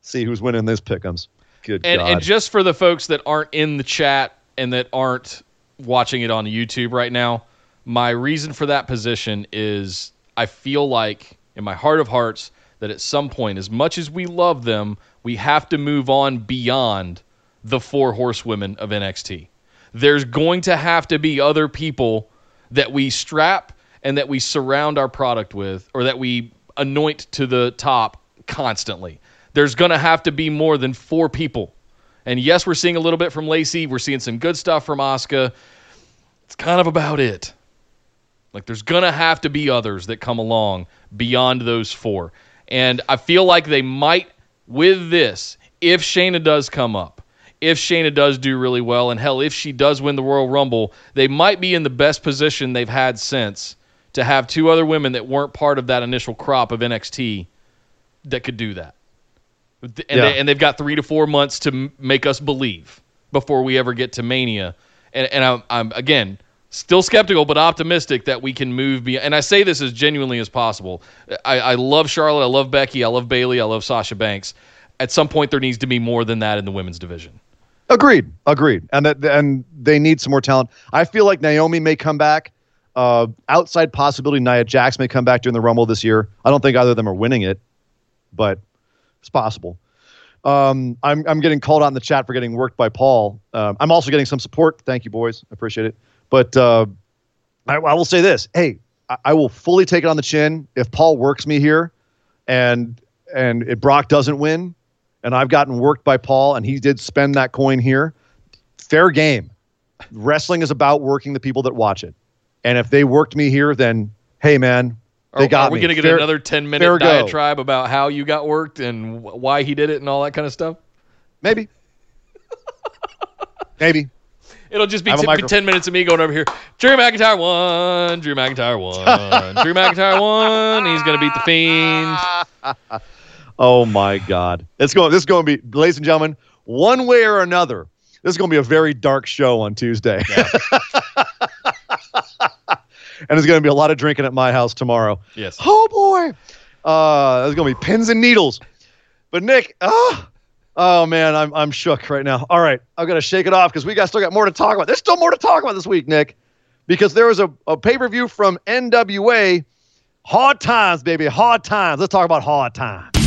See who's winning this pickums. Good and God. and just for the folks that aren't in the chat and that aren't watching it on YouTube right now, my reason for that position is I feel like in my heart of hearts that at some point, as much as we love them, we have to move on beyond the four horsewomen of NXT. There's going to have to be other people that we strap and that we surround our product with, or that we anoint to the top constantly. There's going to have to be more than four people. And yes, we're seeing a little bit from Lacey. We're seeing some good stuff from Asuka. It's kind of about it. Like there's gonna have to be others that come along beyond those four. And I feel like they might with this, if Shayna does come up, if Shayna does do really well, and hell, if she does win the Royal Rumble, they might be in the best position they've had since to have two other women that weren't part of that initial crop of NXT that could do that. And, Yeah. they, and they've got three to four months to m- make us believe before we ever get to Mania. And, and I'm, I'm, again, still skeptical, but optimistic that we can move beyond. And I say this as genuinely as possible. I, I love Charlotte. I love Becky. I love Bayley. I love Sasha Banks. At some point, there needs to be more than that in the women's division. Agreed. Agreed. And that and they need some more talent. I feel like Naomi may come back. Uh, outside possibility, Nia Jax may come back during the Rumble this year. I don't think either of them are winning it, but it's possible. Um, I'm I'm getting called out in the chat for getting worked by Paul. Um, I'm also getting some support. Thank you, boys. I appreciate it. But uh, I, I will say this: Hey, I, I will fully take it on the chin if Paul works me here, and and if Brock doesn't win, and I've gotten worked by Paul, and he did spend that coin here. Fair game. Wrestling is about working the people that watch it, and if they worked me here, then hey, man, they Are, got are we going to get Fair- another 10 fair minute go. diatribe about how you got worked and why he did it and all that kind of stuff? Maybe. Maybe. It'll just be I have a t- micro- 10 minutes of me going over here. Drew McIntyre won. Drew McIntyre won. Drew McIntyre won. He's going to beat the Fiend. Oh my God! It's going. This is going to be, ladies and gentlemen, one way or another. this is going to be a very dark show on Tuesday. Yeah. and there's going to be a lot of drinking at my house tomorrow. Yes. Oh boy, uh, there's going to be pins and needles. But Nick, ah, oh man, I'm I'm shook right now. All right, I've got to shake it off because we got still got more to talk about. There's still more to talk about this week, Nick, because there was a, a pay per view from NWA. Hard times, baby, hard times. Let's talk about hard times.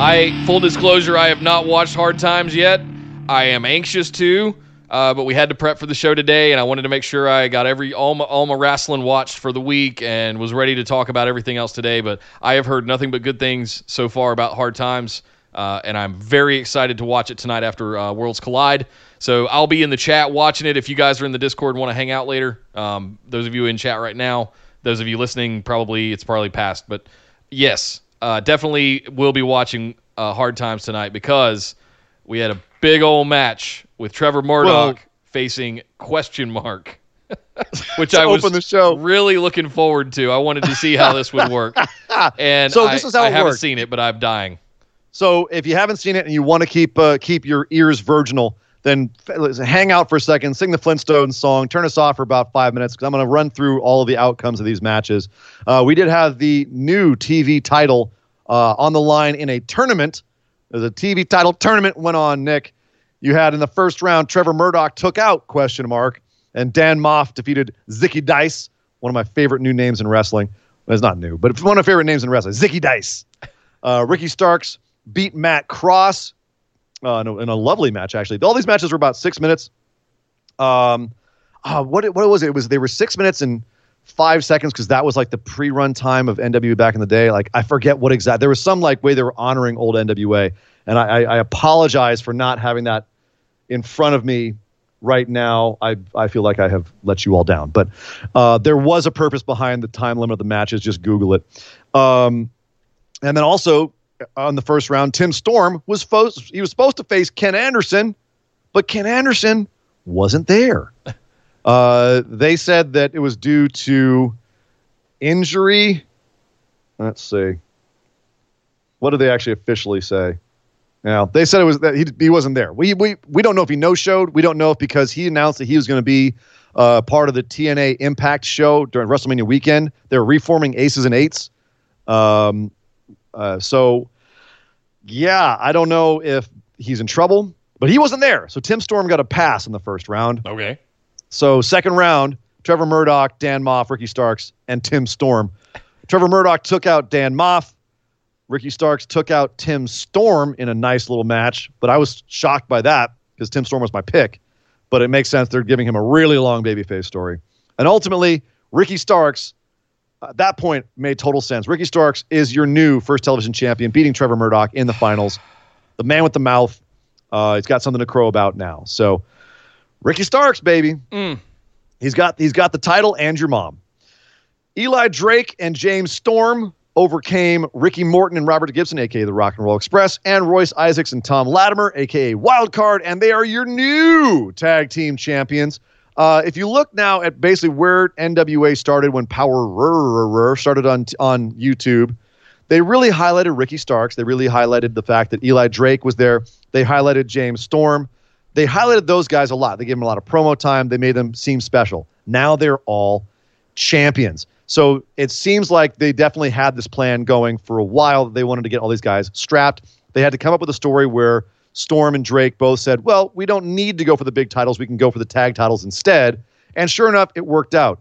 I full disclosure, I have not watched Hard Times yet. I am anxious to, uh, but we had to prep for the show today, and I wanted to make sure I got every all my, all my wrestling watched for the week and was ready to talk about everything else today. But I have heard nothing but good things so far about Hard Times, uh, and I'm very excited to watch it tonight after uh, Worlds Collide. So I'll be in the chat watching it. If you guys are in the Discord and want to hang out later, um, those of you in chat right now, those of you listening, probably it's probably past, but yes, uh, definitely will be watching uh, Hard Times tonight because we had a big old match with Trevor Murdoch Well- facing question mark, which I was the show. really looking forward to. I wanted to see how this would work, and So I, this is how I haven't worked. seen it, but I'm dying. So if you haven't seen it and you want to keep uh, keep your ears virginal, then hang out for a second, sing the Flintstones song, turn us off for about five minutes because I'm going to run through all of the outcomes of these matches. Uh, we did have the new TV title uh, on the line in a tournament. There's a TV title tournament went on. Nick, you had in the first round, Trevor Murdoch took out question mark, and Dan Maff defeated Zicky Dice, one of my favorite new names in wrestling. Well, it's not new, but it's one of my favorite names in wrestling. Zicky Dice. Uh, Ricky Starks beat Matt Cross uh, in, a, in a lovely match, actually. All these matches were about six minutes. Um, uh, what what was it? It was they were six minutes and five seconds because that was like the pre-run time of NWA back in the day. Like I forget what exact. There was some like way they were honoring old NWA, and I, I, I apologize for not having that in front of me right now. I I feel like I have let you all down, but uh, there was a purpose behind the time limit of the matches. Just Google it. Um, and then also on the first round, Tim Storm was fo- he was supposed to face Ken Anderson, but Ken Anderson wasn't there. Uh, they said that it was due to injury. Let's see. What did they actually officially say? Now they said it was that he, he wasn't there. We we we don't know if he no showed. We don't know if because he announced that he was going to be uh, part of the TNA Impact show during WrestleMania weekend. They're reforming Aces and Eights. Um, uh, so yeah, I don't know if he's in trouble, but he wasn't there. So Tim Storm got a pass in the first round. Okay. So second round, Trevor Murdoch, Dan Maff, Ricky Starks, and Tim Storm. Trevor Murdoch took out Dan Maff. Ricky Starks took out Tim Storm in a nice little match, but I was shocked by that because Tim Storm was my pick. But it makes sense they're giving him a really long babyface story. And ultimately, Ricky Starks, at that point, made total sense. Ricky Starks is your new first television champion, beating Trevor Murdoch in the finals. The man with the mouth. Uh, he's got something to crow about now. So, Ricky Starks, baby. Mm. He's got he's got the title and your mom. Eli Drake and James Storm overcame Ricky Morton and Robert Gibson, aka the Rock and Roll Express, and Royce Isaacs and Tom Latimer, aka Wildcard, and they are your new tag team champions. Uh, if you look now at basically where NWA started when Power started on on YouTube, they really highlighted Ricky Starks. They really highlighted the fact that Eli Drake was there. They highlighted James Storm. They highlighted those guys a lot. They gave them a lot of promo time. They made them seem special. Now they're all champions. So it seems like they definitely had this plan going for a while. That they wanted to get all these guys strapped. They had to come up with a story where Storm and Drake both said, well, we don't need to go for the big titles. We can go for the tag titles instead. And sure enough, it worked out.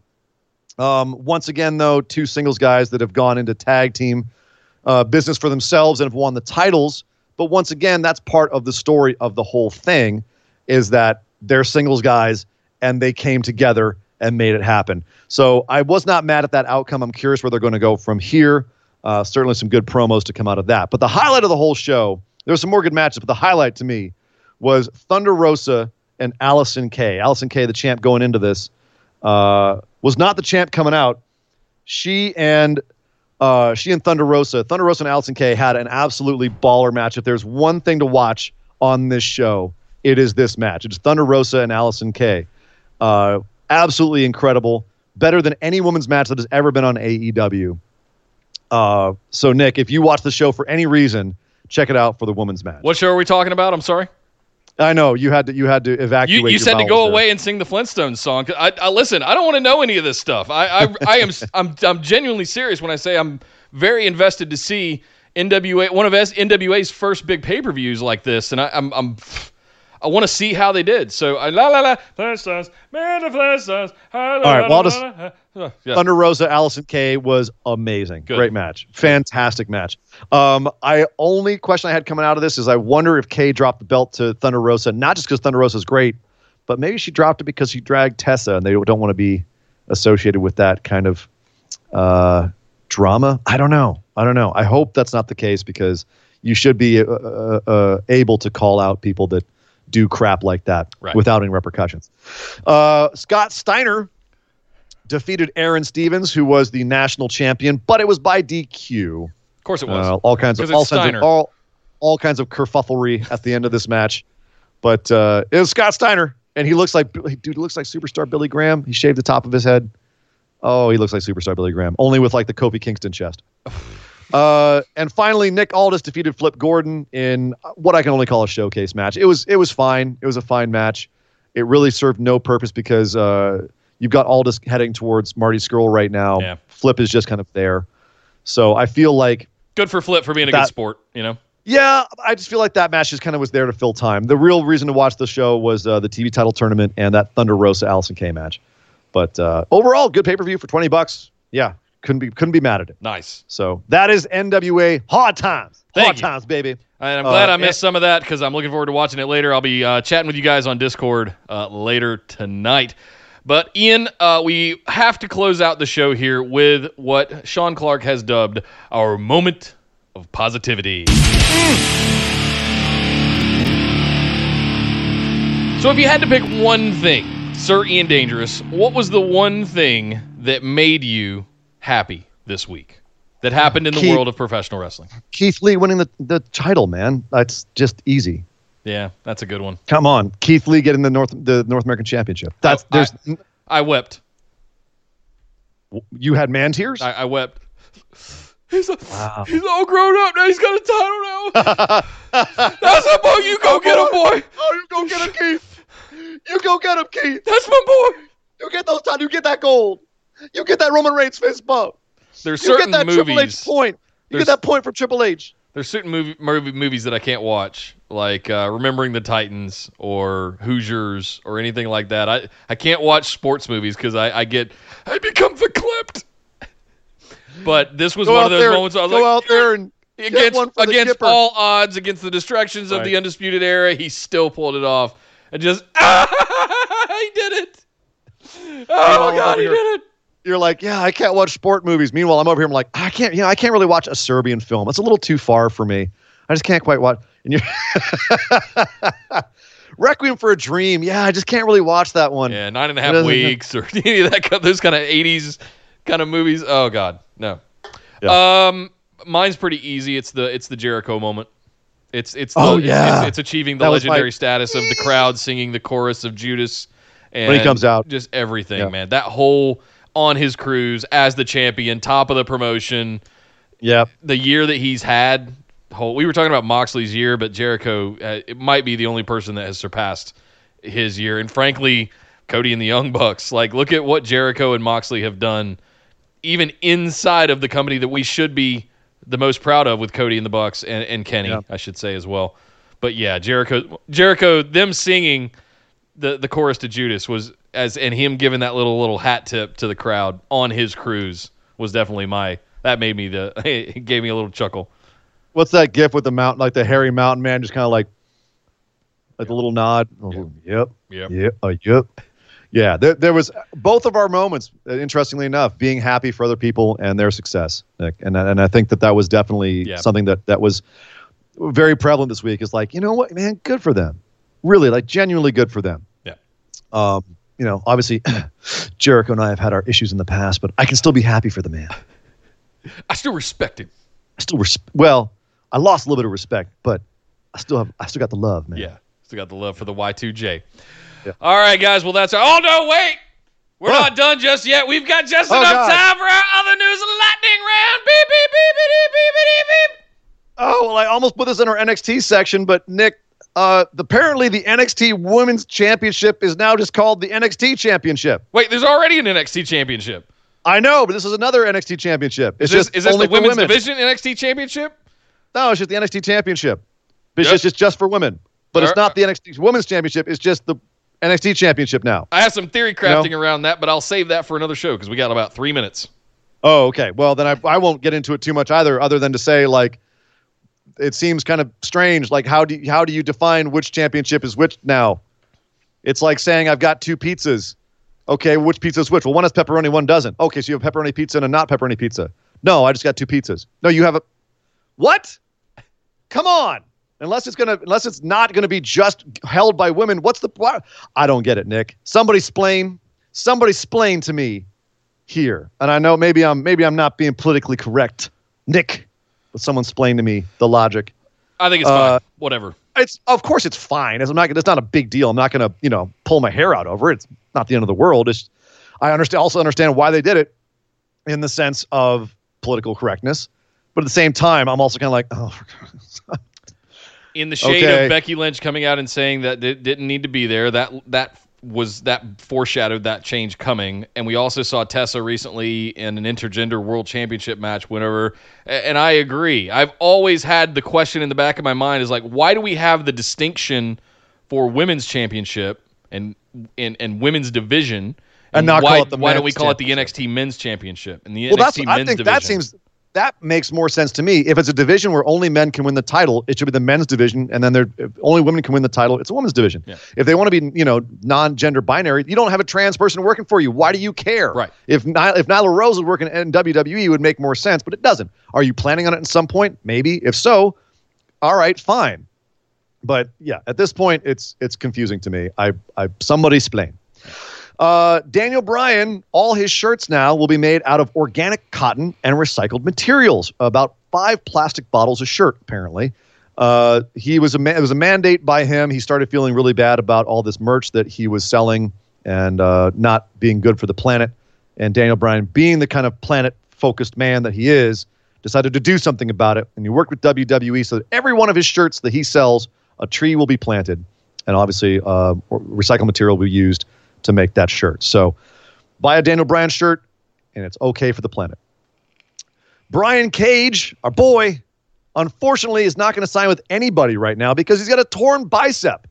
Um, once again, though, two singles guys that have gone into tag team uh, business for themselves and have won the titles. But once again, that's part of the story of the whole thing is that they're singles guys and they came together and made it happen. So I was not mad at that outcome. I'm curious where they're going to go from here. Uh, certainly some good promos to come out of that. But the highlight of the whole show, there were some more good matches, but the highlight to me was Thunder Rosa and Allysin Kay. Allysin Kay, the champ going into this, uh, was not the champ coming out. She and uh, she and Thunder Rosa, Thunder Rosa and Allysin Kay had an absolutely baller match. If there's one thing to watch on this show, it is this match. It's Thunder Rosa and Allysin Kay. Uh, absolutely incredible. Better than any women's match that has ever been on AEW. Uh, so, Nick, if you watch the show for any reason, check it out for the women's match. What show are we talking about? I'm sorry. I know you had to you had to evacuate. You, you said to go there. away and sing the Flintstones song. I, I listen. I don't want to know any of this stuff. I, I, I am, I'm, I'm genuinely serious when I say I'm very invested to see NWA, one of S, NWA's first big pay per views like this, and I, I'm, I'm, I want to see how they did. So, I, la la la, Flintstones, man, the Flintstones. All right, just- yeah. Thunder Rosa Allysin Kay was amazing. Good. Great match. Fantastic match. Um, I only question I had coming out of this is I wonder if Kay dropped the belt to Thunder Rosa, not just because Thunder Rosa is great, but maybe she dropped it because she dragged Tessa and they don't want to be associated with that kind of uh, drama. I don't know. I don't know. I hope that's not the case because you should be uh, uh, uh, able to call out people that do crap like that Right. without any repercussions. Uh, Scott Steiner defeated Aaron Stevens, who was the national champion, but it was by DQ. Of course it was. Uh, all kinds of all kinds of all all kinds of kerfufflery at the end of this match. But uh, it was Scott Steiner, and he looks like dude. He looks like superstar Billy Graham. He shaved the top of his head. Oh, he looks like superstar Billy Graham, only with like the Kofi Kingston chest. Uh, and finally, Nick Aldis defeated Flip Gordon in what I can only call a showcase match. It was it was fine. It was a fine match. It really served no purpose because uh, you've got Aldis heading towards Marty Scurll right now. Yeah. Flip is just kind of there. So I feel like Good for Flip for being a good sport. You know. yeah, I just feel like that match just kind of was there to fill time. The real reason to watch the show was uh, the TV title tournament and that Thunder Rosa Allysin Kay match. But uh, overall, good pay per view for twenty bucks. Yeah, couldn't be couldn't be mad at it. Nice. So that is NWA hard times, Thank hard you. times, baby. And I'm glad Uh, I missed some of that because I'm looking forward to watching it later. I'll be uh, chatting with you guys on Discord uh, later tonight. But Ian, uh, we have to close out the show here with what Sean Clark has dubbed our moment of positivity. So, if you had to pick one thing, Sir Ian Dangerous, what was the one thing that made you happy this week? That happened in the Keith- world of professional wrestling. Keith Lee winning the, the title, man. That's just easy. Yeah, that's a good one. Come on, Keith Lee getting the North the North American Championship. That's I- there's I wept. you had man tears. I, I wept. He's a, Wow. he's all grown up now. He's got a title now. That's a boy. You go get him, boy. Oh, you go get him, Keith. You go get him, Keith. That's my boy. You get those titles. You get that gold. You get that Roman Reigns fist bump. There's You certain get that Triple H point. You get that point from Triple H. There's certain movie, movie movies that I can't watch, like uh, Remembering the Titans or Hoosiers or anything like that. I I can't watch sports movies because I I get I become verklempt. But this was Go one of those there, moments I was go like, out there and get against one for against Gipper. all odds, against the distractions of the undisputed era, he still pulled it off and just he did it. Oh my god, he here- did it. You're like, yeah, I can't watch sport movies. Meanwhile, I'm over here. I'm like, I can't. You know, I can't really watch a Serbian film. It's a little too far for me. I just can't quite watch. And you, Requiem for a Dream. Yeah, I just can't really watch that one. Yeah, nine and a half weeks or any of that those kind of '80s kind of movies. Oh god, no. Yeah. Um, mine's pretty easy. It's the it's the Jericho moment. It's it's the, Oh, yeah. it's, it's achieving the That was my- legendary status of the crowd singing the chorus of Judas. And When he comes out. just everything, Yeah. man. That whole on his cruise as the champion, top of the promotion, Yeah. the year that he's had. Whole, we were talking about Moxley's year, but Jericho uh, it might be the only person that has surpassed his year. And frankly, Cody and the Young Bucks. Like, look at what Jericho and Moxley have done, even inside of the company that we should be the most proud of with Cody and the Bucks and, and Kenny, Yeah. I should say as well. But yeah, Jericho, Jericho, them singing the the chorus to Judas was as and him giving that little little hat tip to the crowd on his cruise was definitely my that made me the it gave me a little chuckle. What's that gif with the mountain, like the hairy mountain man, just kind of like, like a little nod. Oh, Yep. Yep. Yep. Uh, yep. Yeah. There, there was both of our moments. uh, Interestingly enough, being happy for other people and their success, Nick, and and I think that that was definitely Yeah. something that that was very prevalent this week. Is like, you know what, man, good for them. Really, like genuinely good for them. Yeah. Um, you know, obviously, Jericho and I have had our issues in the past, but I can still be happy for the man. I still respect him. I still res- well, I lost a little bit of respect, but I still have I still got the love, man. Yeah. Still got the love for the Y2J. Yeah. All right, guys. Well, that's our. Oh, no, wait. We're Huh. not done just yet. We've got just Oh, enough God. time for our other news and lightning round. Beep, beep, beep, beep, beep, beep, beep, beep. Oh well, I almost put this in our NXT section, but Nick, uh, apparently the NXT Women's Championship is now just called the NXT Championship. Wait, there's already an NXT championship. I know, but this is another NXT Championship. It's Is this, just is this only the women's women. division NXT championship? No, it's just the NXT Championship. It's Yep. just it's just for women, but it's not the NXT Women's Championship. It's just the NXT Championship now. I have some theory crafting around that, but I'll save that for another show because we got about three minutes. Oh, okay. Well, then I, I won't get into it too much either, other than to say like it seems kind of strange. Like how do you, how do you define which championship is which now? It's like saying I've got two pizzas. Okay, which pizza is which? Well, one has pepperoni, one doesn't. Okay, so you have pepperoni pizza and a not pepperoni pizza. No, I just got two pizzas. No, you have a what? Come on. Unless it's gonna, unless it's not gonna be just held by women. What's the? Why? I don't get it, Nick. Somebody explain. Somebody explain to me here. And I know maybe I'm maybe I'm not being politically correct, Nick, someone explain to me the logic. I think it's Uh, fine. Whatever. It's of course it's fine. It's not. It's not a big deal. I'm not going to you know pull my hair out over it. It's not the end of the world. It's I understand also understand why they did it in the sense of political correctness, but at the same time I'm also kind of like oh. for In the shade okay. of Becky Lynch coming out and saying that it didn't need to be there, that that was that foreshadowed that change coming. And we also saw Tessa recently in an intergender world championship match whenever and I agree. I've always had the question in the back of my mind is like why do we have the distinction for women's championship and and, and women's division And not why, call it the why don't we call it the? NXT men's championship and the Well, NXT that's men's I think division? that seems that makes more sense to me. If it's a division where only men can win the title, it should be the men's division, and then there if only women can win the title. It's a women's division. Yeah. If they want to be, you know, non-gender binary, you don't have a trans person working for you. Why do you care? Right. If Ny- if Nyla Rose was working in WWE, it would make more sense, but it doesn't. Are you planning on it at some point? Maybe. If so, all right, fine. But yeah, at this point, it's it's confusing to me. I I somebody explain. Uh, Daniel Bryan, all his shirts now will be made out of organic cotton and recycled materials. About five plastic bottles a shirt, apparently. Uh, he was a it was a mandate by him. He started feeling really bad about all this merch that he was selling and uh, not being good for the planet. And Daniel Bryan, being the kind of planet focused man that he is, decided to do something about it. And he worked with WWE so that every one of his shirts that he sells, a tree will be planted, and obviously uh, recycled material will be used to make that shirt. So buy a Daniel Bryan shirt, and it's okay for the planet. Brian Cage, our boy, unfortunately is not going to sign with anybody right now because he's got a torn bicep.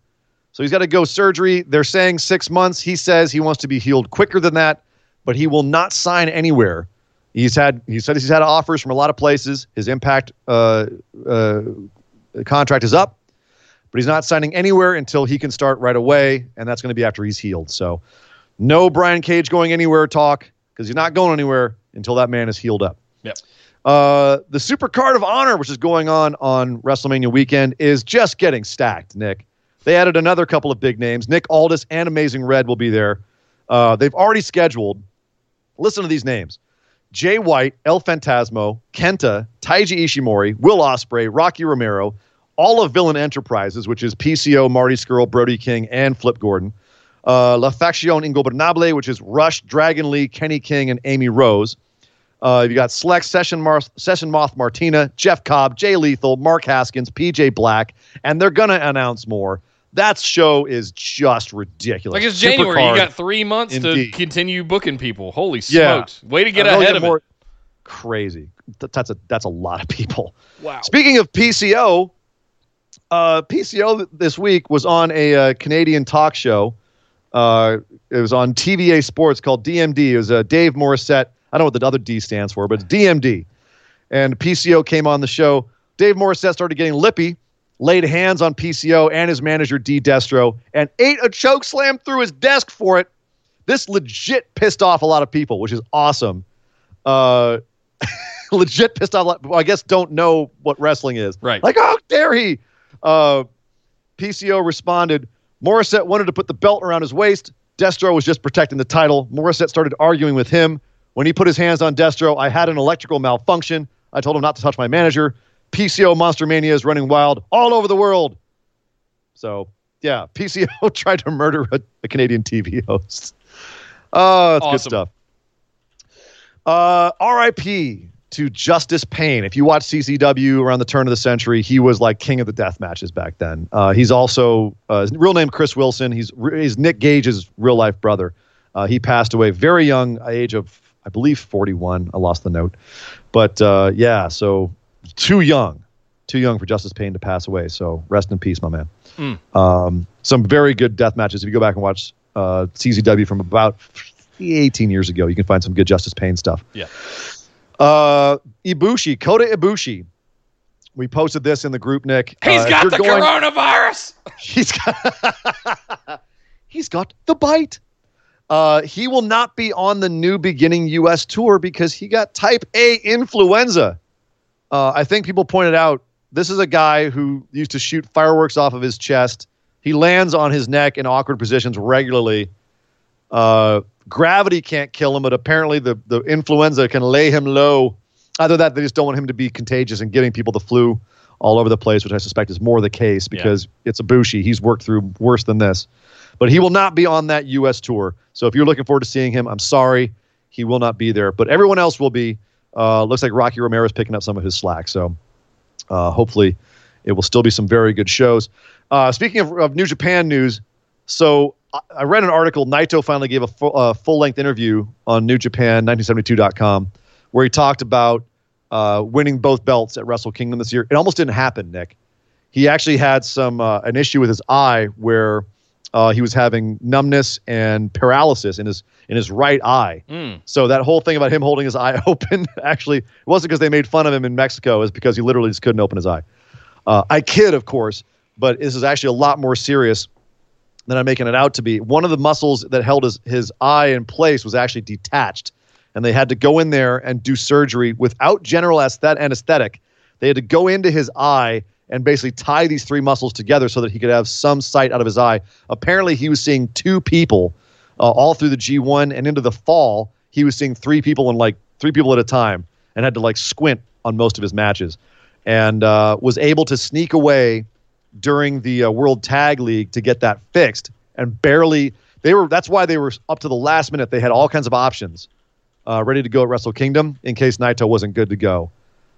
So he's got to go surgery. They're saying six months. He says he wants to be healed quicker than that, but he will not sign anywhere. He's had he said he's had offers from a lot of places. His impact uh, uh, contract is up, but he's not signing anywhere until he can start right away, and that's going to be after he's healed. So, no Brian Cage going anywhere talk because he's not going anywhere until that man is healed up. Yep. Uh, the Super Card of Honor, which is going on on WrestleMania weekend, is just getting stacked. Nick, they added another couple of big names. Nick Aldis and Amazing Red will be there. Uh, they've already scheduled. Listen to these names: Jay White, El Fantasmo, Kenta, Taiji Ishimori, Will Ospreay, Rocky Romero, all of Villain Enterprises, which is PCO, Marty Scurll, Brody King, and Flip Gordon. Uh, La Faction Ingobernable, which is Rush, Dragon Lee, Kenny King, and Amy Rose. Uh, you got Select Session, Mar- Session Moth Martina, Jeff Cobb, Jay Lethal, Mark Haskins, PJ Black, and they're going to announce more. That show is just ridiculous. Like it's January. You got three months Indeed. to continue booking people. Holy smokes. Yeah. Way to get ahead of more- it. Crazy. That's a that's a lot of people. Wow. Speaking of PCO, uh, PCO this week was on a uh, Canadian talk show. Uh, it was on TVA Sports called DMD. It was uh, Dave Morissette. I don't know what the other D stands for, but it's DMD. And PCO came on the show. Dave Morissette started getting lippy, laid hands on PCO and his manager D Destro, and ate a choke slam through his desk for it. This legit pissed off a lot of people, which is awesome. Uh, legit pissed off. a lot- Well, I guess don't know what wrestling is. Right. Like, how dare he? Uh, PCO responded. Morissette wanted to put the belt around his waist. Destro was just protecting the title. Morissette started arguing with him. When he put his hands on Destro, I had an electrical malfunction. I told him not to touch my manager. PCO Monster Mania is running wild all over the world. So, yeah, PCO tried to murder a, a Canadian TV host. Oh, that's good stuff. Uh, RIP to Justice Pain. If you watch CZW around the turn of the century, he was like king of the death matches back then. Uh, he's also uh, his real name Chris Wilson. He's he's Nick Gage's real life brother. Uh, he passed away very young, age of I believe 41. I lost the note, but uh, yeah, so too young, too young for Justice Pain to pass away. So rest in peace, my man. Mm. Um, some very good death matches. If you go back and watch uh, CZW from about 18 years ago, you can find some good Justice Pain stuff. Yeah. Uh, Ibushi, Kota Ibushi. We posted this in the group, Nick. He's Uh, got the going- coronavirus. He's got he's got the bite. Uh, he will not be on the new beginning U.S. tour because he got type A influenza. Uh, I think people pointed out this is a guy who used to shoot fireworks off of his chest. He lands on his neck in awkward positions regularly. Uh, gravity can't kill him, but apparently the, the influenza can lay him low. Either that, they just don't want him to be contagious and giving people the flu all over the place, which I suspect is more the case because it's a Bushi. He's worked through worse than this. But he will not be on that U.S. tour. So if you're looking forward to seeing him, I'm sorry. He will not be there. But everyone else will be. Uh, looks like Rocky Romero's picking up some of his slack. So uh, hopefully it will still be some very good shows. Uh, speaking of, of New Japan news, so I, read an article. Naito finally gave a full, uh, full length interview on New Japan 1972.com where he talked about uh, winning both belts at Wrestle Kingdom this year. It almost didn't happen, Nick. He actually had some uh, an issue with his eye where uh, he was having numbness and paralysis in his in his right eye. Mm. So that whole thing about him holding his eye open actually it wasn't because they made fun of him in Mexico. It was because he literally just couldn't open his eye. Uh, I kid, of course, but this is actually a lot more serious than I'm making it out to be. One of the muscles that held his, his eye in place was actually detached, and they had to go in there and do surgery without general anesthetic. They had to go into his eye and basically tie these three muscles together so that he could have some sight out of his eye. Apparently, he was seeing two people uh, all through the G1 and into the fall. He was seeing three people in like three people at a time and had to like squint on most of his matches and uh, was able to sneak away during the uh, World Tag League to get that fixed and barely they were that's why they were up to the last minute they had all kinds of options uh, ready to go at Wrestle Kingdom in case Naito wasn't good to go.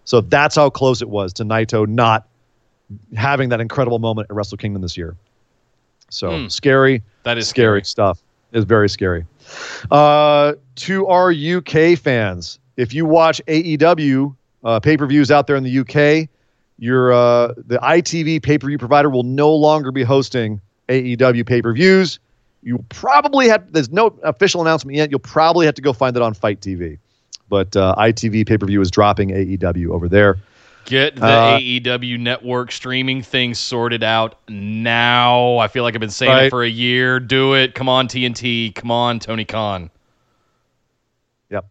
So that's how close it was to Naito not having that incredible moment at Wrestle Kingdom this year. So Hmm. scary, That is scary stuff. Is very scary. Uh, to our UK fans, if you watch AEW uh, pay per views out there in the UK, your uh, the ITV pay per view provider will no longer be hosting AEW pay per views. You probably have. There's no official announcement yet. You'll probably have to go find it on Fight TV. But uh, ITV pay per view is dropping AEW over there. Get the Uh, AEW network streaming thing sorted out now. I feel like I've been saying it for a year. Do it. Come on, TNT. Come on, Tony Khan. Yep.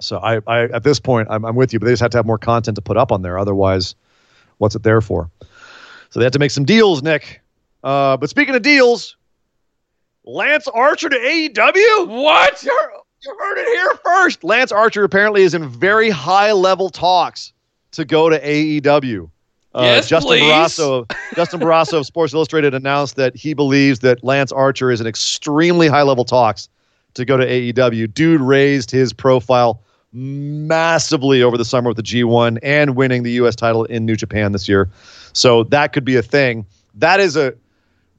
So I, I at this point I'm, I'm with you, but they just have to have more content to put up on there. Otherwise, what's it there for? So they have to make some deals, Nick. Uh, but speaking of deals, Lance Archer to AEW. What? You heard, you heard it here first. Lance Archer apparently is in very high level talks to go to AEW. Uh, Yes, Justin please. Barrasso, Justin Barrasso of Sports Illustrated announced that he believes that Lance Archer is in extremely high level talks to go to AEW. Dude raised his profile massively over the summer with the G1 and winning the U.S. title in New Japan this year. So that could be a thing. That is a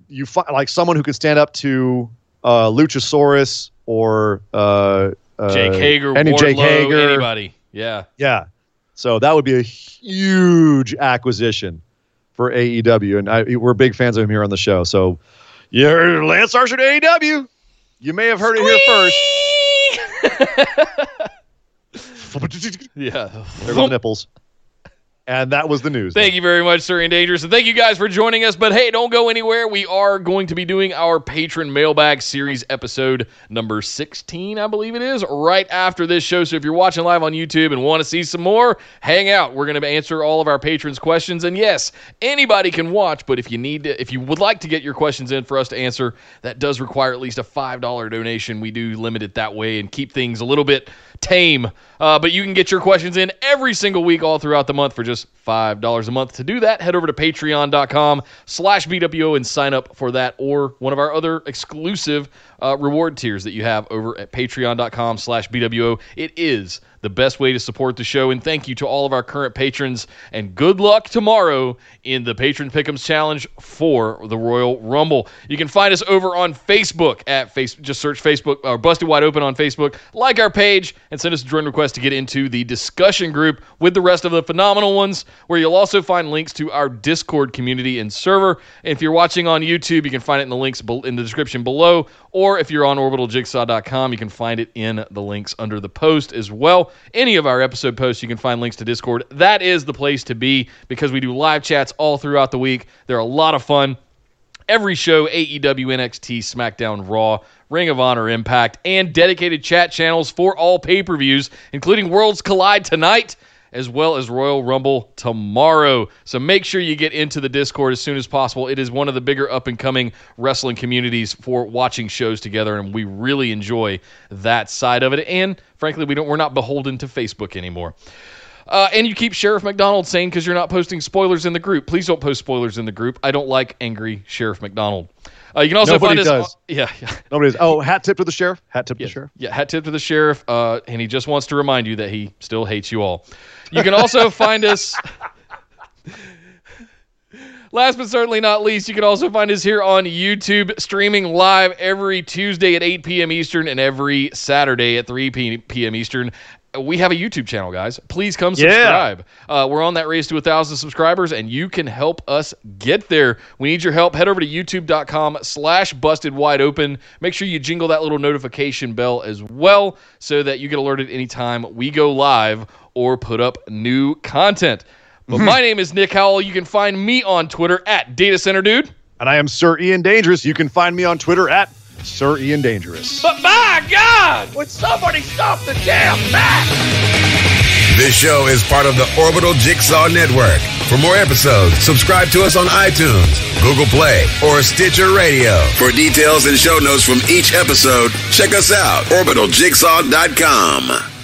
you find like someone who can stand up to uh, Luchasaurus or uh, uh, Jake Hager, any Wardlow, Jake Hager. anybody. Yeah. Yeah. So that would be a huge acquisition for AEW, and I, we're big fans of him here on the show. So, yeah, Lance Archer to AEW. You may have heard it here first. yeah. There go the nipples. And that was the news. Thank you very much, Sir Ian Dangerous. And thank you guys for joining us. But hey, don't go anywhere. We are going to be doing our patron mailbag series episode number 16, I believe it is, right after this show. So if you're watching live on YouTube and want to see some more, hang out. We're going to answer all of our patrons' questions. And yes, anybody can watch, but if you need to, if you would like to get your questions in for us to answer, that does require at least a $5 donation. We do limit it that way and keep things a little bit tame. Uh, but you can get your questions in every single week all throughout the month for just $5 a month. To do that, head over to patreon.com slash BWO and sign up for that or one of our other exclusive uh, reward tiers that you have over at patreon.com slash BWO. It is the best way to support the show. And thank you to all of our current patrons. And good luck tomorrow in the Patron Pick'ems Challenge for the Royal Rumble. You can find us over on Facebook at face. Just search Facebook or Busted Wide Open on Facebook. Like our page and send us a join request to get into the discussion group with the rest of the phenomenal ones, where you'll also find links to our Discord community and server. And if you're watching on YouTube, you can find it in the links in the description below, or if you're on orbitaljigsaw.com, you can find it in the links under the post as well. Any of our episode posts, you can find links to Discord. That is the place to be because we do live chats all throughout the week. They're a lot of fun. Every show, AEW, NXT, SmackDown, Raw, Ring of Honor, Impact, and dedicated chat channels for all pay per views, including Worlds Collide tonight as well as Royal Rumble tomorrow. So make sure you get into the Discord as soon as possible. It is one of the bigger up and coming wrestling communities for watching shows together, and we really enjoy that side of it. And frankly, we don't we're not beholden to Facebook anymore. Uh, and you keep Sheriff McDonald sane because you're not posting spoilers in the group. Please don't post spoilers in the group. I don't like angry Sheriff McDonald. Uh, you can also Nobody find does. us. Yeah, yeah. Nobody's. Oh, hat tip to the sheriff. Hat tip to the sheriff. yeah, hat tip to the sheriff, uh, and he just wants to remind you that he still hates you all. You can also find us. Last but certainly not least, you can also find us here on YouTube, streaming live every Tuesday at 8 p.m. Eastern and every Saturday at 3 p.m. Eastern. We have a YouTube channel, guys. Please come Yeah. subscribe. Uh, we're on that race to a thousand subscribers, and you can help us get there. We need your help. Head over to youtube.com slash busted wide open. Make sure you jingle that little notification bell as well so that you get alerted anytime we go live or put up new content. But my hmm. name is Nick Howell. You can find me on Twitter at Data Center Dude. And I am Sir Ian Dangerous. You can find me on Twitter at Sir Ian Dangerous. But my God! Would somebody stop the damn match? This show is part of the Orbital Jigsaw Network. For more episodes, subscribe to us on iTunes, Google Play, or Stitcher Radio. For details and show notes from each episode, check us out, orbitaljigsaw.com.